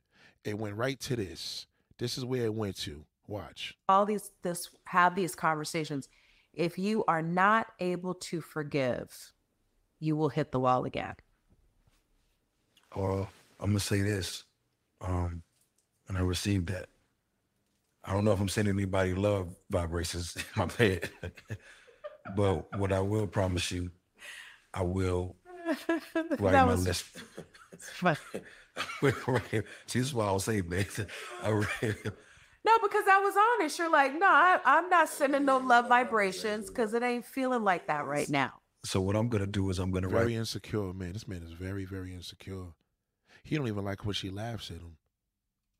Speaker 1: it went right to this. This is where it went to. Watch.
Speaker 3: All these this have these conversations. If you are not able to forgive, you will hit the wall again.
Speaker 2: Or I'm gonna say this, um, and I received that. I don't know if I'm sending anybody love vibrations in my bed, but what I will promise you, I will write
Speaker 3: That
Speaker 2: my
Speaker 3: was
Speaker 2: list.
Speaker 3: fun.
Speaker 2: Right. See, this is why I was saying, man. I
Speaker 3: No, because I was honest. You're like, no, I, I'm not sending no love vibrations because it ain't feeling like that right now.
Speaker 2: so what I'm gonna do is I'm gonna
Speaker 1: Very
Speaker 2: write.
Speaker 1: Very insecure, man. This man is very, very insecure. He don't even like when she laughs at him.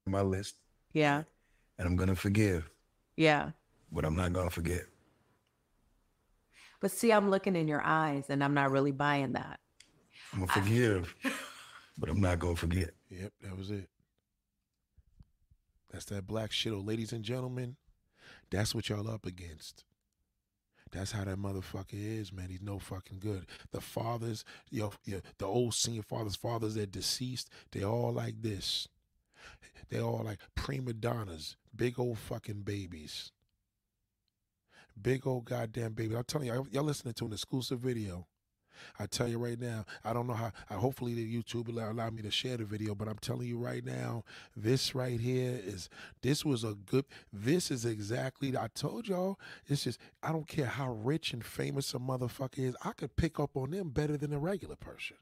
Speaker 2: my list,
Speaker 3: Yeah.
Speaker 2: and I'm gonna forgive,
Speaker 3: Yeah.
Speaker 2: but I'm not gonna forget.
Speaker 3: But see, I'm looking in your eyes and I'm not really buying that.
Speaker 2: I'm gonna forgive, ah. but I'm not gonna forget.
Speaker 1: Yep, that was it. That's that black shit, oh, ladies and gentlemen. That's what y'all up against. That's how that motherfucker is, man. He's no fucking good. The fathers, yo, yo, the old senior fathers, fathers that deceased, they all like this. They all like prima donnas, big old fucking babies. Big old goddamn baby. I'm telling y'all, y'all listening to an exclusive video. I tell you right now, I don't know how. I, hopefully, the YouTube will allow me to share the video, but I'm telling you right now, this right here is this was a good. This is exactly. I told y'all. It's just I don't care how rich and famous a motherfucker is. I could pick up on them better than a regular person,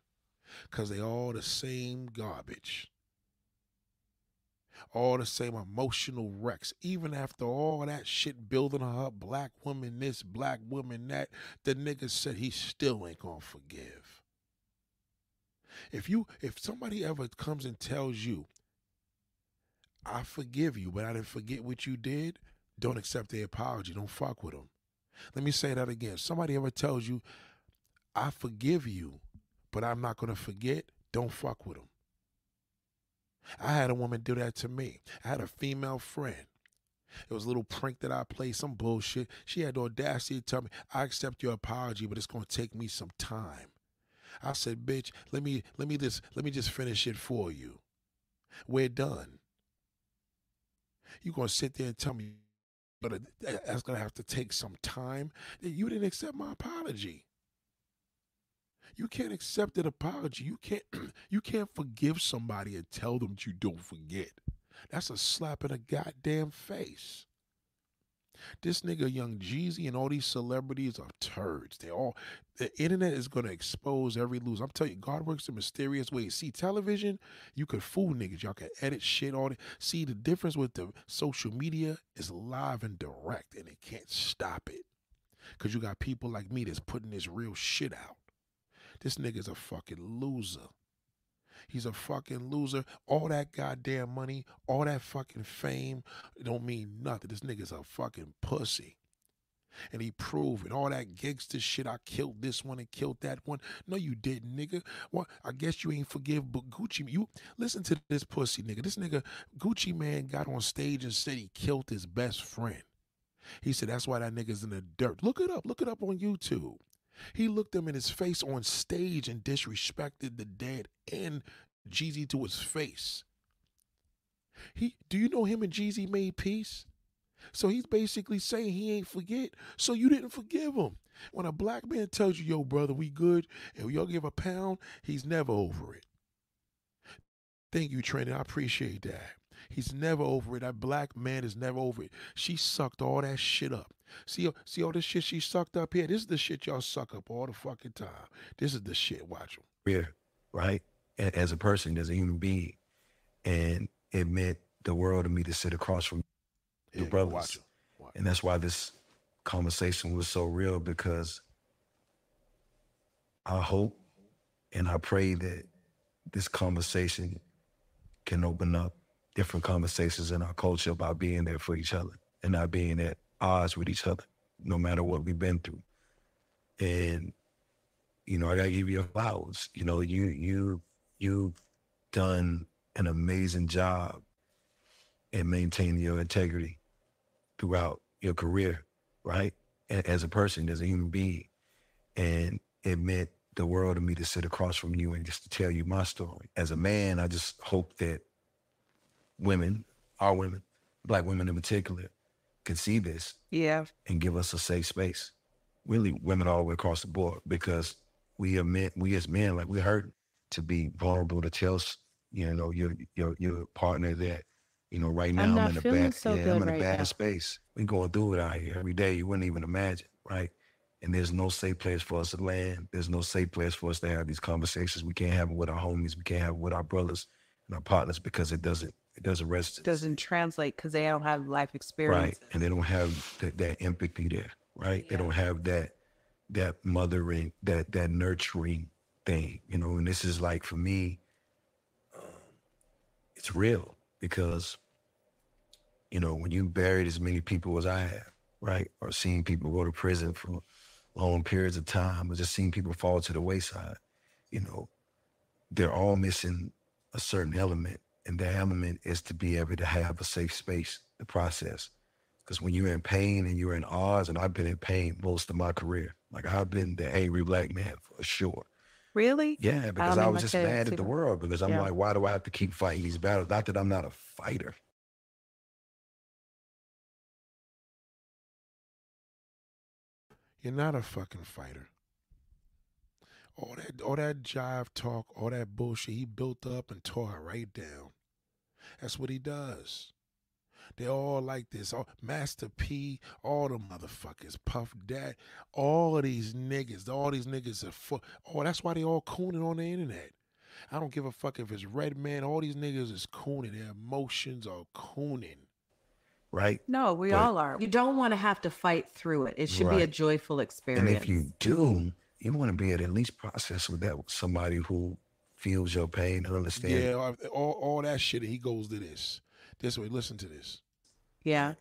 Speaker 1: cause they all the same garbage. All the same emotional wrecks. Even after all that shit building her up, black woman this, black woman that, the nigga said he still ain't gonna forgive. If you if somebody ever comes and tells you, I forgive you, but I didn't forget what you did, don't accept the apology. Don't fuck with them. Let me say that again. Somebody ever tells you, I forgive you, but I'm not gonna forget, don't fuck with them. I had a woman do that to me. I had a female friend. It was a little prank that I played, some bullshit. She had the audacity to tell me, I accept your apology, but it's gonna take me some time. I said, bitch, let me let me just let me just finish it for you. We're done. You gonna sit there and tell me but that's gonna have to take some time. You didn't accept my apology. You can't accept an apology. You can't you can't forgive somebody and tell them you don't forget. That's a slap in the goddamn face. This nigga Young Jeezy and all these celebrities are turds. They all the internet is gonna expose every loser. I'm telling you, God works in mysterious ways. See, television, you could fool niggas. Y'all can edit shit on it. see the difference with the social media is live and direct and it can't stop it. Cause you got people like me that's putting this real shit out. This nigga's a fucking loser. He's a fucking loser. All that goddamn money, all that fucking fame, don't mean nothing. This nigga's a fucking pussy. And he proved it. All that gangster shit. I killed this one and killed that one. No, you didn't, nigga. Well, I guess you ain't forgive, but Gucci, you listen to this pussy nigga. This nigga, Gucci Mane, got on stage and said he killed his best friend. He said that's why that nigga's in the dirt. Look it up. Look it up on YouTube. He looked them in his face on stage and disrespected the dead and Jeezy to his face. He do you know him and Jeezy made peace? So he's basically saying he ain't forget. So you didn't forgive him. When a black man tells you, yo, brother, we good, and y'all give a pound, he's never over it. Thank you, Trenton. I appreciate that. He's never over it. That black man is never over it. She sucked all that shit up. See, see all this shit she sucked up here. This is the shit y'all suck up all the fucking time. This is the shit. Watch them.
Speaker 2: Yeah, right. As a person, as a human being, and it meant the world to me to sit across from
Speaker 1: Yeah,
Speaker 2: your brothers,
Speaker 1: Watch. Watch
Speaker 2: and that's why this conversation was so real because I hope and I pray that this conversation can open up different conversations in our culture about being there for each other and not being at odds with each other, no matter what we've been through. And you know, I gotta give you your flowers. You know, you you you've done an amazing job in maintaining your integrity throughout your career, right? As a person, as a human being. And it meant the world to me to sit across from you and just to tell you my story. As a man, I just hope that women, our women, black women in particular, can see this
Speaker 3: Yeah.
Speaker 2: and give us a safe space. Really, women all the way across the board, because we are men, we as men, like we're hurt to be vulnerable to tell, you know, your your your partner that, you know, right now
Speaker 4: I'm
Speaker 2: I'm, in a bad,
Speaker 4: so
Speaker 2: yeah, I'm in a
Speaker 4: right
Speaker 2: bad
Speaker 4: now.
Speaker 2: space. We going through it out here every day. You wouldn't even imagine, right? And there's no safe place for us to land. There's no safe place for us to have these conversations. We can't have it with our homies. We can't have it with our brothers and our partners because it doesn't it doesn't resonate.
Speaker 3: Doesn't translate because they don't have life experience.
Speaker 2: right and they don't have that, that empathy there right they don't have that that mothering that that nurturing thing you know and this is like for me um, it's real because you know when you buried as many people as i have right or seeing people go to prison for long periods of time or just seeing people fall to the wayside you know they're all missing a certain element and that element is to be able to have a safe space to process because when you're in pain and you're in odds and i've been in pain most of my career like i've been the angry black man for sure
Speaker 3: Really?
Speaker 2: yeah because
Speaker 3: don't
Speaker 2: i, was just mad at the
Speaker 3: either.
Speaker 2: world because i'm
Speaker 3: Yeah.
Speaker 2: like why do i have to keep fighting these battles not that i'm not a fighter
Speaker 1: You're not a fucking fighter. All that all that jive talk, all that bullshit he built up and tore it right down. That's what he does. They all like this. All, Master P, all the motherfuckers, Puff Dad, all of these niggas, all these niggas are fu- Oh, that's why they all cooning on the internet. I don't give a fuck if it's Redman. All these niggas is cooning. Their emotions are cooning.
Speaker 2: right
Speaker 3: No, we
Speaker 2: But-
Speaker 3: all are. You don't want to have to fight through it. It should be a joyful experience.
Speaker 2: and if you do you want to be able to at least process with that with somebody who feels your pain and understands
Speaker 1: Yeah, all, all that shit. He goes to this. This way. Listen to this.
Speaker 3: yeah.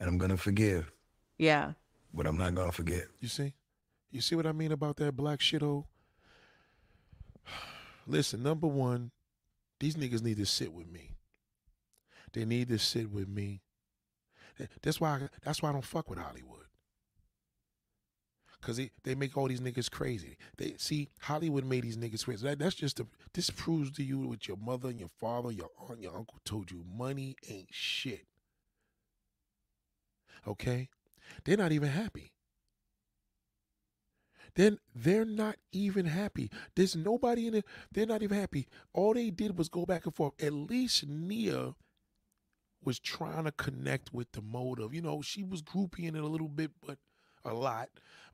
Speaker 2: and i'm gonna forgive
Speaker 3: Yeah.
Speaker 2: but i'm not gonna forget
Speaker 1: You see? You see what I mean about that black shithole? Listen, number one, these niggas need to sit with me. They need to sit with me. That's why. I, that's why I don't fuck with Hollywood. Cause they, they make all these niggas crazy. They see Hollywood made these niggas crazy. That, that's just a, this proves to you what your mother and your father, your aunt, your uncle told you. Money ain't shit. Okay, they're not even happy. Then they're not even happy. There's nobody in it. They're not even happy. All they did was go back and forth. At least Nia was trying to connect with the motive. You know, she was grouping it a little bit, but a lot.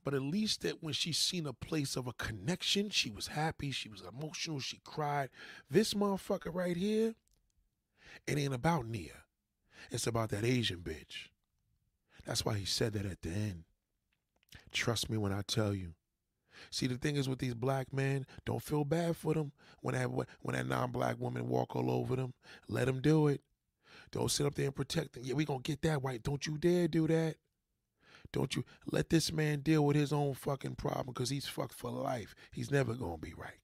Speaker 1: But at least that when she seen a place of a connection, she was happy, she was emotional, she cried. This motherfucker right here, it ain't about Nia. It's about that Asian bitch. That's why he said that at the end. Trust me when I tell you. See, the thing is with these black men, don't feel bad for them when that when that non-black woman walk all over them. Let them do it. Don't sit up there and protect them. Yeah, we gonna get that white. Don't you dare do that. Don't you let this man deal with his own fucking problem because he's fucked for life. He's never gonna be right.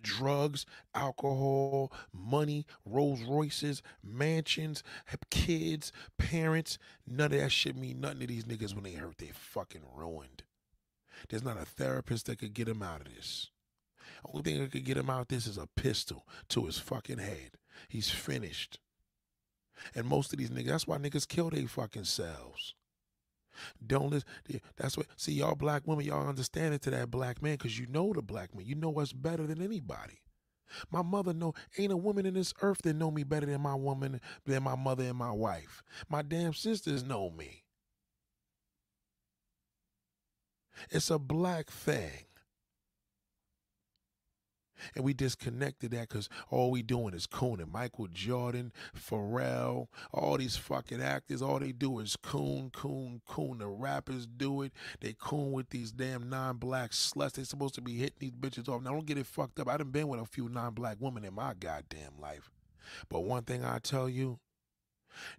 Speaker 1: Drugs, alcohol, money, Rolls Royces, mansions, kids, parents. None of that shit mean nothing to these niggas when they hurt. They fucking ruined. There's not a therapist that could get him out of this. Only thing that could get him out of this is a pistol to his fucking head. He's finished. And most of these niggas, that's why niggas kill their fucking selves. Don't listen. That's what. See, y'all black women, y'all understand it to that black man because you know the black man. You know what's better than anybody. My mother know ain't a woman in this earth that know me better than my woman, than my mother and my wife. My damn sisters know me. It's a black thing. And we disconnected that because all we doing is cooning. Michael Jordan, Pharrell, all these fucking actors, all they do is coon, coon, coon. The rappers do it. They coon with these damn non-black sluts. They supposed to be hitting these bitches off. Now don't get it fucked up. I done been with a few non-black women in my goddamn life. But one thing I tell you,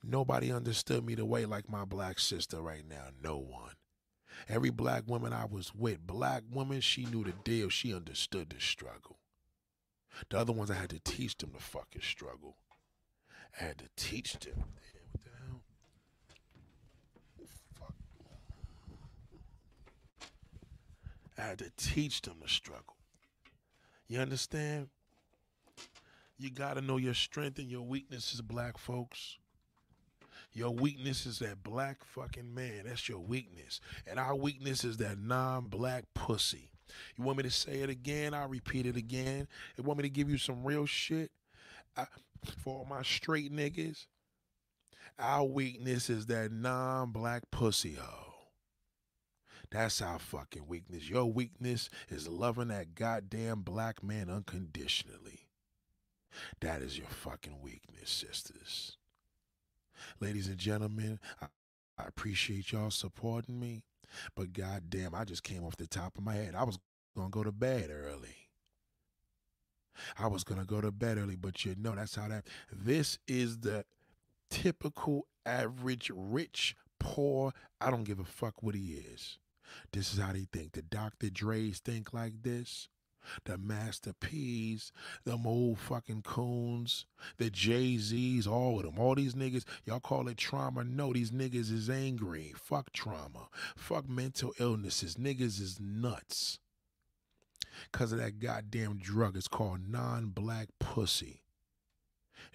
Speaker 1: nobody understood me the way like my black sister right now. No one. Every black woman I was with, black woman, she knew the deal. She understood the struggle. The other ones I had to teach them to fucking struggle. I had to teach them. What the hell? Fuck. I had to teach them the struggle. You understand? You gotta know your strength and your weaknesses, black folks. Your weakness is that black fucking man. That's your weakness. And our weakness is that non black pussy. You want me to say it again? I'll repeat it again. You want me to give you some real shit? I, for all my straight niggas, our weakness is that non black pussy hoe. That's our fucking weakness. Your weakness is loving that goddamn black man unconditionally. That is your fucking weakness, sisters. Ladies and gentlemen, I, I appreciate y'all supporting me. But goddamn, I just came off the top of my head. I was gonna go to bed early. I was gonna go to bed early, but you know that's how that. This is the typical average rich poor. I don't give a fuck what he is. This is how they think. The Dr. Dre's think like this the Master P's, them old fucking coons, the Jay Z's, all of them. All these niggas, y'all call it trauma. No, these niggas is angry. Fuck trauma. Fuck mental illnesses. Niggas is nuts. Because of that goddamn drug. It's called non black pussy.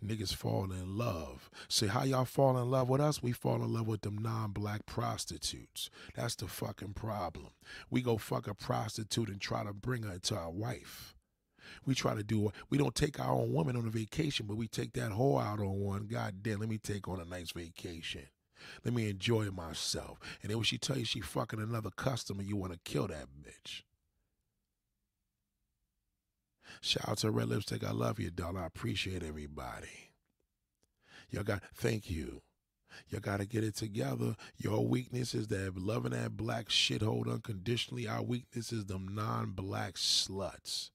Speaker 1: Niggas fall in love. See how y'all fall in love with us? We fall in love with them non-black prostitutes. That's the fucking problem. We go fuck a prostitute and try to bring her to our wife. We try to do we don't take our own woman on a vacation, but we take that whore out on one. God damn, let me take on a nice vacation. Let me enjoy myself. And then when she tell you she fucking another customer, you want to kill that bitch. Shout out to Red Lipstick. I love you, doll. I appreciate everybody. Y'all got thank you. Y'all gotta get it together. Your weakness is that loving that black shithole unconditionally. Our weakness is them non-black sluts.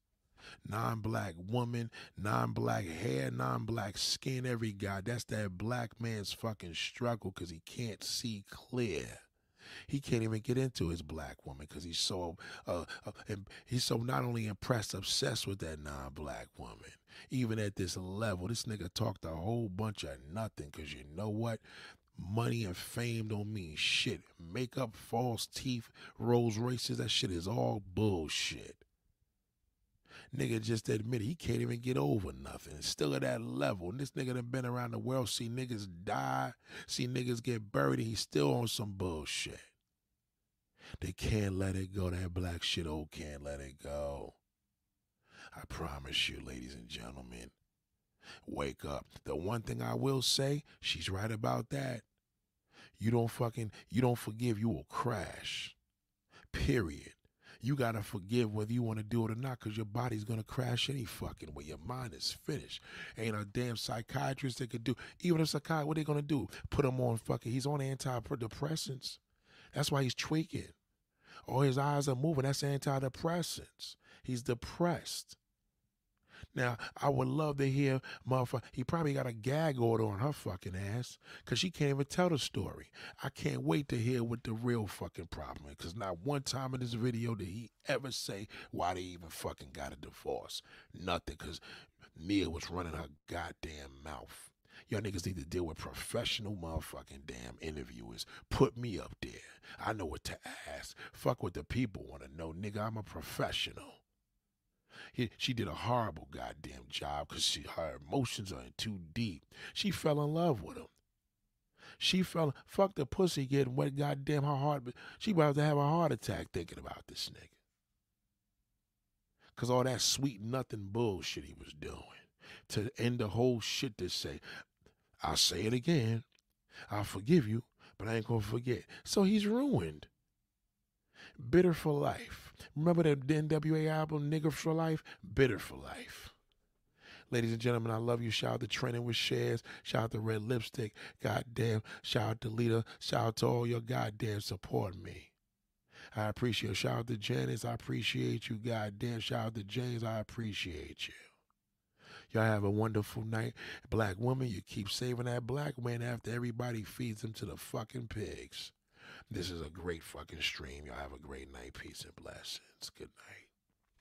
Speaker 1: Non-black woman, non-black hair, non-black skin, every guy. That's that black man's fucking struggle because he can't see clear he can't even get into his black woman because he's so uh, uh, he's so not only impressed, obsessed with that non-black woman. Even at this level, this nigga talked a whole bunch of nothing because you know what? Money and fame don't mean shit. Makeup, false teeth, Rolls Royces, that shit is all bullshit. Nigga just admitted he can't even get over nothing. Still at that level. And this nigga done been around the world, see niggas die, see niggas get buried, and he's still on some bullshit. They can't let it go. That black shit old can't let it go. I promise you, ladies and gentlemen, Wake up. The one thing I will say, she's right about that. You don't fucking, you don't forgive, you will crash. Period. You gotta forgive whether you want to do it or not, cause your body's gonna crash any fucking way. Your mind is finished. Ain't a damn psychiatrist that could do. Even a psychiatrist, what they gonna do? Put him on fucking. He's on antidepressants. That's why he's tweaking. Or his eyes are moving. That's antidepressants. He's depressed. Now, I would love to hear motherfucker. He probably got a gag order on her fucking ass because she can't even tell the story. I can't wait to hear what the real fucking problem is because not one time in this video did he ever say why they even fucking got a divorce. Nothing because Nia was running her goddamn mouth. Y'all niggas need to deal with professional motherfucking damn interviewers. Put me up there. I know what to ask. Fuck what the people want to know. Nigga, I'm a professional. He, she did a horrible goddamn job because she her emotions are too deep. She fell in love with him. She fell, fuck the pussy getting wet, goddamn her heart. She about to have a heart attack thinking about this nigga. Because all that sweet nothing bullshit he was doing. To end the whole shit to say, I'll say it again. I'll forgive you, but I ain't to forget. So he's ruined. Bitter for Life. Remember that NWA album, Nigger for Life? Bitter for Life. Ladies and gentlemen, I love you. Shout out to Training with Shares. Shout out to Red Lipstick. Goddamn. Shout out to Lita. Shout out to all your goddamn support me. I appreciate you. Shout out to Janice. I appreciate you. Goddamn. Shout out to James. I appreciate you. Y'all have a wonderful night. Black woman, you keep saving that black man after everybody feeds him to the fucking pigs. This is a great fucking stream. Y'all have a great night. Peace and blessings. Good night.